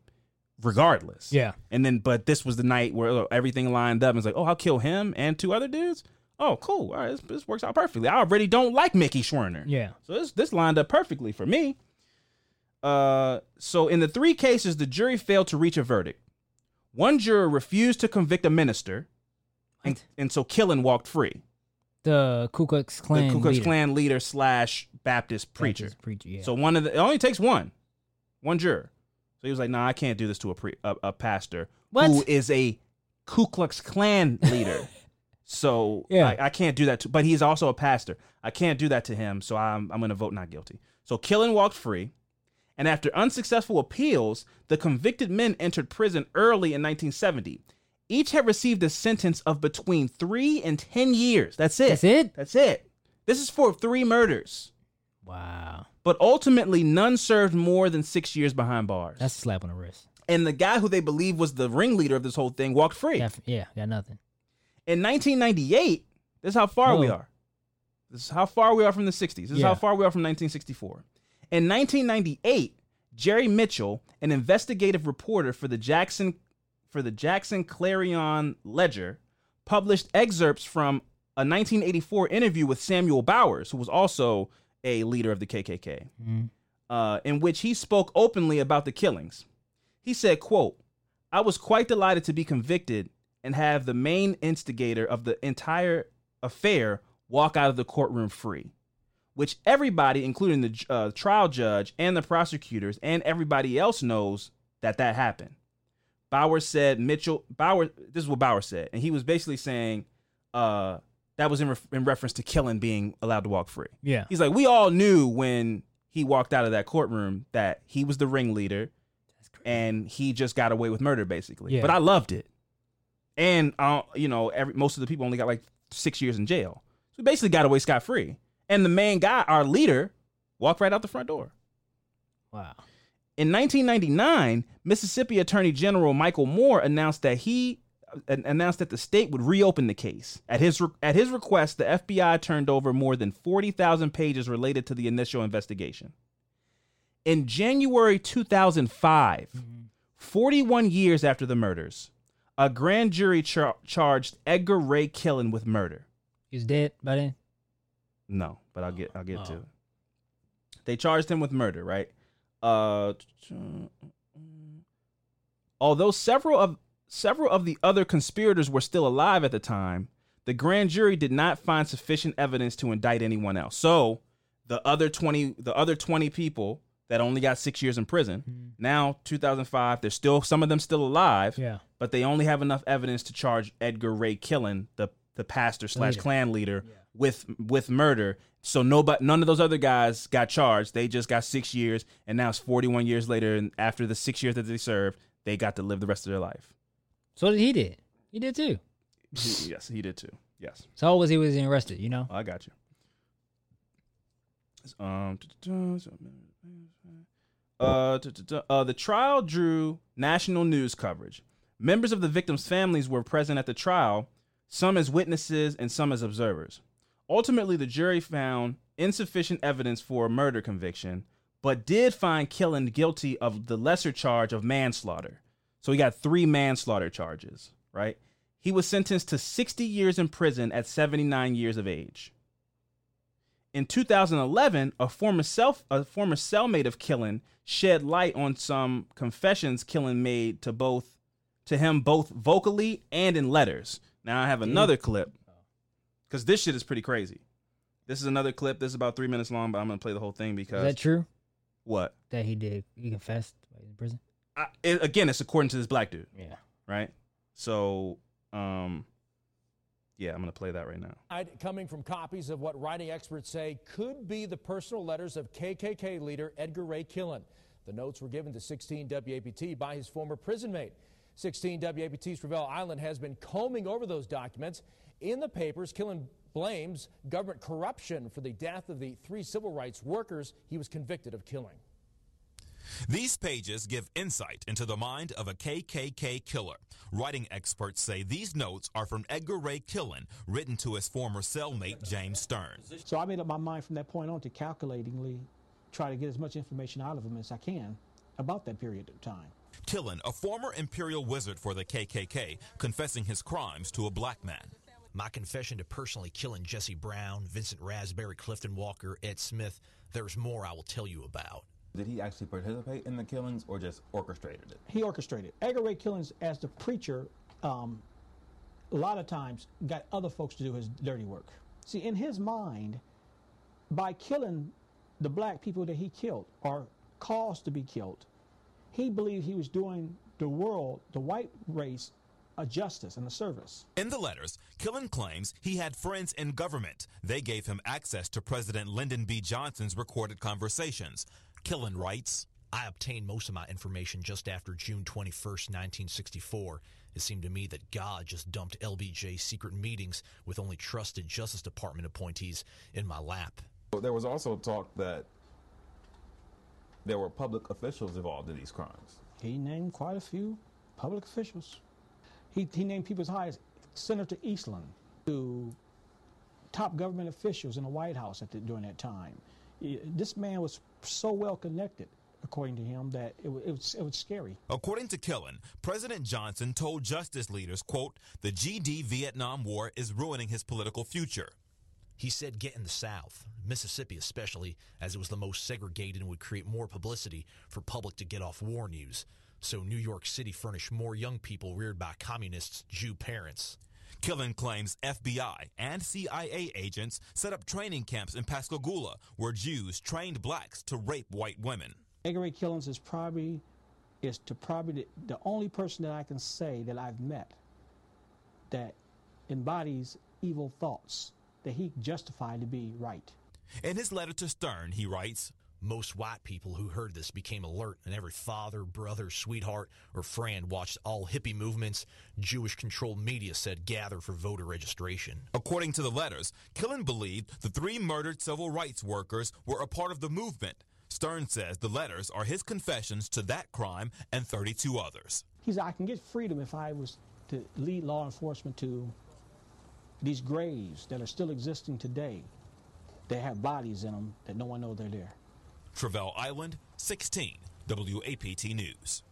regardless. Yeah. And then, but this was the night where everything lined up. And it's like, oh, I'll kill him and two other dudes. Oh, cool. All right, this, this works out perfectly. I already don't like Mickey Schwerner. Yeah. So this this lined up perfectly for me. Uh, so in the three cases, the jury failed to reach a verdict. One juror refused to convict a minister, and, and so Killen walked free. The Ku Klux Klan. the Ku Klux leader. Klan leader slash Baptist preacher. Baptist preacher, yeah. So one of the it only takes one, one juror. So he was like, "Nah, I can't do this to a pre, a, a pastor What? who is a Ku Klux Klan leader." so Yeah. I, I can't do that. To, but he's also a pastor. I can't do that to him. So I'm I'm going to vote not guilty. So Killen walked free, and after unsuccessful appeals, the convicted men entered prison early in 1970. Each had received a sentence of between three and ten years. That's it. That's it? That's it. This is for three murders. Wow. But ultimately, none served more than six years behind bars. That's a slap on the wrist. and the guy who they believe was the ringleader of this whole thing walked free. Yeah, yeah, got nothing. In 1998, this is how far we are. This is how far we are from the 60s. This is how far we are from 1964. In 1998, Jerry Mitchell, an investigative reporter for the Jackson for the Jackson Clarion Ledger, published excerpts from a 1984 interview with Samuel Bowers, who was also a leader of the KKK, uh, in which he spoke openly about the killings. He said, quote, I was quite delighted to be convicted and have the main instigator of the entire affair walk out of the courtroom free, which everybody, including the uh, trial judge and the prosecutors and everybody else knows that that happened. Bauer said Mitchell Bauer. This is what Bauer said, and he was basically saying uh, that was in, ref- in reference to Killen being allowed to walk free. Yeah. he's like, we all knew when he walked out of that courtroom that he was the ringleader, and he just got away with murder, basically. Yeah. But I loved it, and uh, you know, every most of the people only got like six years in jail, so we basically got away scot free. And the main guy, our leader, walked right out the front door. Wow. In 1999, Mississippi Attorney General Michael Moore announced that he announced that the state would reopen the case. At his re- at his request, the FBI turned over more than 40,000 pages related to the initial investigation. In January 2005, 41 years after the murders, a grand jury char- charged Edgar Ray Killen with murder. He's dead by then. No, but I'll get I'll get to Oh. it. They charged him with murder, right? Uh, although several of several of the other conspirators were still alive at the time, the grand jury did not find sufficient evidence to indict anyone else. So the other twenty the other twenty people that only got six years in prison hmm. now 2005 there's still some of them still alive Yeah. but they only have enough evidence to charge edgar ray killen the the pastor oh, slash leader. Klan leader with with murder so nobody none of those other guys got charged they just got six years and now it's 41 years later and after the six years that they served they got to live the rest of their life So did he did. He did too. He- yes he did too yes So was he was arrested? You know. I got you. Um, uh, uh, the trial drew national news coverage. Members of the victims' families were present at the trial, some as witnesses and some as observers. Ultimately, the jury found insufficient evidence for a murder conviction, but did find Killen guilty of the lesser charge of manslaughter. So he got three manslaughter charges, right? He was sentenced to 60 years in prison at 79 years of age. In 2011, a former self a former cellmate of Killen shed light on some confessions Killen made to both to him both vocally and in letters. Now I have another clip because this shit is pretty crazy. This is another clip. This is about three minutes long, but I'm gonna play the whole thing because Is that true? What? That he did. He confessed while he was in prison. I, it, again, it's according to this black dude. Yeah. Right. So, um, yeah, I'm gonna play that right now. Coming from copies of what writing experts say could be the personal letters of KKK leader Edgar Ray Killen. The notes were given to 16 WAPT by his former prison mate. 16 WAPT's Ravel Island has been combing over those documents. In the papers, Killen blames government corruption for the death of the three civil rights workers he was convicted of killing. These pages give insight into the mind of a KKK killer. Writing experts say these notes are from Edgar Ray Killen, written to his former cellmate James Stern. So I made up my mind from that point on to calculatingly try to get as much information out of him as I can about that period of time. Killen, a former imperial wizard for the KKK, confessing his crimes to a black man. My confession to personally killing Jesse Brown, Vincent Raspberry, Clifton Walker, Ed Smith, there's more I will tell you about. Did he actually participate in the killings or just orchestrated it? He orchestrated. Edgar Ray Killens, as the preacher, um, a lot of times got other folks to do his dirty work. See, in his mind, by killing the black people that he killed or caused to be killed, he believed he was doing the world, the white race, a justice and a service. In the letters, Killen claims he had friends in government. They gave him access to President Lyndon B. Johnson's recorded conversations. Killen writes, I obtained most of my information just after June 21st, 1964. It seemed to me that God just dumped LBJ's secret meetings with only trusted Justice Department appointees in my lap. There was also talk that there were public officials involved in these crimes. He named quite a few public officials. He, he named people as high as Senator Eastland to top government officials in the White House at the, during that time. This man was so well connected, according to him, that it, it, was, it was scary. According to Killen, President Johnson told justice leaders, quote, the GD Vietnam War is ruining his political future. He said get in the South, Mississippi especially, as it was the most segregated and would create more publicity for public to get off war news. So New York City furnished more young people reared by communists' Jew parents. Killen claims FBI and CIA agents set up training camps in Pascagoula where Jews trained blacks to rape white women. Edgar Ray Killens is probably is to probably the, the only person that I can say that I've met that embodies evil thoughts that he justified to be right. In his letter to Stern, he writes, Most white people who heard this became alert, and every father, brother, sweetheart, or friend watched all hippie movements. Jewish controlled media said gather for voter registration. According to the letters, Killen believed the three murdered civil rights workers were a part of the movement. Stern says the letters are his confessions to that crime and 32 others. He said, I can get freedom if I was to lead law enforcement to these graves that are still existing today. They have bodies in them that no one knows they're there. Travell Island, 16, WAPT News.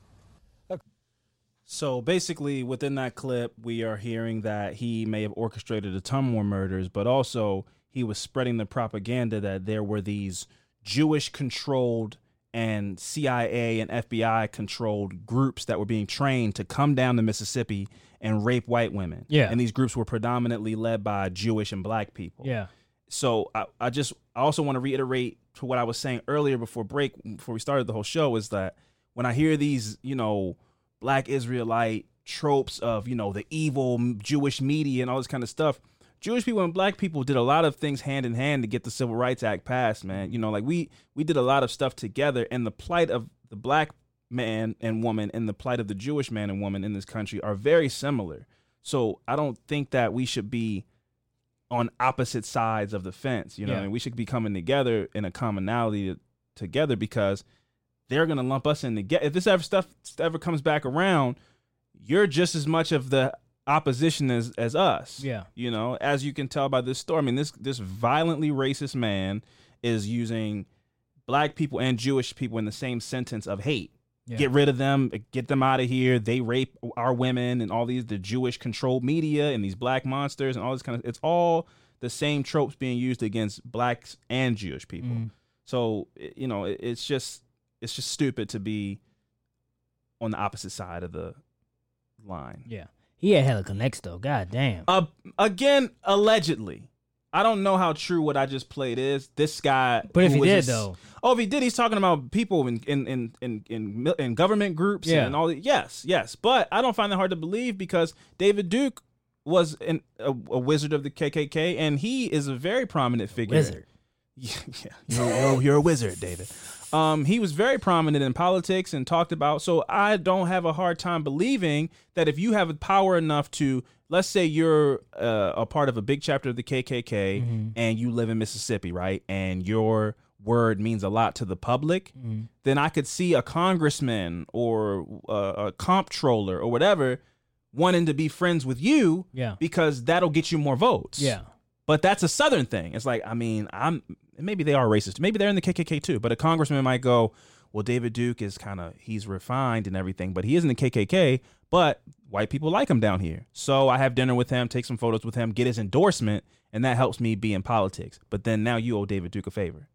So basically, within that clip, we are hearing that he may have orchestrated a ton more murders, but also he was spreading the propaganda that there were these Jewish controlled and CIA and FBI controlled groups that were being trained to come down to Mississippi and rape white women. Yeah. And these groups were predominantly led by Jewish and black people. Yeah. So I, I just I also want to reiterate to what I was saying earlier before break before we started the whole show is that when I hear these you know black Israelite tropes of you know the evil Jewish media and all this kind of stuff, Jewish people and black people did a lot of things hand in hand to get the Civil Rights Act passed. Man, you know like we we did a lot of stuff together, and the plight of the black man and woman and the plight of the Jewish man and woman in this country are very similar. So I don't think that we should be on opposite sides of the fence. You know, Yeah. I mean? we should be coming together in a commonality together because they're gonna lump us in together. If this ever stuff ever comes back around, you're just as much of the opposition as as us. Yeah. You know, as you can tell by this story. I mean, this this violently racist man is using black people and Jewish people in the same sentence of hate. Yeah. Get rid of them, get them out of here. They rape our women and all these the Jewish controlled media and these black monsters and all this kind of it's all the same tropes being used against blacks and Jewish people. Mhm. So, you know, it- it's just it's just stupid to be on the opposite side of the line. Yeah. He had hella connects though. God damn. Uh, again, allegedly. I don't know how true what I just played is. This guy, But if he did, just- though. oh, if he did, he's talking about people in in in in in, in government groups Yeah. and all. The, yes, yes, but I don't find that hard to believe because David Duke was an, a, a wizard of the KKK, and he is a very prominent figure. Wizard. Yeah, yeah. You're, you're, you're a wizard, David. Um, he was very prominent in politics and talked about. So I don't have a hard time believing that if you have power enough to, let's say you're uh, a part of a big chapter of the KKK Mhm. and you live in Mississippi, right? And your word means a lot to the public, Mhm. then I could see a congressman or uh, a comptroller or whatever wanting to be friends with you Yeah. because that'll get you more votes. Yeah. But that's a southern thing. It's like, I mean, I'm maybe they are racist. Maybe they're in the KKK too. But a congressman might go, well, David Duke is kind of he's refined and everything, but he isn't the KKK. But white people like him down here, so I have dinner with him, take some photos with him, get his endorsement, and that helps me be in politics. But then now you owe David Duke a favor.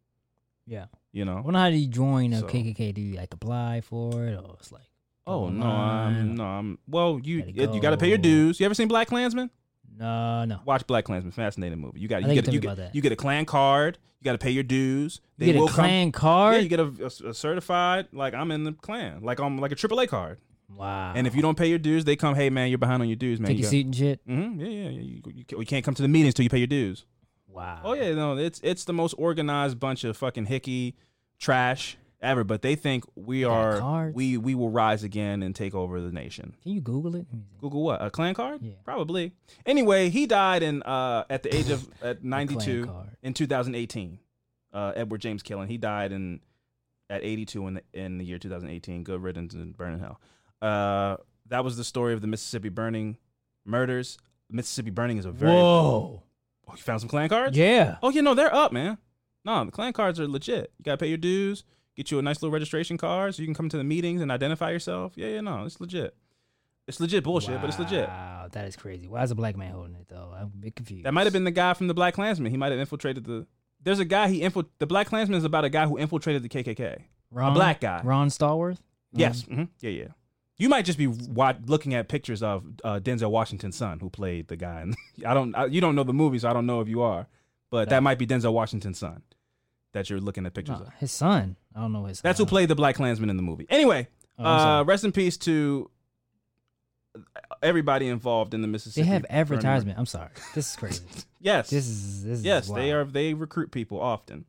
Yeah. You know? Wonder how do you join a So- KKK? Do you like apply for it, or it's like? Oh no, I'm, no, I'm. Well, you Gotta you got to pay your dues. You ever seen Black Klansman? No, no. Watch Black Klansman, fascinating movie. You got you get you get, you get a Klan card. You got to pay your dues. You get a will come- Klan card? Yeah, you get a, a- a certified like I'm in the Klan, like I'm like a AAA card. Wow. And if you don't pay your dues, they come. Hey man, you're behind on your dues, man. Take You your got- seat and shit. Mhm, Yeah, yeah, yeah. You, you, you can't come to the meetings till you pay your dues. Wow. Oh yeah, no, it's it's the most organized bunch of fucking hickey trash ever. But they think we are cards? we we will rise again and take over the nation. Can you Google it? Google what? A Klan card? Yeah. Probably. Anyway, he died in uh at the age of at 92 in 2018. Uh Edward James Killen. He died in at 82 in the in the year 2018. Good riddance and burn in hell. Uh that was the story of the Mississippi burning murders. Mississippi burning is a very Whoa. Oh, you found some Klan cards? Yeah. Oh, yeah, no, they're up, man. No, the Klan cards are legit. You gotta pay your dues, get you a nice little registration card so you can come to the meetings and identify yourself. Yeah, yeah, no, it's legit. It's legit bullshit, but it's legit. Wow, that is crazy. Why is a black man holding it though? I'm a bit confused. That might have been the guy from the Black Klansman. He might have infiltrated the. There's a guy he infil. The Black Klansman is about a guy who infiltrated the KKK. Ron, a black guy. Ron Stallworth. Yes. hmm Yeah, yeah. You might just be looking at pictures of uh, Denzel Washington's son who played the guy. And I don't. I, you don't know the movie, so I don't know if you are. But that No. might be Denzel Washington's son that you're looking at pictures No, of. his son. I don't know his. That's who played the Black Klansman in the movie. Anyway, Oh, uh, rest in peace to everybody involved in the Mississippi. They have advertisement. I'm sorry. This is crazy. Yes. This is this is yes, they are. They recruit people often.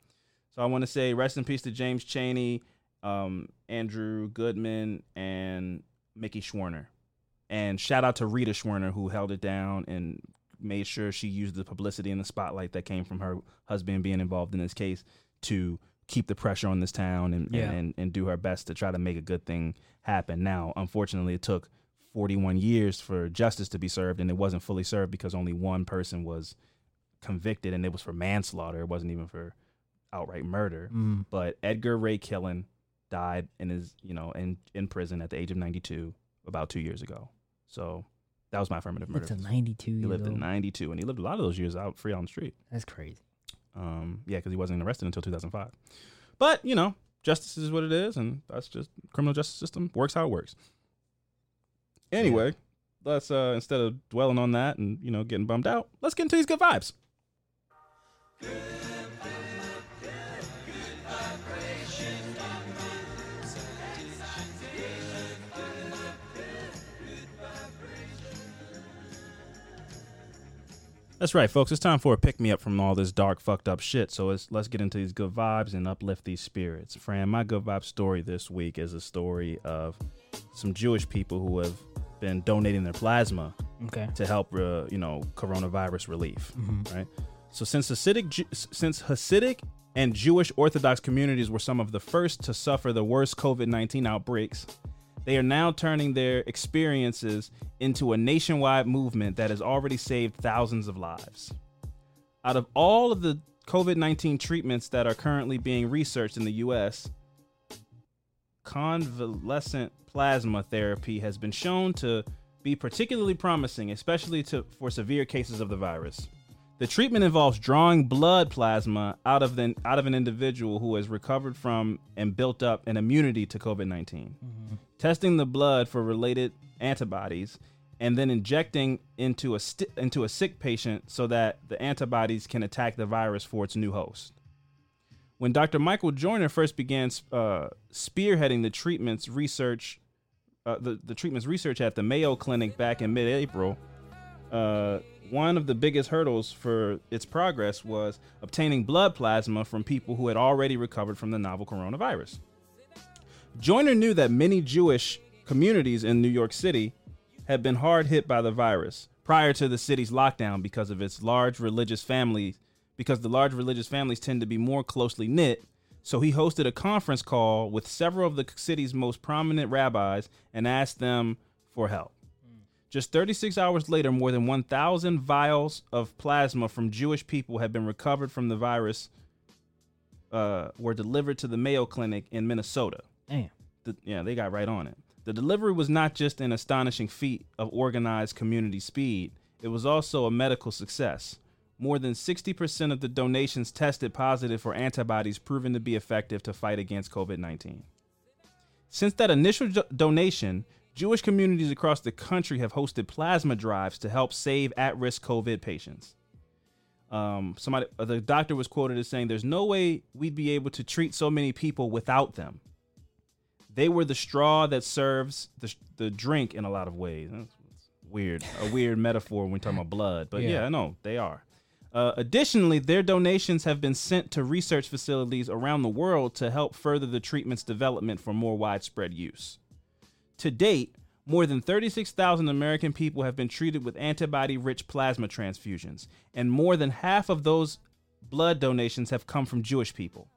So I want to say rest in peace to James Chaney, um, Andrew Goodman, and Mickey Schwerner, and shout out to Rita Schwerner who held it down and made sure she used the publicity and the spotlight that came from her husband being involved in this case to keep the pressure on this town and, Yeah. and, and, do her best to try to make a good thing happen. Now, unfortunately, it took 41 years for justice to be served, and it wasn't fully served because only one person was convicted, and it was for manslaughter. It wasn't even for outright murder. Mm. But Edgar Ray Killen died in his, you know, in in prison at the age of 92 about two years ago. So that was my affirmative murder. It's a 92 He lived old. in 92, and he lived a lot of those years out free on the street. That's crazy. Um, yeah, because he wasn't arrested until 2005. But you know, justice is what it is, and that's just criminal justice system works how it works. Anyway, let's uh instead of dwelling on that and you know getting bummed out, let's get into these good vibes. That's right, folks. It's time for a pick me up from all this dark, fucked up shit. So it's, let's get into these good vibes and uplift these spirits. Fran, my good vibe story this week is a story of some Jewish people who have been donating their plasma Okay. to help, uh, you know, coronavirus relief. Mhm. Right. So since Hasidic, since Hasidic and Jewish Orthodox communities were some of the first to suffer the worst COVID nineteen outbreaks, They are now turning their experiences into a nationwide movement that has already saved thousands of lives. Out of all of the COVID 19 treatments that are currently being researched in the US, convalescent plasma therapy has been shown to be particularly promising, especially to, for severe cases of the virus. The treatment involves drawing blood plasma out of, the, out of an individual who has recovered from and built up an immunity to COVID 19, mm-hmm. Testing the blood for related antibodies, and then injecting into a, sti- into a sick patient so that the antibodies can attack the virus for its new host. When Dr. Michael Joyner first began uh, spearheading the treatments research, uh, the, the treatments research at the Mayo Clinic back in mid-April, uh, one of the biggest hurdles for its progress was obtaining blood plasma from people who had already recovered from the novel coronavirus. Joyner knew that many Jewish communities in New York City had been hard hit by the virus prior to the city's lockdown because of its large religious families because the large religious families tend to be more closely knit. So he hosted a conference call with several of the city's most prominent rabbis and asked them for help. Just 36 hours later more than 1000 vials of plasma from jewish people had been recovered from the virus uh, were delivered to the mayo clinic in minnesota Damn. the, yeah, they got right on it. The delivery was not just an astonishing feat of organized community speed, it was also a medical success. More than 60% of the donations tested positive for antibodies proven to be effective to fight against COVID 19. Since that initial do- donation, Jewish communities across the country have hosted plasma drives to help save at risk COVID patients. Um, somebody, uh, the doctor was quoted as saying, "There's no way we'd be able to treat so many people without them. They were the straw that serves the the drink in a lot of ways." That's weird, a weird metaphor when we're talking about blood, but Yeah. yeah, know they are. Uh, additionally, their donations have been sent to research facilities around the world to help further the treatment's development for more widespread use. To date, more than 36,000 American people have been treated with antibody rich plasma transfusions, and more than half of those blood donations have come from Jewish people.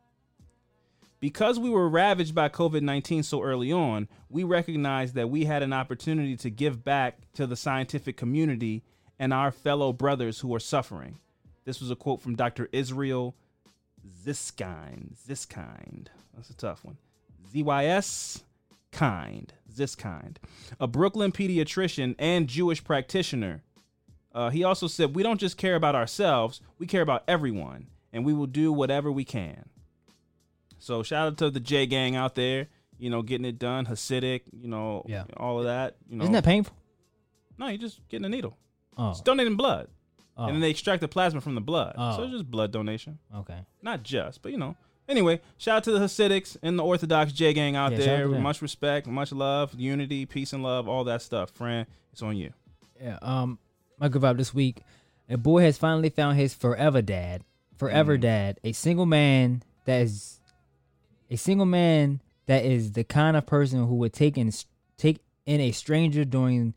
Because we were ravaged by COVID 19 so early on, we recognized that we had an opportunity to give back to the scientific community and our fellow brothers who are suffering. This was a quote from Dr. Israel Zyskind. Zyskind. That's a tough one. ZYS Kind. Zyskind. A Brooklyn pediatrician and Jewish practitioner. Uh, he also said, We don't just care about ourselves, we care about everyone, and we will do whatever we can. So shout out to the J Gang out there, you know, getting it done, Hasidic, you know, Yeah. all of that. You know, Isn't that painful? No, you're just getting a needle. Oh. It's donating blood. Oh. And then they extract the plasma from the blood. So Oh. it's just blood donation. Okay. Not just, but you know. Anyway, shout out to the Hasidics and the Orthodox J Gang out Yeah, there. Much respect, much love, unity, peace and love, all that stuff. Friend, it's on you. Yeah. Um, my good vibe this week. A boy has finally found his forever dad. Forever Mm. dad. A single man that is a single man that is the kind of person who would take in take in a stranger during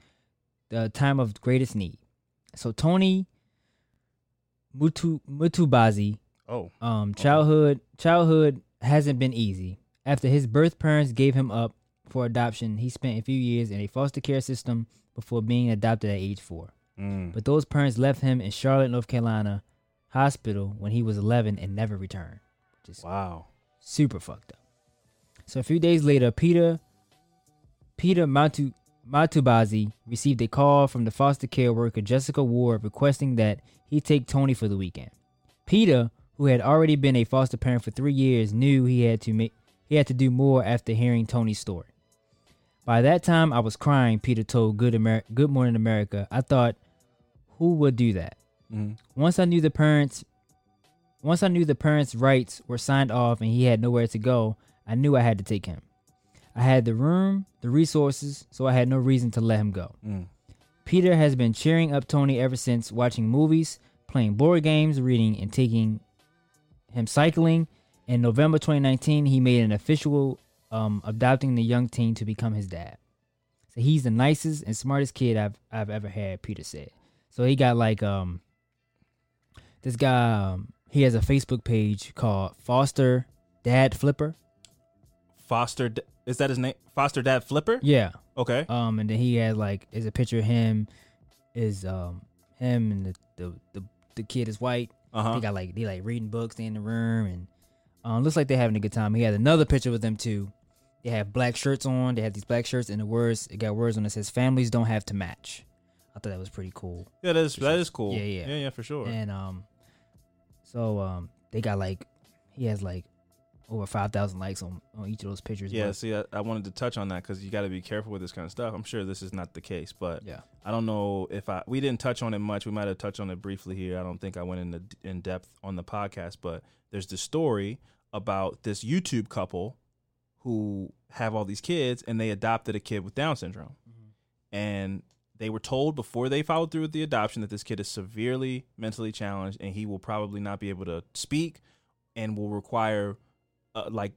the time of greatest need. So Tony Mutu Mutabazi. Oh. Um childhood childhood hasn't been easy. After his birth parents gave him up for adoption, he spent a few years in a foster care system before being adopted at age 4. Mm. But those parents left him in Charlotte, North Carolina hospital when he was 11 and never returned. Wow. Super fucked up. So a few days later, Peter Peter Matu, Mutabazi received a call from the foster care worker Jessica Ward requesting that he take Tony for the weekend. Peter, who had already been a foster parent for three years, knew he had to make he had to do more after hearing Tony's story. By that time, I was crying. Peter told Good Amer- Good Morning America. I thought, who would do that? Mhm. Once I knew the parents, once I knew the parents' rights were signed off and he had nowhere to go, I knew I had to take him. I had the room, the resources, so I had no reason to let him go. Mm. Peter has been cheering up Tony ever since watching movies, playing board games, reading, and taking him cycling. In November 2019, he made an official um, adopting the young teen to become his dad. So he's the nicest and smartest kid I've I've ever had. Peter said. So he got like um this guy um, he has a Facebook page called Foster Dad Flipper. Foster. Is that his name? Foster Dad Flipper. Yeah. Okay. Um, and then he had like is a picture of him, is um him and the the the, the kid is white. Uh-huh. They got like they like reading books they in the room and um looks like they're having a good time. He had another picture with them too. They have black shirts on. They have these black shirts and the words it got words on it says families don't have to match. I thought that was pretty cool. Yeah, that is that is cool. Yeah, yeah, yeah, yeah, for sure. And um, so um, they got like he has like over five thousand likes on on each of those pictures. Yeah, but- see, I, I wanted to touch on that because you got to be careful with this kind of stuff. I'm sure this is not the case, but Yeah. I don't know if I we didn't touch on it much. We might have touched on it briefly here. I don't think I went into in depth on the podcast, but there's this story about this YouTube couple who have all these kids and they adopted a kid with Down syndrome, and they were told before they followed through with the adoption that this kid is severely mentally challenged and he will probably not be able to speak and will require uh, like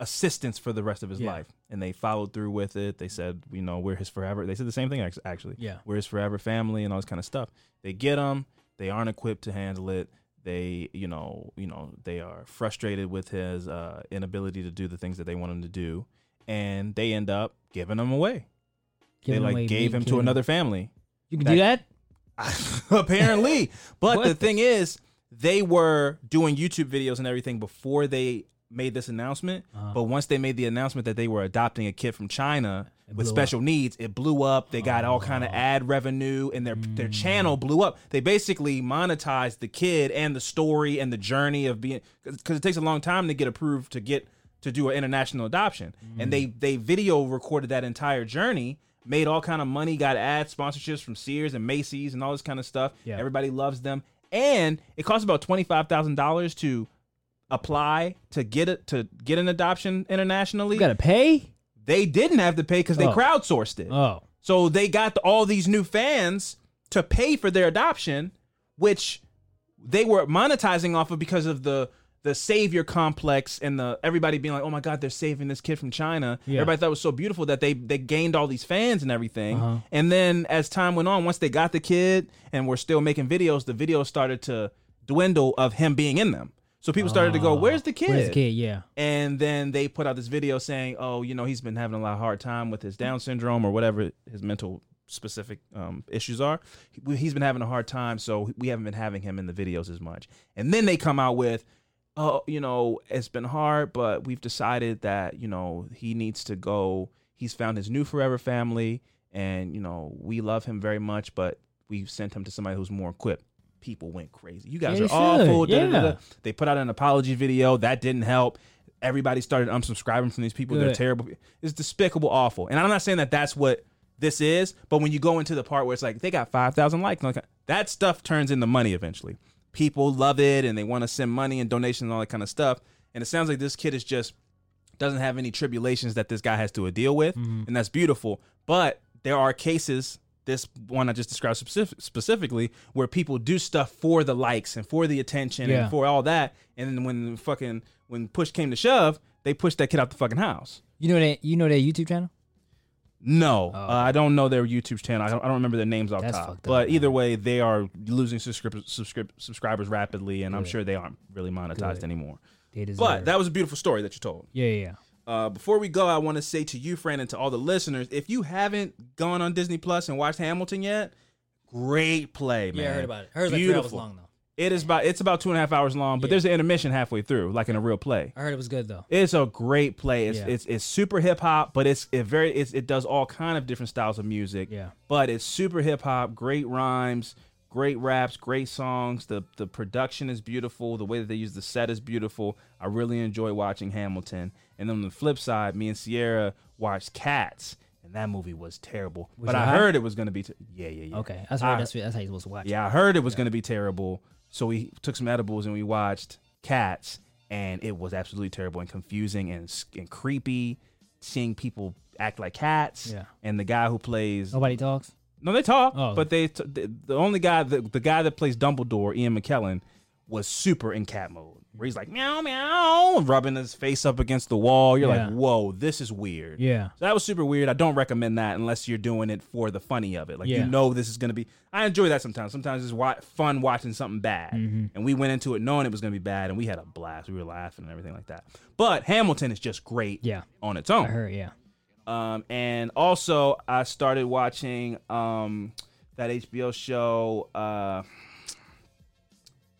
assistance for the rest of his Yeah. life. And they followed through with it. They said, you know, we're his forever. They said the same thing actually. Yeah. we're his forever family and all this kind of stuff. They get him. They aren't equipped to handle it. They, you know, you know, they are frustrated with his uh, inability to do the things that they want him to do, and they end up giving him away. They like gave him to another family. You can do that. apparently. But the thing is, they were doing YouTube videos and everything before they made this announcement. Uh-huh. But once they made the announcement that they were adopting a kid from China with special needs, it blew up. They got all kind Oh. of ad revenue, and their their Mm. channel blew up. They basically monetized the kid and the story and the journey of being because it takes a long time to get approved to get to do an international adoption, Mm. and they they video recorded that entire journey. Made all kind of money, got ad sponsorships from Sears and Macy's and all this kind of stuff. Yeah. Everybody loves them, and it costs about twenty five thousand dollars to apply to get it to get an adoption internationally. You gotta pay. They didn't have to pay because they Oh. crowdsourced it. Oh. So they got all these new fans to pay for their adoption, which they were monetizing off of because of the the savior complex and the everybody being like, "Oh my God, they're saving this kid from China." Yeah. Everybody thought it was so beautiful that they they gained all these fans and everything. Uh-huh. And then as time went on, once they got the kid and were still making videos, the videos started to dwindle of him being in them. So people started to go, Oh. "Where's the kid?" Where's the kid? Yeah. And then they put out this video saying, "Oh, you know, he's been having a lot of hard time with his Down syndrome or whatever his mental specific um, issues are. He's been having a hard time, so we haven't been having him in the videos as much." And then they come out with, "Oh, you know, it's been hard, but we've decided that you know he needs to go. He's found his new forever family, and you know we love him very much, but we've sent him to somebody who's more equipped." People went crazy. You guys They are awful. yeah. They put out an apology video that didn't help. Everybody started unsubscribing from these people. They're terrible. It's despicable, awful. And I'm not saying that that's what this is, but when you go into the part where it's like they got five thousand likes, that stuff turns into money eventually. People love it and they want to send money and donations and all that kind of stuff. And it sounds like this kid is just doesn't have any tribulations that this guy has to deal with, Mm-hmm. and that's beautiful. But there are cases, this one I just described specific, specifically, where people do stuff for the likes and for the attention Yeah. and for all that, and then when fucking when push came to shove, they pushed that kid out the fucking house. You know that you know that YouTube channel? No, uh, I don't know their YouTube channel. I don't, I don't remember their names off Oh. That's top. up, But either way, they are losing subscrib- subscrib- subscribers rapidly, and I'm sure they aren't really monetized Good. anymore. But that was a beautiful story that you told. yeah, yeah, yeah. Uh, before we go, I want to say to you, friend, and to all the listeners, if you haven't gone on Disney Plus and watched Hamilton yet, great play, man. Yeah, I heard about it. Heard like three hours long, though. It is about it's about two and a half hours long, but Yeah. there's an intermission halfway through, like in a real play. I heard it was good though. It's a great play. It's Yeah. it's, it's super hip hop, but it's it very it's, it does all kind of different styles of music. Yeah. But it's super hip hop, great rhymes, great raps, great songs. The the production is beautiful. The way that they use the set is beautiful. I really enjoy watching Hamilton. And then on the flip side, me and Sierra watched Cats, and that movie was terrible. But it I hot? heard it was going to be. T- yeah, yeah, yeah. Okay, that's I- right. That's, that's how you're supposed to watch. it. yeah, I heard it was going to be terrible. So we took some edibles and we watched Cats, and it was absolutely terrible and confusing and and creepy. Seeing people act like cats. Yeah. And the guy who plays Nobody talks. no, they talk, Oh. but they t- the, the only guy the, the guy that plays Dumbledore, Ian McKellen, was super in cat mode. Where he's like meow meow, rubbing his face up against the wall. You're Yeah. like, whoa, this is weird. Yeah. So that was super weird. I don't recommend that unless you're doing it for the funny of it. Like Yeah. you know this is gonna be. I enjoy that sometimes. Sometimes it's wa- fun watching something bad, Mhm. and we went into it knowing it was gonna be bad, and we had a blast. We were laughing and everything like that. But Hamilton is just great. Yeah. On its own. I heard, yeah. Um, and also I started watching um that HBO show. Uh,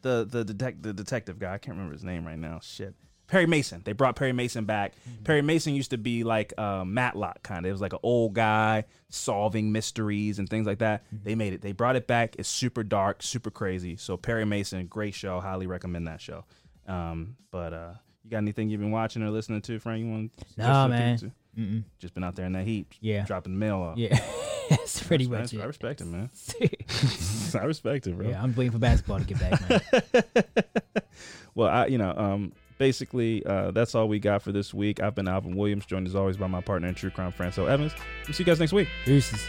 the the detec- the detective guy. I can't remember his name right now. Shit. Perry Mason. They brought Perry Mason back. Perry Mason used to be like uh, Matlock kind of. It was like an old guy solving mysteries and things like that. They made it. They brought it back. It's super dark, super crazy. So Perry Mason, great show. Highly recommend that show. Um, but uh, you got anything you've been watching or listening to, Frank? You want? suggest man. Mm-mm. Just been out there in that heat. Yeah. dropping the mail off. Yeah. That's pretty I much respect- I respect him, man. I respect him, bro. Yeah, I'm waiting for basketball to get back, man. well, I, you know, um, basically, uh, that's all we got for this week. I've been Alvin Williams, joined as always by my partner in true crime, Franco Evans. We'll see you guys next week. Deuces.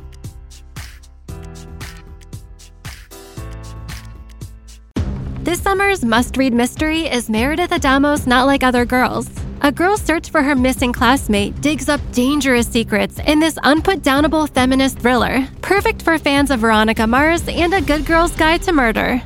This summer's must read mystery is Meredith Adamo's Not Like Other Girls. A girl's search for her missing classmate digs up dangerous secrets in this unputdownable feminist thriller, perfect for fans of Veronica Mars and A Good Girl's Guide to Murder.